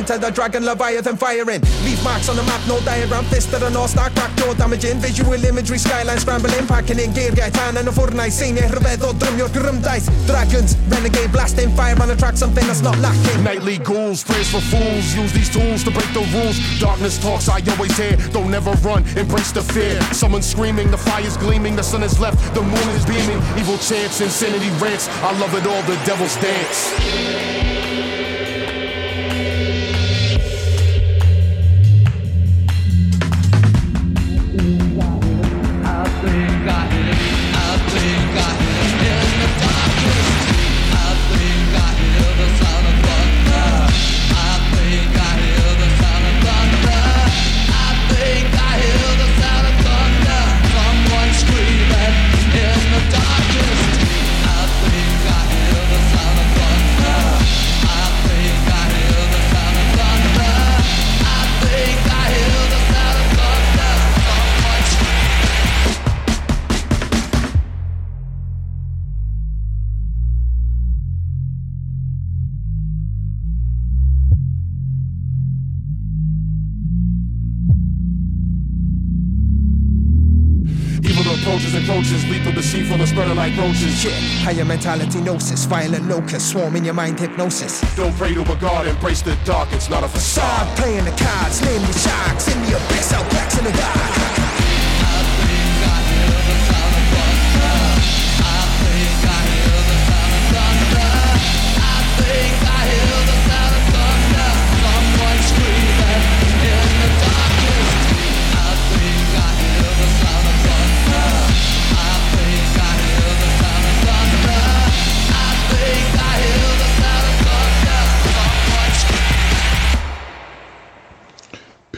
Enter the dragon Leviathan firing. Leave marks on the map, no diagram. Fist of the North Star, crack door damaging. Visual imagery, skyline scrambling. Packing in gear, get tan and a fortnight. Rhyfedd o drum, your grim dice. Dragons, renegade, blasting fire on the track, something that's not lacking. Nightly ghouls, prayers for fools. Use these tools to break the rules. Darkness talks, I always hear. Don't never run, embrace the fear. Someone screaming, the fire's gleaming, the sun is left, the moon is beaming. Evil chants, insanity rants. I love it all, the devil's dance. Higher mentality gnosis, violent locust, swarm in your mind hypnosis. Don't pray to a god, embrace the dark, it's not a facade. Stop playing the cards, name the sharks, in the abyss, out blacks in the dark.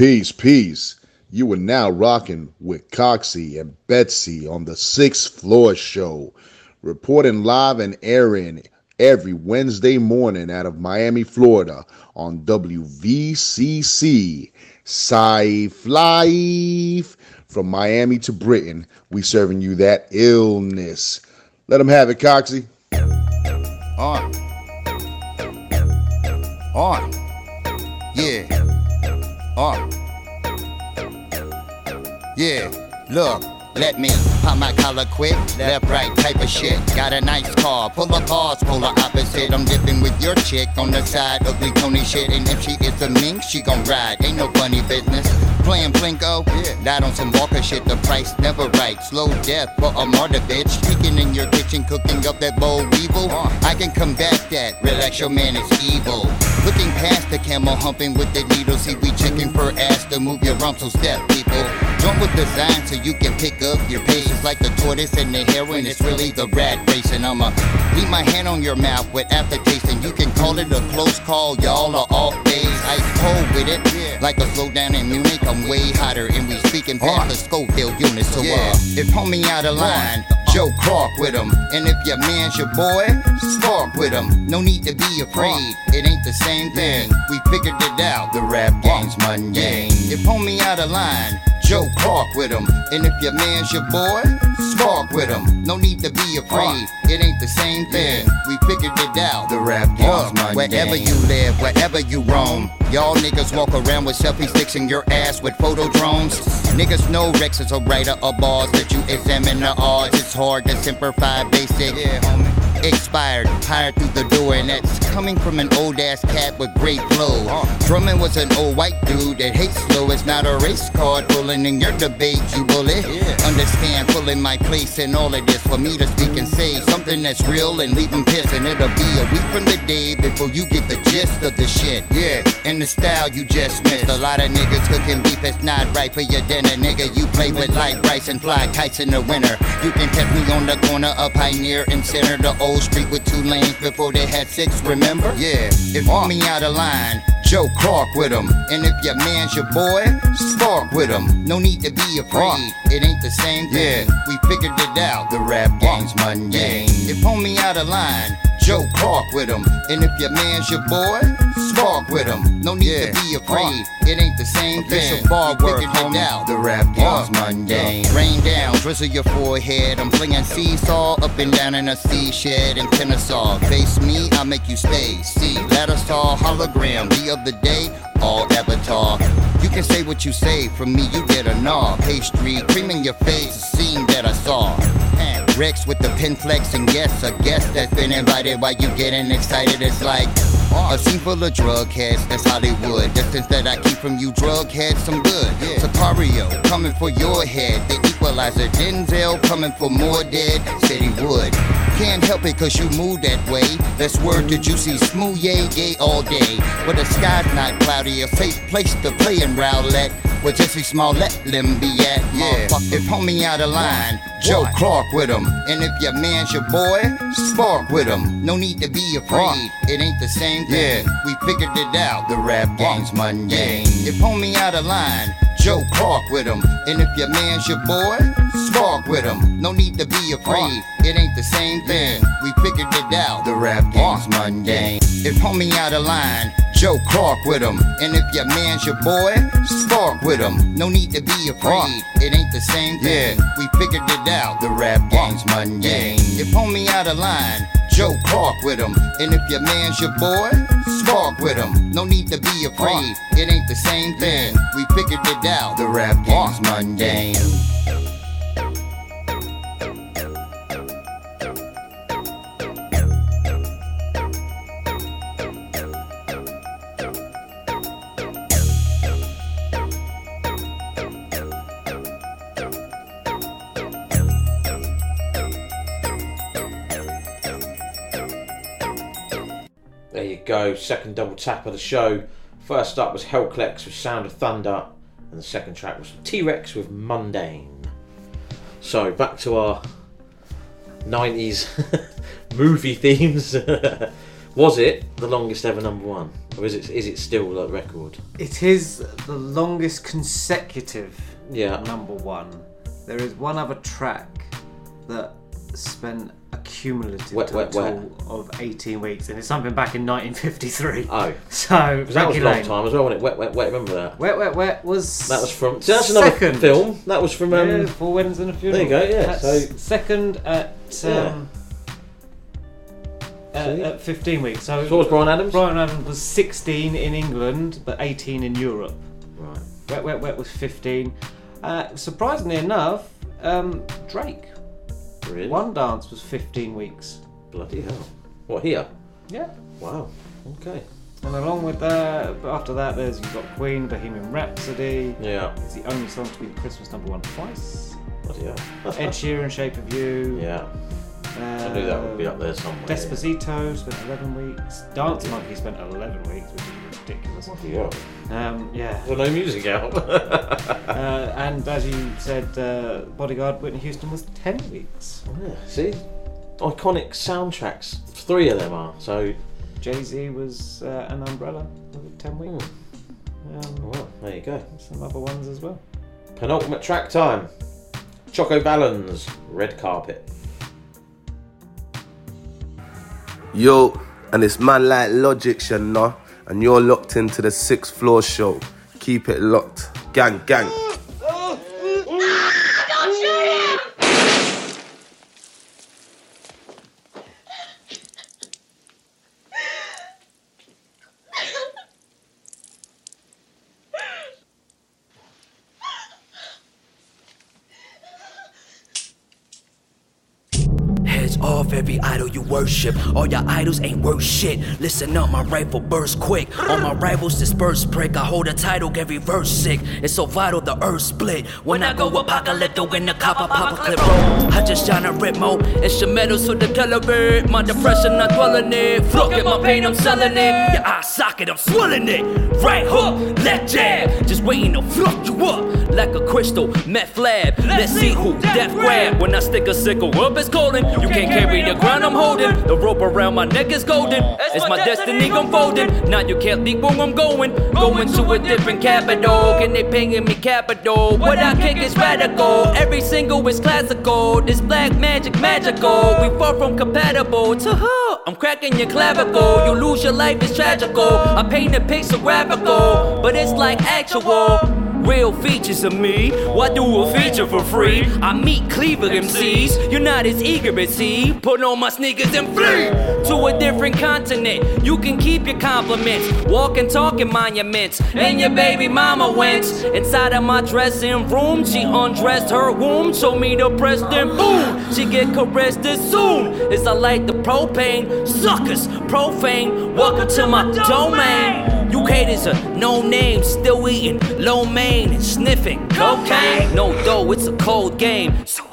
Peace, peace. You are now rocking with Coxie and Betsy on the Sixth Floor Show, reporting live and airing every Wednesday morning out of Miami, Florida on WVCC. Safe Life. From Miami to Britain, we serving you that illness. Let them have it, Coxie. On. On. Yeah. On. Yeah. Look. Let me pop my collar quick, left right type of shit. Got a nice car, full of cars, polar opposite. I'm dipping with your chick on the side, ugly Tony shit. And if she is a mink, she gon' ride. Ain't no funny business. Playing Plinko, died on some Walker shit. The price never right. Slow death for a martyr bitch. Peeking in your kitchen, cooking up that bowl weevil. Uh. I can combat that. Relax, your man is evil. Looking past the camel humping with the needle. See, we checking for ass to move your rump, so step, people. Joint was designed so you can pick up your patience like the tortoise and the heroin. It's really the rat race, and I'ma leave my hand on your mouth with aftertaste, and you can call it a close call. Y'all are off days, ice cold with it. Like a slow down in Munich, I'm way hotter, and we speaking past the Schofield units. So uh, if homie out of line. Joe Clark with him, and if your man's your boy, spark with him. No need to be afraid, it ain't the same thing. We figured it out. The rap game's mundane. If homie out of line, Joe Clark with him. And if your man's your boy, spark with him. No need to be afraid, it ain't the same thing. We figured it out. The rap game's mundane. Wherever you live, wherever you roam, y'all niggas walk around with selfie sticks in your ass with photo drones. Niggas know Rex is a writer of bars that you examine the odds. It's hard to simplify basic. Yeah, homie. Expired, hired through the door, and that's coming from an old ass cat with great flow. Drummond was an old white dude that hates slow. It's not a race card pulling in your debate, you bully. Understand, pulling my place in all of this for me to speak and say something that's real and leave 'em pissed. And it'll be a week from the day before you get the gist of the shit. Yeah, and the style you just missed. A lot of niggas cooking beef, it's not right for your dinner, nigga. You play with like rice and fly kites in the winter. You can catch me on the corner of Pioneer and Center, the old street with two lanes before they had six, remember? Yeah, if you me out of line, Joe Clark with him. And if your man's your boy, spark with him. No need to be afraid, it ain't the same thing. We figured it out, the rap game's mundane. If homie out of line, Joe Clark with him. And if your man's your boy, spark with him. No need to be afraid, it ain't the same thing. Bar we work, figured it homie. out, the rap game's mundane. Rain down, drizzle your forehead. I'm flinging seesaw up and down in a sea shed in Kennesaw. Face me, I'll make you stay. See, ladder saw hologram the other day, all avatar. You can say what you say, from me you get a gnaw. Pastry, cream in your face, a scene that I saw. Rex with the pin flex, and yes, a guest that's been invited while you getting excited. It's like a scene full of drug heads, that's Hollywood. Distance that I keep from you, drug heads, some good. Sicario, coming for your head. The equalizer, Denzel, coming for more dead. He would. Can't help it cause you move that way. That's word to juicy smooth, yay, yay all day. But the sky's not cloudy, a safe place to play in Rowlett. Where Jussie Smollett them be at, yeah. If homie out of line, Joe Clark with him. And if your man's your boy, spark with him. No need to be afraid, it ain't the same thing. We figured it out, the rap game's mundane. If homie out of line, Joe Clark with him. And if your man's your boy, spark with him. No need to be afraid, it ain't the same thing. We figured it out, the rap game's mundane. If homie out of line, Joe Clark with him. And if your man's your boy, spark with him. No need to be afraid, it ain't the same thing. We figured it out, the rap game's mundane. If homie out of line, Joe Clark with him. And if your man's your boy, spark with him. No need to be afraid, it ain't the same thing. We figured it out, the rap game's mundane. Go, second double tap of the show. First up was Hel Clecs with Sound of Thunder, and the second track was T Wrex with Mundane. So back to our 90s movie themes. was it the longest ever number one? Or is it is it still a record? It is the longest consecutive Yeah. number one. There is one other track that spent cumulative Wet, wet, total of 18 weeks, and it's something back in 1953. Oh. So, that was a long time as well, wasn't it? Wet, wet, wet, remember that? Wet, wet, wet was. That was from. See, that's another second. film. That was from. Um, yeah, Four Weddings and a Funeral. There you go, yeah, so- second at. Yeah. Um, at, at 15 weeks. So, So was Bryan Adams? Bryan Adams was 16 in England, but 18 in Europe. Right. Wet, wet, wet was 15. Uh, surprisingly enough, um, Drake. Really? One dance was 15 weeks. Bloody hell. What, here? Yeah. Wow. Okay. And along with that, after that, there's you've got Queen, Bohemian Rhapsody. Yeah. It's the only song to be the Christmas number one twice. Bloody hell. Ed Sheeran, Shape of You. Yeah. I knew that would be up there somewhere. yeah. Despacito spent 11 weeks. Dance Monkey spent 11 weeks, which is ridiculous. Yeah. Um, yeah. Well, no music out. uh, and as you said, uh, Bodyguard Whitney Houston was 10 weeks. Yeah, see? Iconic soundtracks. Three of them are. So. Jay Z was uh, an umbrella, was it 10 weeks. Um, Well, there you go. Some other ones as well. Penultimate track time. Choco Valens, Red Carpet. Yo, and it's man like Logic, you know, and you're locked into the sixth floor show. Keep it locked. Gang, gang. heads off every idol you worship. All your idols ain't worth shit. Listen up, my rifle burst quick. All my rivals disperse prick. I hold a title, every verse sick. It's so vital, the earth split. When I go apocalyptic, when the copper pop a clip roll. I just shine a ritmo. Instrumentals to the television. My depression, I'm dwelling it. Fuck my pain, I'm selling it. Your eye socket, I'm swelling it. Right hook, left jab. Just waiting to fuck you up. Like a crystal, meth flab. Let's see who death grab. When I stick a sickle up, it's golden. You can't carry the ground I'm holding. The rope around my neck is golden. It's my destiny unfolding. Now you can't think where I'm going. Going to a different capital. Can they paying me capital? What I kick is radical. Every single is classical. This black magic magical. We far from compatible. To huh, I'm cracking your clavicle. You lose your life, it's tragical. I paint a picture graphical, but it's like actual. Real features of me. Why do a feature for free? I meet Cleaver MCs. You're not as eager as he. Put on my sneakers and flee to a different continent. You can keep your compliments. Walk and talk in monuments. And your baby mama went inside of my dressing room. She undressed her womb. Showed me the breast and boom. She get caressed as soon as I light the propane. Suckers, profane. Welcome to my domain. You haters are no name, still eating low main and sniffing cocaine. No dough, it's a cold game. Suicide,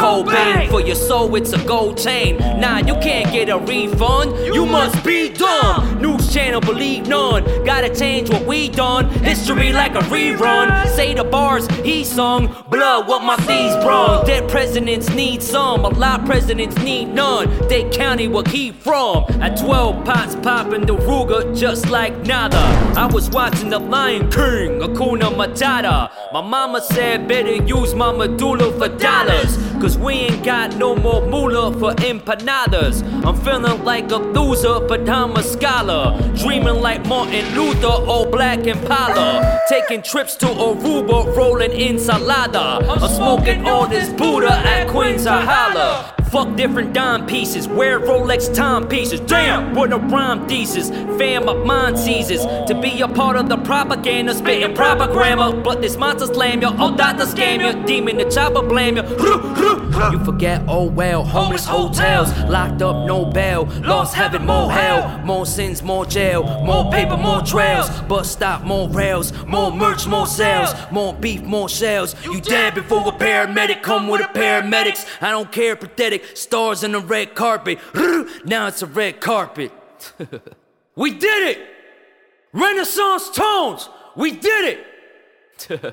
cold pain for your soul, it's a gold chain. Nah, you can't get a refund. You must be dumb. News channel, believe none. Gotta change what we done. History like a rerun. Say the bars he sung. Blood, what my thieves brung. Dead presidents need some. A lot presidents need none. They county what he from. At 12 pots popping the Ruger just like nada. I was watching the Lion King, Akuna Matata. My mama said better use my medulla for Cause we ain't got no more moolah for empanadas. I'm feeling like a loser, but I'm a scholar. Dreaming like Martin Luther or Black Impala. Taking trips to Aruba, rolling ensalada. I'm smoking all this Buddha at Queen's Ahala. Fuck different dime pieces, wear Rolex timepieces. Damn, what a rhyme thesis. Fam, my mind seizes to be a part of the propaganda, spitting proper grammar. But this monster slam you, oh, doctor scam you, demon the chopper blame you. You forget, oh well, homeless hotels, locked up, no bail, lost heaven, more hell, more sins, more jail, more paper, more trails, bus stop, more rails, more merch, more sales, more beef, more shells. You dead before a paramedic, come with a paramedics. I don't care, pathetic. Stars in the red carpet. Now it's a red carpet. we did it! Renaissance tones! We did it! oh,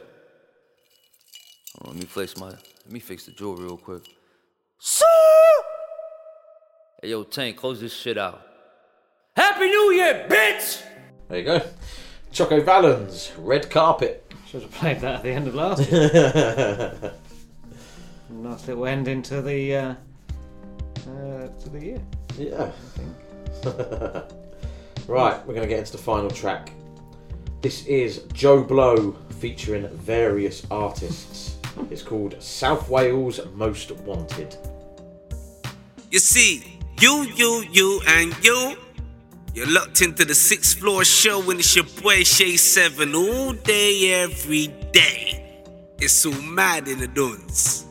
let me fix my let me fix the jewelry real quick. So Hey yo, Tank, close this shit out. Happy New Year, bitch! There you go. Choco Valens, red carpet. Should have played that at the end of last year. nice little ending to the uh, uh, to the year. Yeah. right, we're going to get into the final track. This is Joe Blow featuring various artists. It's called South Wales Most Wanted. You see, you, you, you, and you. You're locked into the sixth floor show and it's your boy Shay Seven all day, every day. It's so mad in the dunes.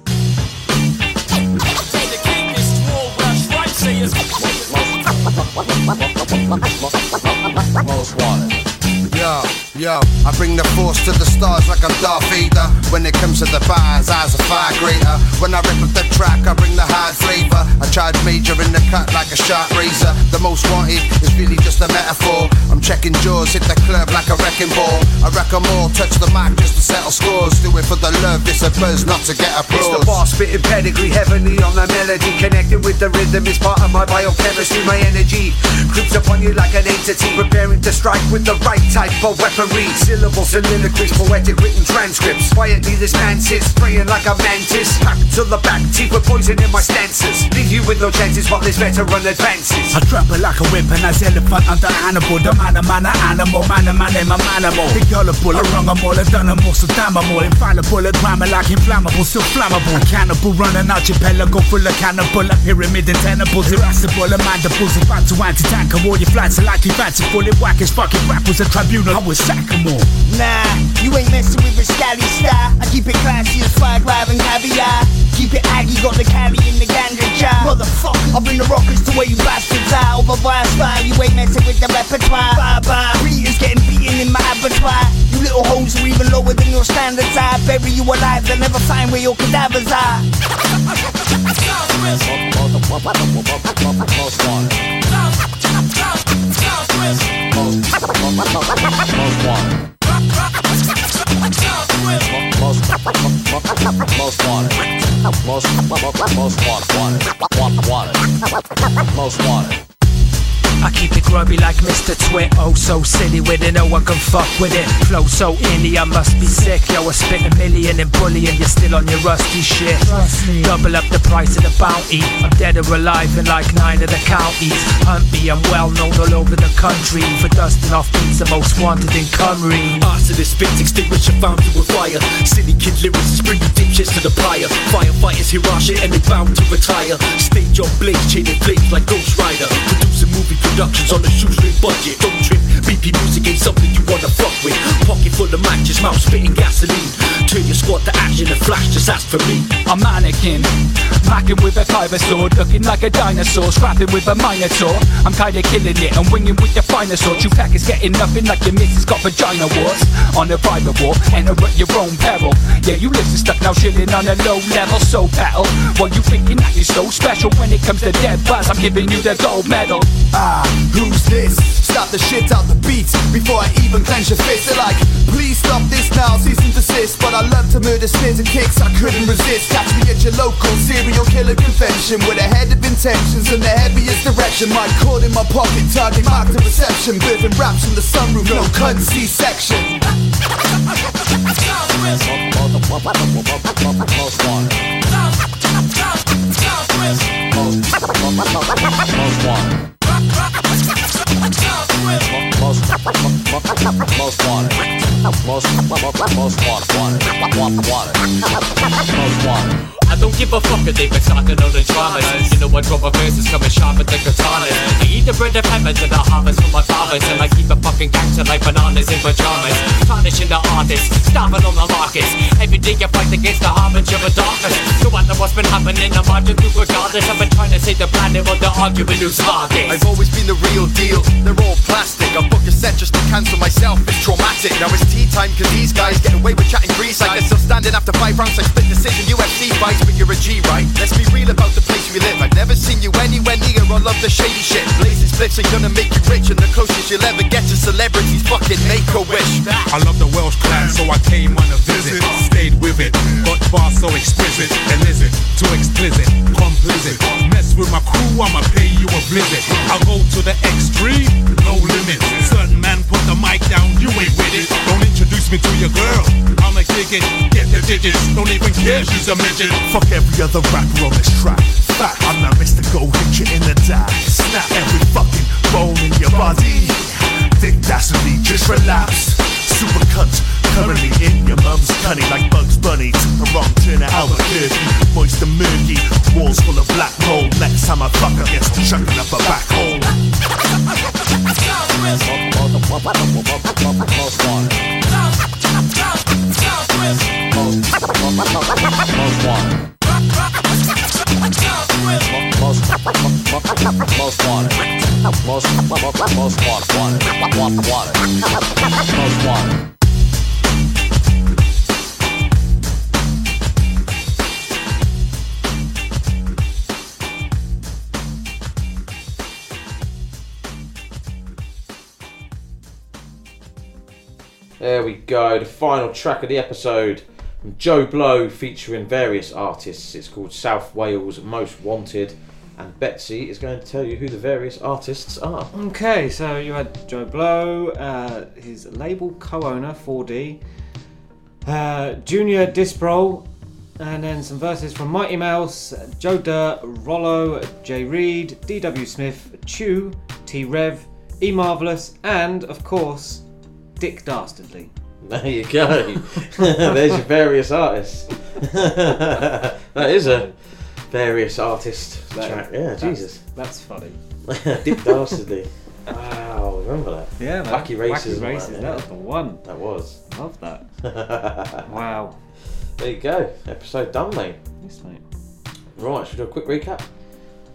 Most wanted. Yo, yo, I bring the force to the stars like I'm Darth Vader. When it comes to the bars, eyes are far greater. When I rip up the track, I bring the hard flavor. I charge major in the cut like a sharp razor. The most wanted is really just a metaphor. I'm checking jaws, hit the club like a wrecking ball. I wreck 'em all, touch the mic just to settle scores. Do it for the love, it's a buzz, not to get applause. It's the bar spitting pedigree, heavenly on the melody. Connected with the rhythm is part of my biochemistry. My energy creeps upon you like an entity. Preparing to strike with the right type of weaponry. Syllables, soliloquies, poetic written transcripts. Quietly, this man sits, spraying like a mantis. Back to the back, teeth with poison in my stances. Leave you with no chances while this veteran advances. I trample like a whip and as elephant under Hannibal. The man, a man, a animal, man, a man, a manimal. The gullible, I wrong them all, I done them all, so damn them all. Infallible, a grammar like inflammable, still flammable. Cannibal, running archipelago full of cannibal. A pyramid and tentacles, irascible, a mandibles. About to anti-tank, all your flights are likely fanciful. It whack as fucking rappers, a tribunal, I would sack 'em all. Nah, you ain't messing with a scally style. I keep it classy as flag live and caviar. Keep it aggy, got the cali in the ganja jar. Motherfucker. I bring the rockers to where you bastards are. Over via style, you ain't messing with the repertoire. Bye bye. Readers getting beaten in my abattoir. You little hoes are even lower than your standards. I bury you alive, they'll never find where your cadavers are. Most wanted. Most wanted. most wanted. Most wanted. Most wanted. I keep it grubby like Mr. Twit. Oh, so silly with it, no one can fuck with it. Flow so indie, I must be sick. Yo, I spit a million in bullying, you're still on your rusty shit. Double up the price of the bounty. I'm dead or alive in like nine of the counties. Hunt me, I'm well known all over the country. For dusting off beats, the most wanted in Cymru. Arsonist spits extinguisher found to a fire. Silly kid lyrics, bring you dipshits to the pyre. Firefighters hear our shit and they bound to retire. Stage on blaze, chaining flames like Ghost Rider. Producing movie productions on a shoestring budget. Don't trip, BP music ain't something you wanna fuck with. Pocket full of matches, mouth spitting gasoline. Turn your squad to action and flash, just ask for me. I'm mannequin, macking with a kyber sword, looking like a dinosaur, scrapping with a minotaur. I'm kinda killing it and winging with the finer sort. You packers getting nothing like your missus got vagina wars. On a private war, enter at your own peril. Yeah, you listen stuck now, chilling on a low level, so battle. What you thinking that you're so special when it comes to dead buzz? I'm giving you the gold medal. Ah, who's this? Stop the shit out the beats before I even clench your fist. They're like, please stop this now, cease and desist. But I love to murder snares and kicks, I couldn't resist. Catch me at your local serial killer convention with a head of intentions and the heaviest direction. My cord in my pocket, target marked to reception. Birthing raps in the sunroof, no cunt C-section. Most wanted. Most wanted. Most water, most wanted. Most water, most. Wanted. Most wanted. I don't give a fuck if they've been talking all the dramas. You know I drop a verses coming sharper than katanas. I eat the bread and peppers and the harvest from my fathers. And I keep a fucking gangster like bananas in pajamas. Tarnishing the artists, starving on the markets. Every day I fight against the harbinger of darkness. No matter what's been happening, I'm marching through regardless. I've been trying to save the planet while the argument who's hardest. I've always been the real deal, they're all plastic. I book a set just to cancel myself, it's traumatic. Now it's tea time, cause these guys get away with chatting grease. Like they're still standing after five rounds, like split decision UFC fights, but you're a G, right? Let's be real about the place we live. I've never seen you anywhere near all of the shady shit. Blazing splits ain't gonna make you rich, and the closest you'll ever get to celebrities fucking make a wish. I love the Welsh clan, so I came on a visit. Stayed with it, got far so explicit. Illicit, too explicit, complicit. Mess with my crew, I'ma pay you a visit. I'll go to the extreme, no limits. Certain man put the mic down, you ain't with it. Don't introduce me to your girl, I'ma kick it, get the digits. Don't even care, she's a midget. Fuck every other rapper on this track. Fact, I'm not Mr. Go hit you in the die. Snap every fucking bone in your body. Dick dastardly, just relapse. Super cunt, currently in your mum's cunny like Bugs Bunny. Took the wrong turn at Albuquerque. Moist and murky, walls full of black mold. Next time I fuck her, gets to chucking up a back hole. Most Most wanted. Most water. most wanted. Most water. most wanted. Wanted. Wanted. Most wanted. There we go, the final track of the episode from Joe Blow featuring various artists. It's called South Wales Most Wanted, and Betsy is going to tell you who the various artists are. Okay, so you had Joe Blow, uh, his label co-owner 4D, uh, Junior Disprol, and then some verses from Mighty Mouse, Joe Dirt, Rollo, Jay Reed, D.W. Smith, Chew, T Rev, E Marvelous, and of course, Dick Dastardly. There you go. There's your various artists. that is a various artist That- track. Yeah, that's- Jesus. That's funny. Dick Dastardly. Wow, remember that? Yeah, man. Wacky Races. Wacky Races, that was the one. That was. Love that. wow. There you go. Episode done, mate. Yes, mate. Right, should we do a quick recap?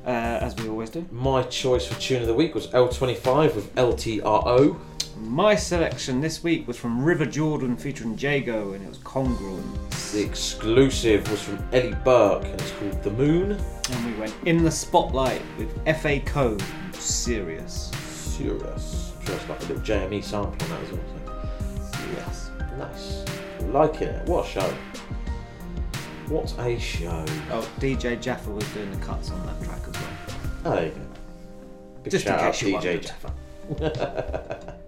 uh, as we always do. My choice for tune of the week was L25 with LTRO. My selection this week was from Rivah Jordan featuring Jago, and it was Congruence. The exclusive was from Ellie Burke and it's called The Moon. And we went in the spotlight with FA Kode, Serious. Serious. Sure, it's like a little JME sample on that as well. Yes. Nice. Liking it. What a show. What a show. Oh, DJ Jaffa was doing the cuts on that track as well. Oh, there you go. Big Just in shout out case you DJ. Jaffa.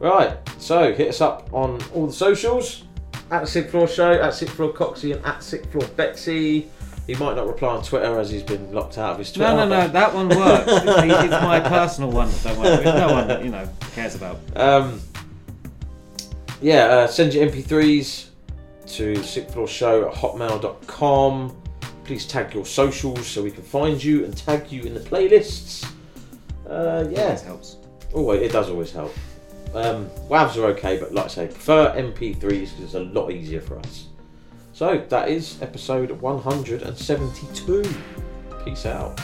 right, so hit us up on all the socials at the Sixth Floor Show, at Sixth Floor Coxie, and at Sixth Floor Betsy. He might not reply on Twitter as he's been locked out of his Twitter. No, no, no, that one works. it's, it's my personal one. Don't worry. No one that you know cares about. Um, yeah, uh, send your MP3s to Sixth Floor Show at hotmail.com. Please tag your socials so we can find you and tag you in the playlists. Uh, yeah. it helps. Always, it does always help. Um, WAVs are okay, but like I say, prefer MP3s because it's a lot easier for us. So that is episode 172. Peace out.